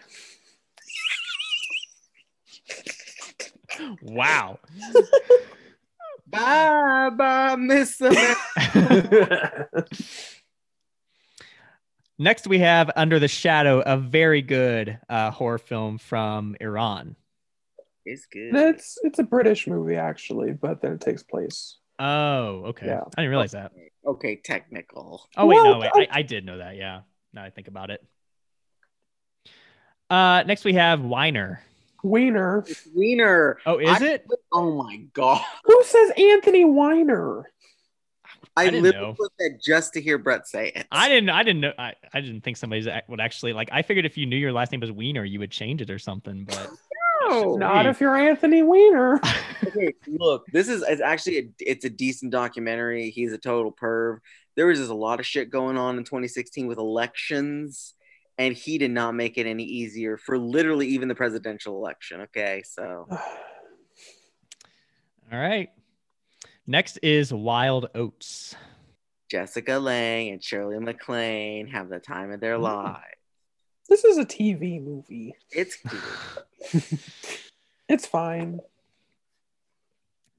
Wow. Bye bye, Miss America. Next, we have Under the Shadow, a very good uh, horror film from Iran. It's good. it's it's a British movie actually, but then it takes place. Oh, okay. Yeah. I didn't realize that. Okay, technical. Oh wait, no, wait. I, I did know that. Yeah. Now I think about it. Uh, next we have Weiner. Weiner. It's Wiener. Oh, is I- it? Oh my god. Who says Anthony Weiner? I, I literally put that just to hear Brett say it. I didn't. I didn't know. I, I didn't think somebody would actually like. I figured if you knew your last name was Weiner, you would change it or something. But No. Not Hey. if you're Anthony Weiner. okay, look, this is it's actually a, it's a decent documentary. He's a total perv. There was just a lot of shit going on in 2016 with elections, and he did not make it any easier for literally even the presidential election. Okay, so all right. Next is Wild Oats. Jessica Lange and Shirley MacLaine have the time of their Ooh. lives. this is a TV movie. It's cute. It's fine.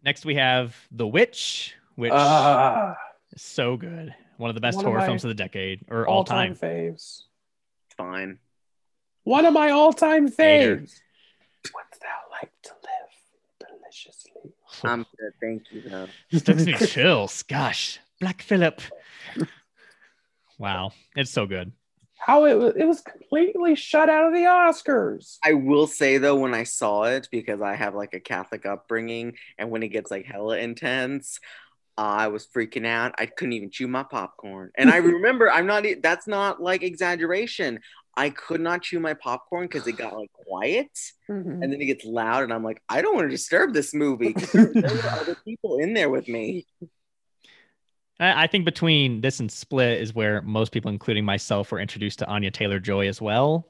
Next we have The Witch, which Ah, is so good. One of the best One of horror films of the decade or all all-time time. faves. Fine. One of my all-time faves. Wouldst thou like to live deliciously? I'm good. Thank you, though. Gives me chills. Gosh, Black Phillip. Wow, it's so good. How it was, it was completely shut out of the Oscars. I will say though, when I saw it, because I have like a Catholic upbringing, and when it gets like hella intense, I was freaking out. I couldn't even chew my popcorn. And I remember, I'm not. That's not like exaggeration. I could not chew my popcorn because it got like quiet, Mhm. and then it gets loud, and I'm like, I don't want to disturb this movie. There, there were other people in there with me. I, I think between this and Split is where most people, including myself, were introduced to Anya Taylor Joy as well,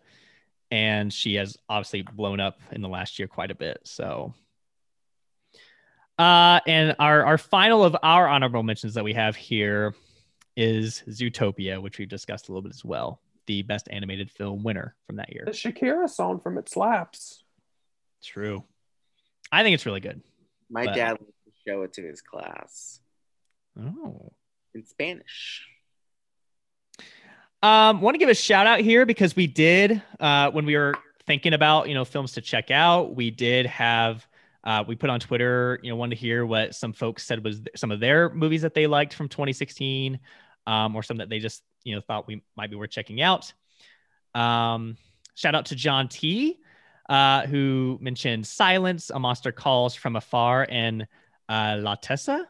and she has obviously blown up in the last year quite a bit. So, uh, and our our final of our honorable mentions that we have here is Zootopia, which we've discussed a little bit as well, the best animated film winner from that year. The Shakira song from It Slaps. True. I think it's really good. My But- dad liked to show it to his class Oh. in Spanish. Um, want to give a shout out here because we did uh, when we were thinking about you know films to check out. We did have uh, we put on Twitter you know wanted to hear what some folks said was some of their movies that they liked from 2016, um, or some that they just you know thought we might be worth checking out. Um, shout out to John T, uh, who mentioned Silence, A Monster Calls from Afar, and uh, La Tessa.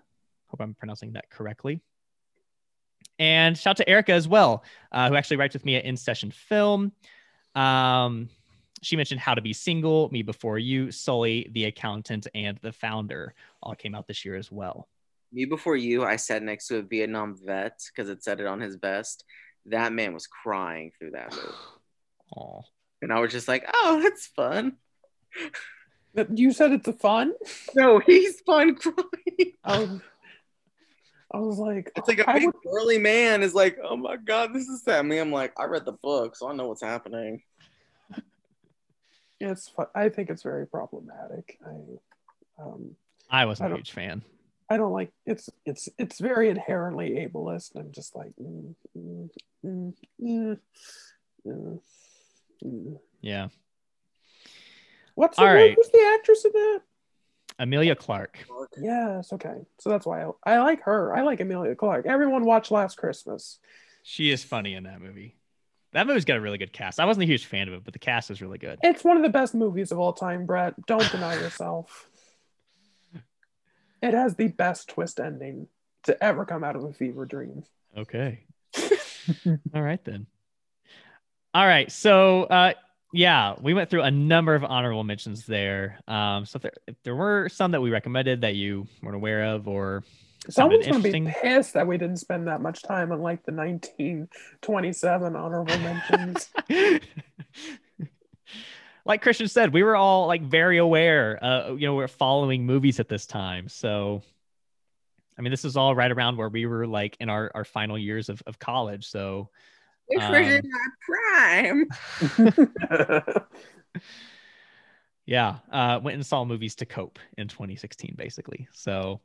Hope I'm pronouncing that correctly. And shout out to Erica as well, uh, who actually writes with me at In Session Film. Um, she mentioned How to Be Single, Me Before You, Sully, The Accountant, and The Founder all came out this year as well. Me Before You, I sat next to a Vietnam vet because it said it on his vest. That man was crying through that movie. Oh, And I was just like, oh, that's fun. That- You said it's a fun. No, he's fun crying. I was, I was like, It's like a I big would- burly man is like, oh my God, this is sad. Me, I'm like, I read the book, so I know what's happening. it's. fu- I think it's very problematic. I, um, I I wasn't a huge fan. I don't like it's it's it's very inherently ableist. I'm just like, mm, mm, mm, mm, mm, mm. Yeah. what's All her, right. who's the actress in that? Emilia Clarke. Yes, okay. So that's why I, I like her. I like Emilia Clarke. Everyone watched Last Christmas. She is funny in that movie. That movie's got a really good cast. I wasn't a huge fan of it, but the cast is really good. It's one of the best movies of all time, Brett. Don't deny yourself. It has the best twist ending to ever come out of a fever dream. Okay. All right then. All right. So uh yeah, we went through a number of honorable mentions there. Um, so if there, if there were some that we recommended that you weren't aware of, or Someone's gonna be pissed that we didn't spend that much time on like the 1927 honorable mentions. like Christian said, we were all like very aware. Uh, you know, we're following movies at this time, so I mean, this is all right around where we were like in our our final years of of college. So It Um, was in my prime. yeah uh went and saw movies to cope in 2016 basically so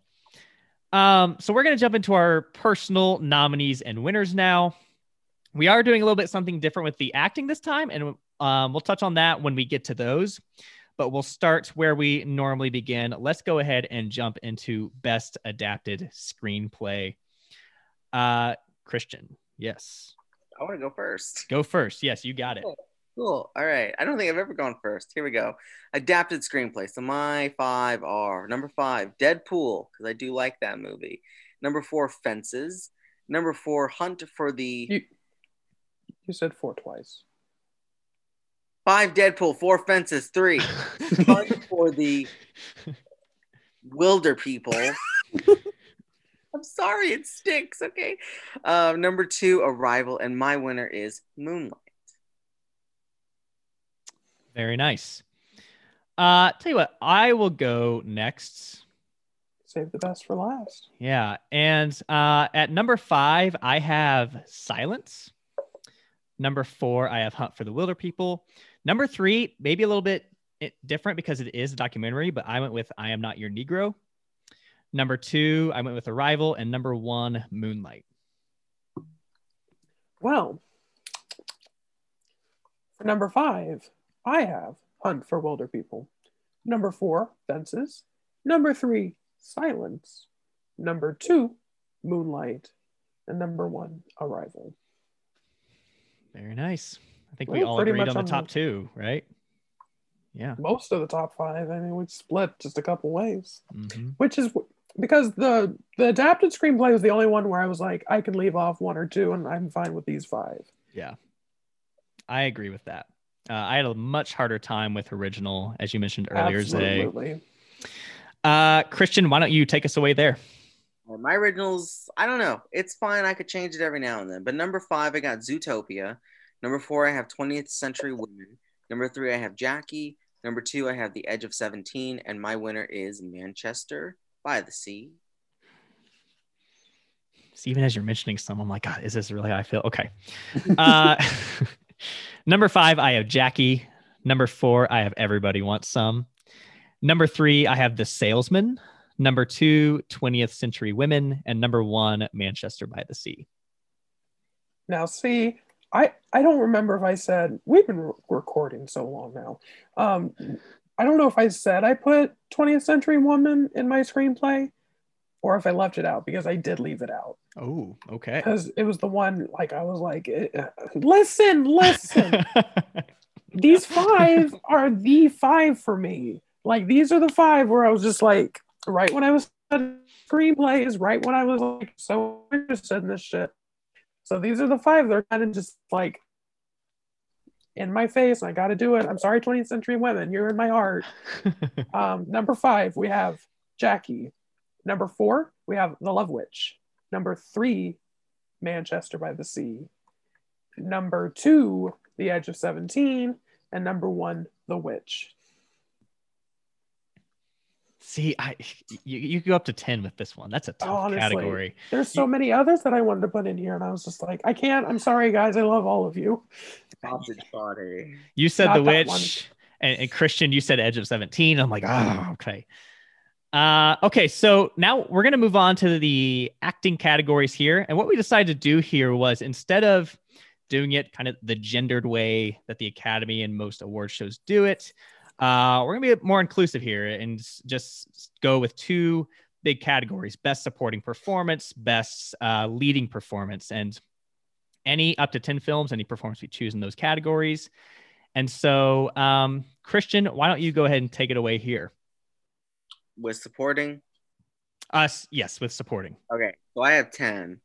um so we're going to jump into our personal nominees and winners now we are doing a little bit something different with the acting this time and um, we'll touch on that when we get to those but we'll start where we normally begin let's go ahead and jump into best adapted screenplay uh christian yes I want to go first. go first yes you got it Cool. All right. I don't think I've ever gone first. Here we go. Adapted screenplay. So my five are number five, Deadpool, because I do like that movie. Number four, Fences. Number four, Hunt for the You- you said four twice. Five, Deadpool, four Fences, three, for the Wilder People. I'm sorry, it sticks. Okay. Uh, number two, Arrival, and my winner is Moonlight. Very nice. Uh, tell you what, I will go next. Save the best for last. Yeah, and uh, at number five, I have Silence. Number four, I have Hunt for the Wilder People. Number three, maybe a little bit eh, different because it is a documentary, but I went with I Am Not Your Negro. Number two, I went with Arrival, and number one, Moonlight. Well, for number five, I have Hunt for Wilder People. Number four, Fences. Number three, Silence. Number two, Moonlight. And number one, Arrival. Very nice. I think we Well, all pretty agreed much on the top the- two, right? Yeah. Most of the top five, I mean, we split just a couple ways, Mhm. which is because the the adapted screenplay was the only one where I was like, I can leave off one or two, and I'm fine with these five. Yeah, I agree with that. Uh, I had a much harder time with original, as you mentioned earlier today. Absolutely. Uh, Christian, why don't you take us away there? Well, my originals, I don't know. It's fine. I could change it every now and then. But number five, I got Zootopia. Number four, I have 20th Century Women. Number three, I have Jackie. Number two, I have The Edge of 17. And my winner is Manchester by the Sea. So even as you're mentioning some, I'm like, God, is this really how I feel? Okay. Uh, number five, I have Jackie. Number four, I have Everybody Wants Some. Number three, I have The Salesman. Number two, 20th Century Women. And number one, Manchester by the Sea. Now, see, I I don't remember if I said we've been re- recording so long now. Um, I don't know if I said I put 20th Century Woman in my screenplay, or if I left it out because I did leave it out Oh, okay. because it was the one like I was like, eh, eh, listen, listen, these five are the five for me. Like these are the five where I was just like, right when I was studying screenplays, right when I was like so interested in this shit. So these are the five that are kind of just like in my face, I got to do it. I'm sorry, 20th Century Women, you're in my heart. Um, number five, we have Jackie. Number four, we have The Love Witch. Number three, Manchester by the Sea. Number two, The Edge of 17. And number one, The Witch. See, I you, you go up to 10 with this one. That's a tough Honestly. category. There's so many others that I wanted to put in here, and I was just like, I can't. I'm sorry, guys. I love all of you. Sausage party. You said Not The Witch, and, and Christian, you said Edge of 17. I'm like, oh, okay. Uh, okay, so now we're going to move on to the acting categories here. And what we decided to do here was instead of doing it kind of the gendered way that the Academy and most award shows do it, uh, we're going to be more inclusive here and just go with two big categories best supporting performance, best uh, leading performance. And any up to 10 films, any performance we choose in those categories. And so, um, Christian, why don't you go ahead and take it away here? With supporting. Us, yes, with supporting. Okay. So I have 10.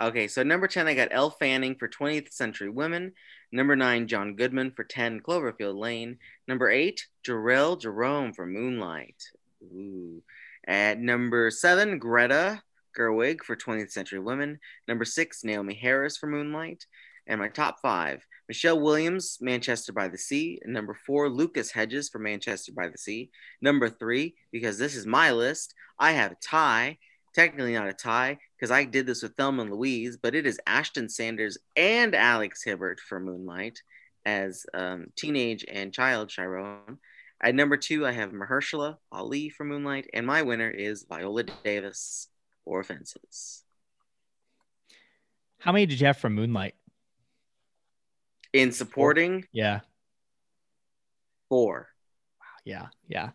Okay, so number 10, I got Elle Fanning for 20th Century Women. Number nine, John Goodman for 10 Cloverfield Lane. Number eight, Jharrel Jerome for Moonlight. Ooh. At number seven, Greta Gerwig for 20th Century Women. Number six, Naomie Harris for Moonlight. And my top five, Michelle Williams, Manchester by the Sea. Number four, Lucas Hedges for Manchester by the Sea. Number three, because this is my list, I have a tie technically not a tie because I did this with Thelma and Louise, but it is Ashton Sanders and Alex Hibbert for Moonlight as um, teenage and child Chiron. At number two, I have Mahershala Ali for Moonlight, and my winner is Viola Davis for Fences. How many did you have for Moonlight? In supporting, Yeah. four. Yeah. Yeah.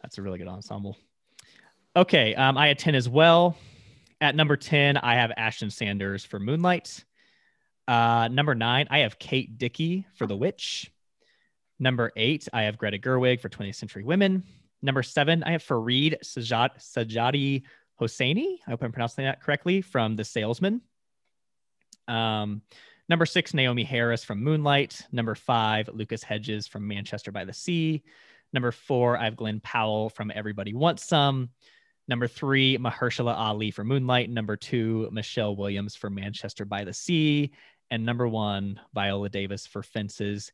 That's a really good ensemble. Okay. Um, I had 10 as well. At number 10, I have Ashton Sanders for Moonlight. Uh, number nine, I have Kate Dickie for The Witch. Number eight, I have Greta Gerwig for 20th Century Women. Number seven, I have Farid Sajad, Sajjadi Hosseini. I hope I'm pronouncing that correctly from The Salesman. Um, number six, Naomie Harris from Moonlight. Number five, Lucas Hedges from Manchester by the Sea. Number four, I have Glen Powell from Everybody Wants Some. Number three, Mahershala Ali for Moonlight. Number two, Michelle Williams for Manchester by the Sea. And number one, Viola Davis for Fences.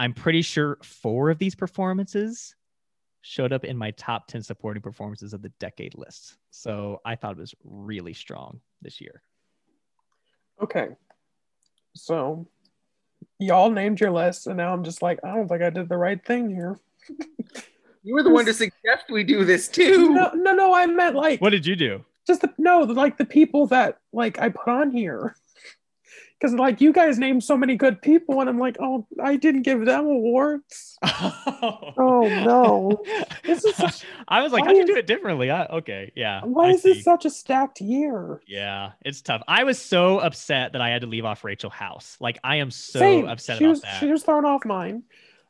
I'm pretty sure four of these performances showed up in my top 10 supporting performances of the decade list. So I thought it was really strong this year. Okay. So y'all named your list, and now I'm just like, I don't think I did the right thing here. You were the one to suggest we do this too. No, no, no, I meant like What did you do? just the, no, like the people that like I put on here. Because like you guys named so many good people, and I'm like, oh, I didn't give them awards. Oh. oh no. This is such- I was like, why how'd you do it differently? I, okay, yeah. Why I is see. this such a stacked year? Yeah, it's tough. I was so upset that I had to leave off Rachel House. Like, I am so Same. upset she about was, that. She was throwing off mine.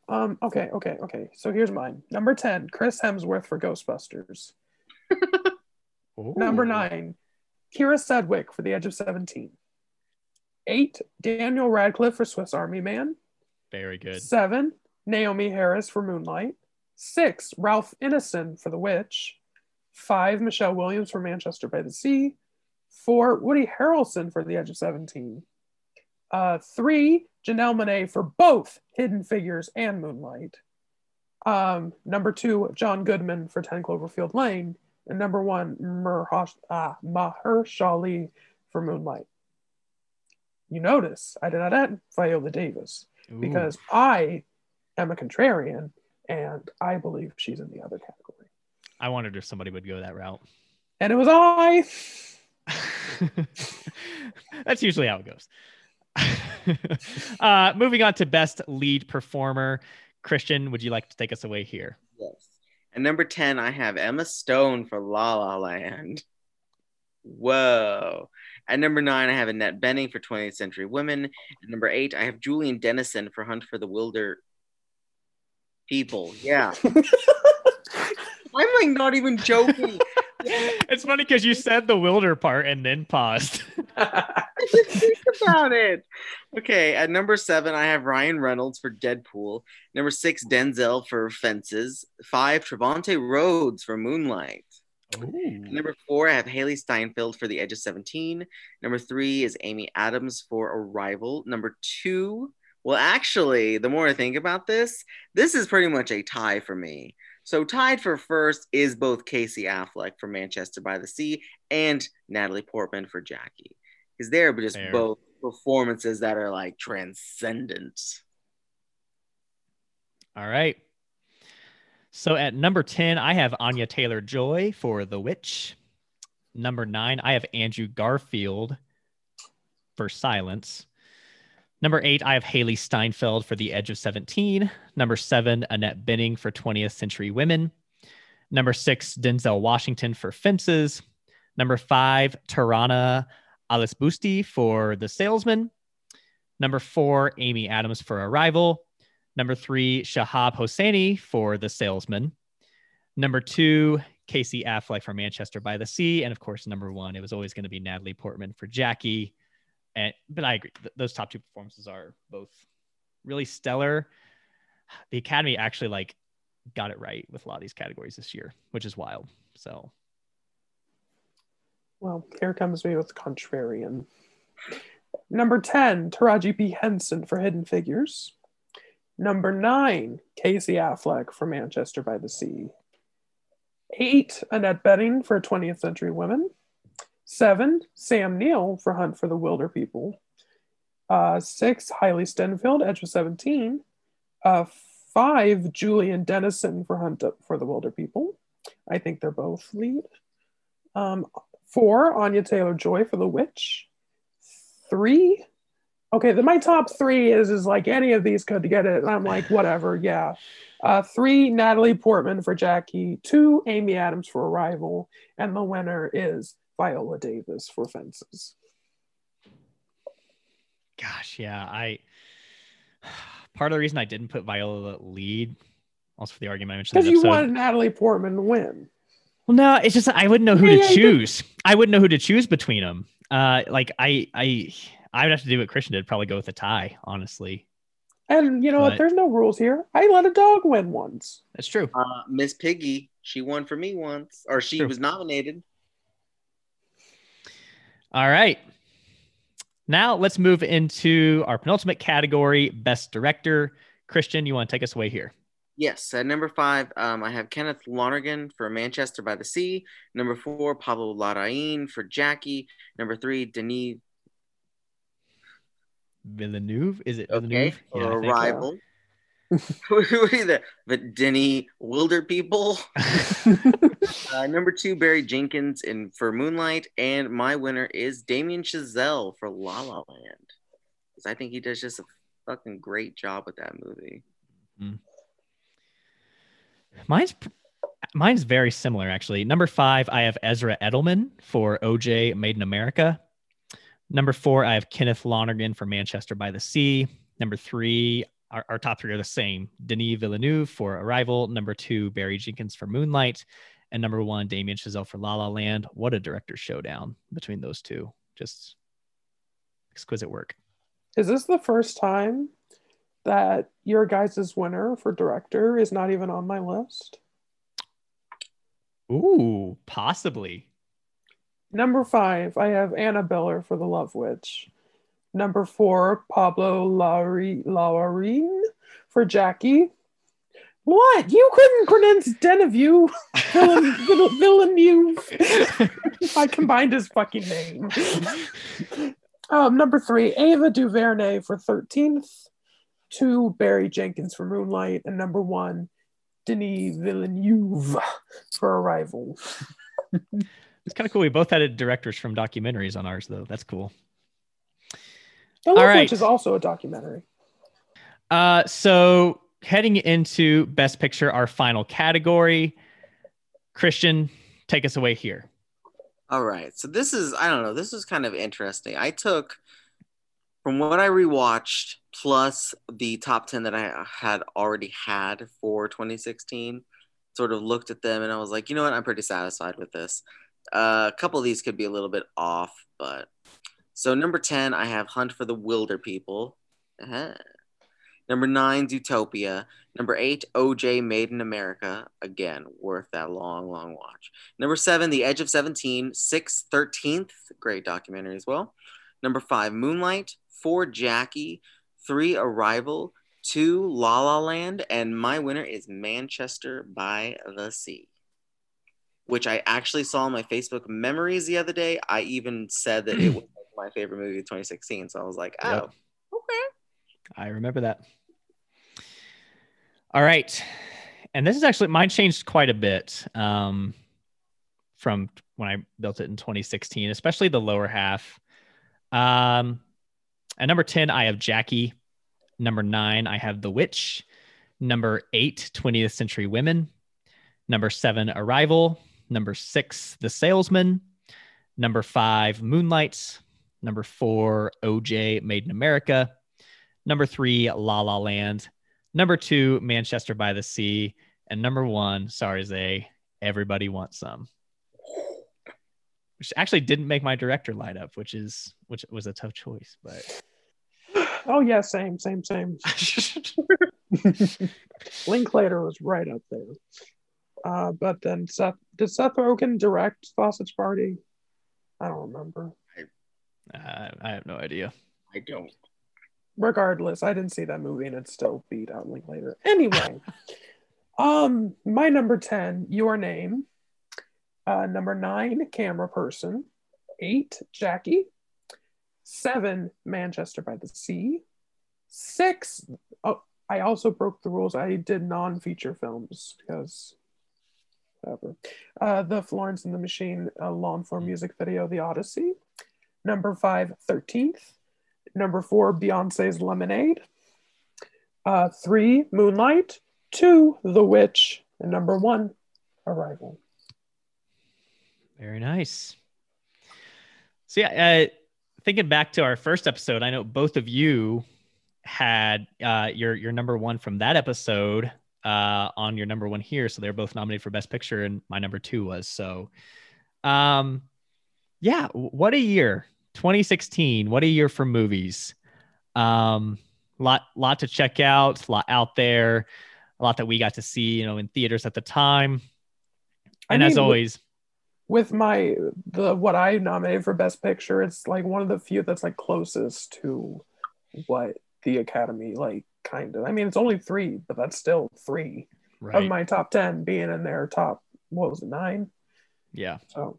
Um. Okay. Okay. Okay. So here's mine. Number ten, Chris Hemsworth for Ghostbusters. Number nine, Kyra Sedgwick for The Edge of Seventeen. Eight, Daniel Radcliffe for Swiss Army Man. Very good. Seven, Naomie Harris for Moonlight. Six, Ralph Ineson for The Witch. Five, Michelle Williams for Manchester by the Sea. Four, Woody Harrelson for The Edge of 17. Uh, three, Janelle Monáe for both Hidden Figures and Moonlight. Um, number two, John Goodman for 10 Cloverfield Lane. And number one, Mahersh- ah, Mahershala for Moonlight. You notice I did not add Viola Davis Ooh. because I am a contrarian and I believe she's in the other category. I wondered if somebody would go that route. And it was I. That's usually how it goes. uh, moving on to best lead performer. Christian, would you like to take us away here? Yes. And number 10, I have Emma Stone for La La Land. Whoa. At number nine, I have Annette Bening for 20th Century Women. At number eight, I have Julian Dennison for Hunt for the Wilder People. Yeah. I'm like not even joking. it's funny because you said the wilder part and then paused. I just think about it. Okay, at number seven, I have Ryan Reynolds for Deadpool. Number six, Denzel for Fences. Five, Trevante Rhodes for Moonlight. Number four, I have Hailee Steinfeld for The Edge of 17. Number three is Amy Adams for Arrival. Number two, well, actually, the more I think about this, this is pretty much a tie for me. So, tied for first is both Casey Affleck for Manchester by the Sea and Natalie Portman for Jackie. Because they're just Fair. both performances that are like transcendent. All right. So at number 10, I have Anya Taylor Joy for The Witch. Number nine, I have Andrew Garfield for Silence. Number eight, I have Hailee Steinfeld for The Edge of 17. Number seven, Annette Bening for 20th Century Women. Number six, Denzel Washington for Fences. Number five, Taraneh Alidoosti for The Salesman. Number four, Amy Adams for Arrival. Number three, Shahab Hosseini for The Salesman. Number two, Casey Affleck for Manchester by the Sea, and of course, number one, it was always going to be Natalie Portman for Jackie. And but I agree, th- those top two performances are both really stellar. The Academy actually like got it right with a lot of these categories this year, which is wild. So, well, here comes me with contrarian. Number 10, Taraji P. Henson for Hidden Figures. Number nine, Casey Affleck for Manchester by the Sea. Eight, Annette Bening for 20th Century Women. Seven, Sam Neill for Hunt for the Wilderpeople. Uh, six, Hailee Steinfeld, Edge of 17. Uh, five, Julian Dennison for Hunt for the Wilder People. I think they're both lead. Um, four, Anya Taylor Joy for The Witch. Three, okay, then my top three is is like any of these could get it. I'm like, whatever, yeah. Uh, three, Natalie Portman for Jackie. Two, Amy Adams for Arrival. And the winner is Viola Davis for Fences. Gosh, yeah, I. Part of the reason I didn't put Viola lead, also for the argument I mentioned, because you wanted Natalie Portman to win. Well, no, it's just I wouldn't know who yeah, to choose. I wouldn't know who to choose between them. Uh, like I, I, I would have to do what Christian did, probably go with a tie, honestly. And you know but, what? There's no rules here. I let a dog win once. That's true. Uh, Miss Piggy, she won for me once, or she true. was nominated. All right. Now let's move into our penultimate category, Best Director. Christian, you want to take us away here? Yes, at number five, um, I have Kenneth Lonergan for Manchester by the Sea. Number four, Pablo Larraín for Jackie. Number three, Denis Villeneuve. Is it okay? Yeah, Arrival. Who is that? But Denny Wilderpeople. uh, number two, Barry Jenkins in for Moonlight, and my winner is Damien Chazelle for La La Land, because I think he does just a fucking great job with that movie. Mm. Mine's mine's very similar actually. Number five, I have Ezra Edelman for OJ Made in America. Number four, I have Kenneth Lonergan for Manchester by the Sea. Number three, our, our top three are the same. Denis Villeneuve for Arrival. Number two, Barry Jenkins for Moonlight. And number one, Damien Chazelle for La La Land. What a director showdown between those two. Just exquisite work. Is this the first time that your guys' winner for director is not even on my list? Ooh, possibly. Number five, I have Anna Biller for The Love Witch. Number four, Pablo Larraín for Jackie. What? You couldn't pronounce Denevue, Villeneuve. I combined his fucking name. Um, number three, Ava DuVernay for 13th. Two, Barry Jenkins for Moonlight. And number one, Denis Villeneuve for Arrival. It's kind of cool. We both had directors from documentaries on ours, though. That's cool. The Love right. Witch is also a documentary. Uh, so heading into Best Picture, our final category. Christian, take us away here. All right. So this is I don't know. This is kind of interesting. I took from what I rewatched plus the top 10 that I had already had for 2016, sort of looked at them and I was like, you know what? I'm pretty satisfied with this. Uh, a couple of these could be a little bit off, but so number 10, I have Hunt for the Wilderpeople. Uh-huh. Number nine, Zootopia. Number eight, OJ Made in America. Again, worth that long, long watch. Number seven, The Edge of 17. Six, 13th. Great documentary as well. Number five, Moonlight. Four, Jackie. Three, Arrival. Two, La La Land. And my winner is Manchester by the Sea which I actually saw in my Facebook memories the other day. I even said that it was my favorite movie of 2016. So I was like, oh, yep. okay. I remember that. All right. And this is actually, mine changed quite a bit um, from when I built it in 2016, especially the lower half. Um, at number 10, I have Jackie. Number nine, I have The Witch. Number eight, 20th Century Women. Number seven, Arrival. Number six, The Salesman. Number five, Moonlights. Number four, OJ Made in America. Number three, La La Land. Number two, Manchester by the Sea. And number one, Zay, Everybody Wants Some. Which actually didn't make my director light up, which is which was a tough choice, but Oh yeah, same, same, same. Linklater was right up there. Uh, but then Seth did Seth Rogen direct Sausage Party? I don't remember. uh, I have no idea. I don't. Regardless, I didn't see that movie and it still beat out Linklater. Anyway, um, my number 10, Your Name. Uh, number nine, Camera Person. Eight, Jackie. Seven, Manchester by the Sea. Six, oh, I also broke the rules. I did non-feature films because whatever. Uh, the Florence and the Machine uh, long form music video, The Odyssey. Number five, 13th. Number four, Beyonce's Lemonade. Uh, three, Moonlight. Two, The Witch. And number one, Arrival. Very nice. So yeah, uh, thinking back to our first episode, I know both of you had uh, your your number one from that episode uh, on your number one here, so they're both nominated for Best Picture, and my number two was so. Um, yeah, what a year, 2016. What a year for movies. Um, lot lot to check out, a lot out there, a lot that we got to see, you know, in theaters at the time. I And as mean, always, With my the what I nominated for Best Picture, it's like one of the few that's like closest to what the Academy like kind of. I mean, it's only three, but that's still three of my top ten being in their top. What was it nine? yeah, So,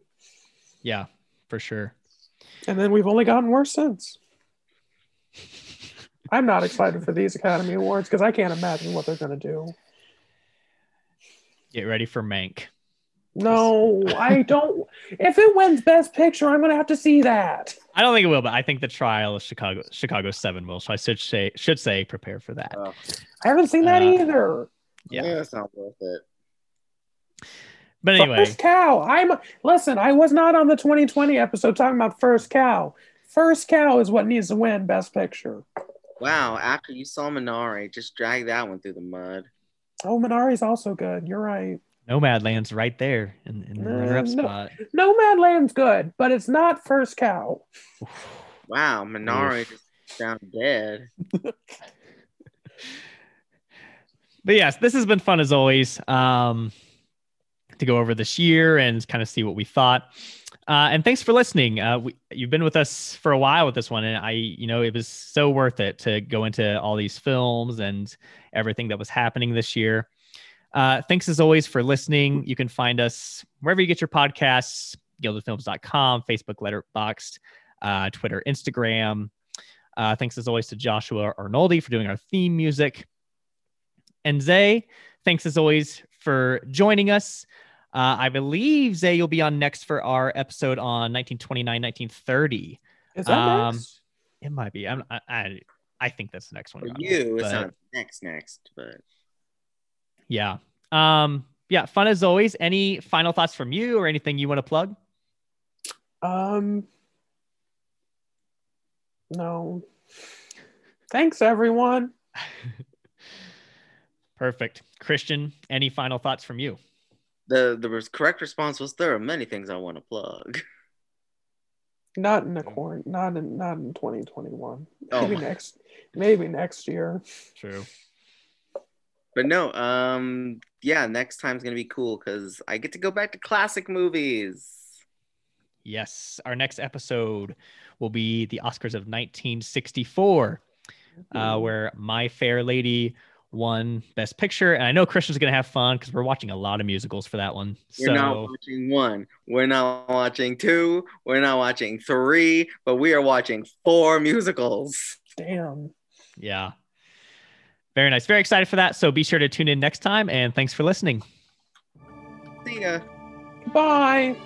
yeah, for sure. and then we've only gotten worse since. I'm not excited for these Academy Awards because I can't imagine what they're gonna do. Get ready for Mank. No, I don't. If it wins Best Picture, I'm gonna have to see that. I don't think it will, but I think the trial of Chicago Chicago Seven will. So I should say should say prepare for that. Oh, I haven't seen that Uh, either. Yeah. yeah, it's not worth it. But anyway, First cow. I'm listen. I was not on the 2020 episode talking about first cow. First cow is what needs to win Best Picture. Wow, after you saw Minari, just drag that one through the mud. Oh, Minari's also good. You're right. Nomadland's right there in, in the Uh, runner-up no. spot. Nomadland's good, but it's not first cow. Wow, Minari just found dead. But yes, this has been fun as always. Um, to go over this year and kind of see what we thought. Uh, and thanks for listening. Uh, we, you've been with us for a while with this one, and I, you know, it was so worth it to go into all these films and everything that was happening this year. Uh, thanks as always for listening. You can find us wherever you get your podcasts, gildedfilms.com, Facebook, Letterboxd, uh, Twitter, Instagram. Uh, thanks as always to Joshua Arnoldi for doing our theme music. And Zay, thanks as always for joining us. Uh, I believe Zay, you'll be on next for our episode on 1929, 1930. Is that Um, next? It might be. I'm, I, I, I think that's the next one. For you're on, you, it's not next next, but Yeah. Um. Yeah. Fun as always. Any final thoughts from you or anything you want to plug? Um. No. Thanks, everyone. Perfect. Christian, any final thoughts from you? the the correct response was there are many things I want to plug. Not in the quarant. Not in. Not in 2021. Oh Maybe my- next. Maybe next year. True. But no, um, yeah, next time's gonna be cool because I get to go back to classic movies. Yes. Our next episode will be the Oscars of 1964, uh, where My Fair Lady won Best Picture. And I know Christian's going to have fun because we're watching a lot of musicals for that one. We're not watching one. We're not watching two. We're not watching three. But we are watching four musicals. Damn. yeah. Very nice. Very excited for that. So be sure to tune in next time. And thanks for listening. See ya. Bye.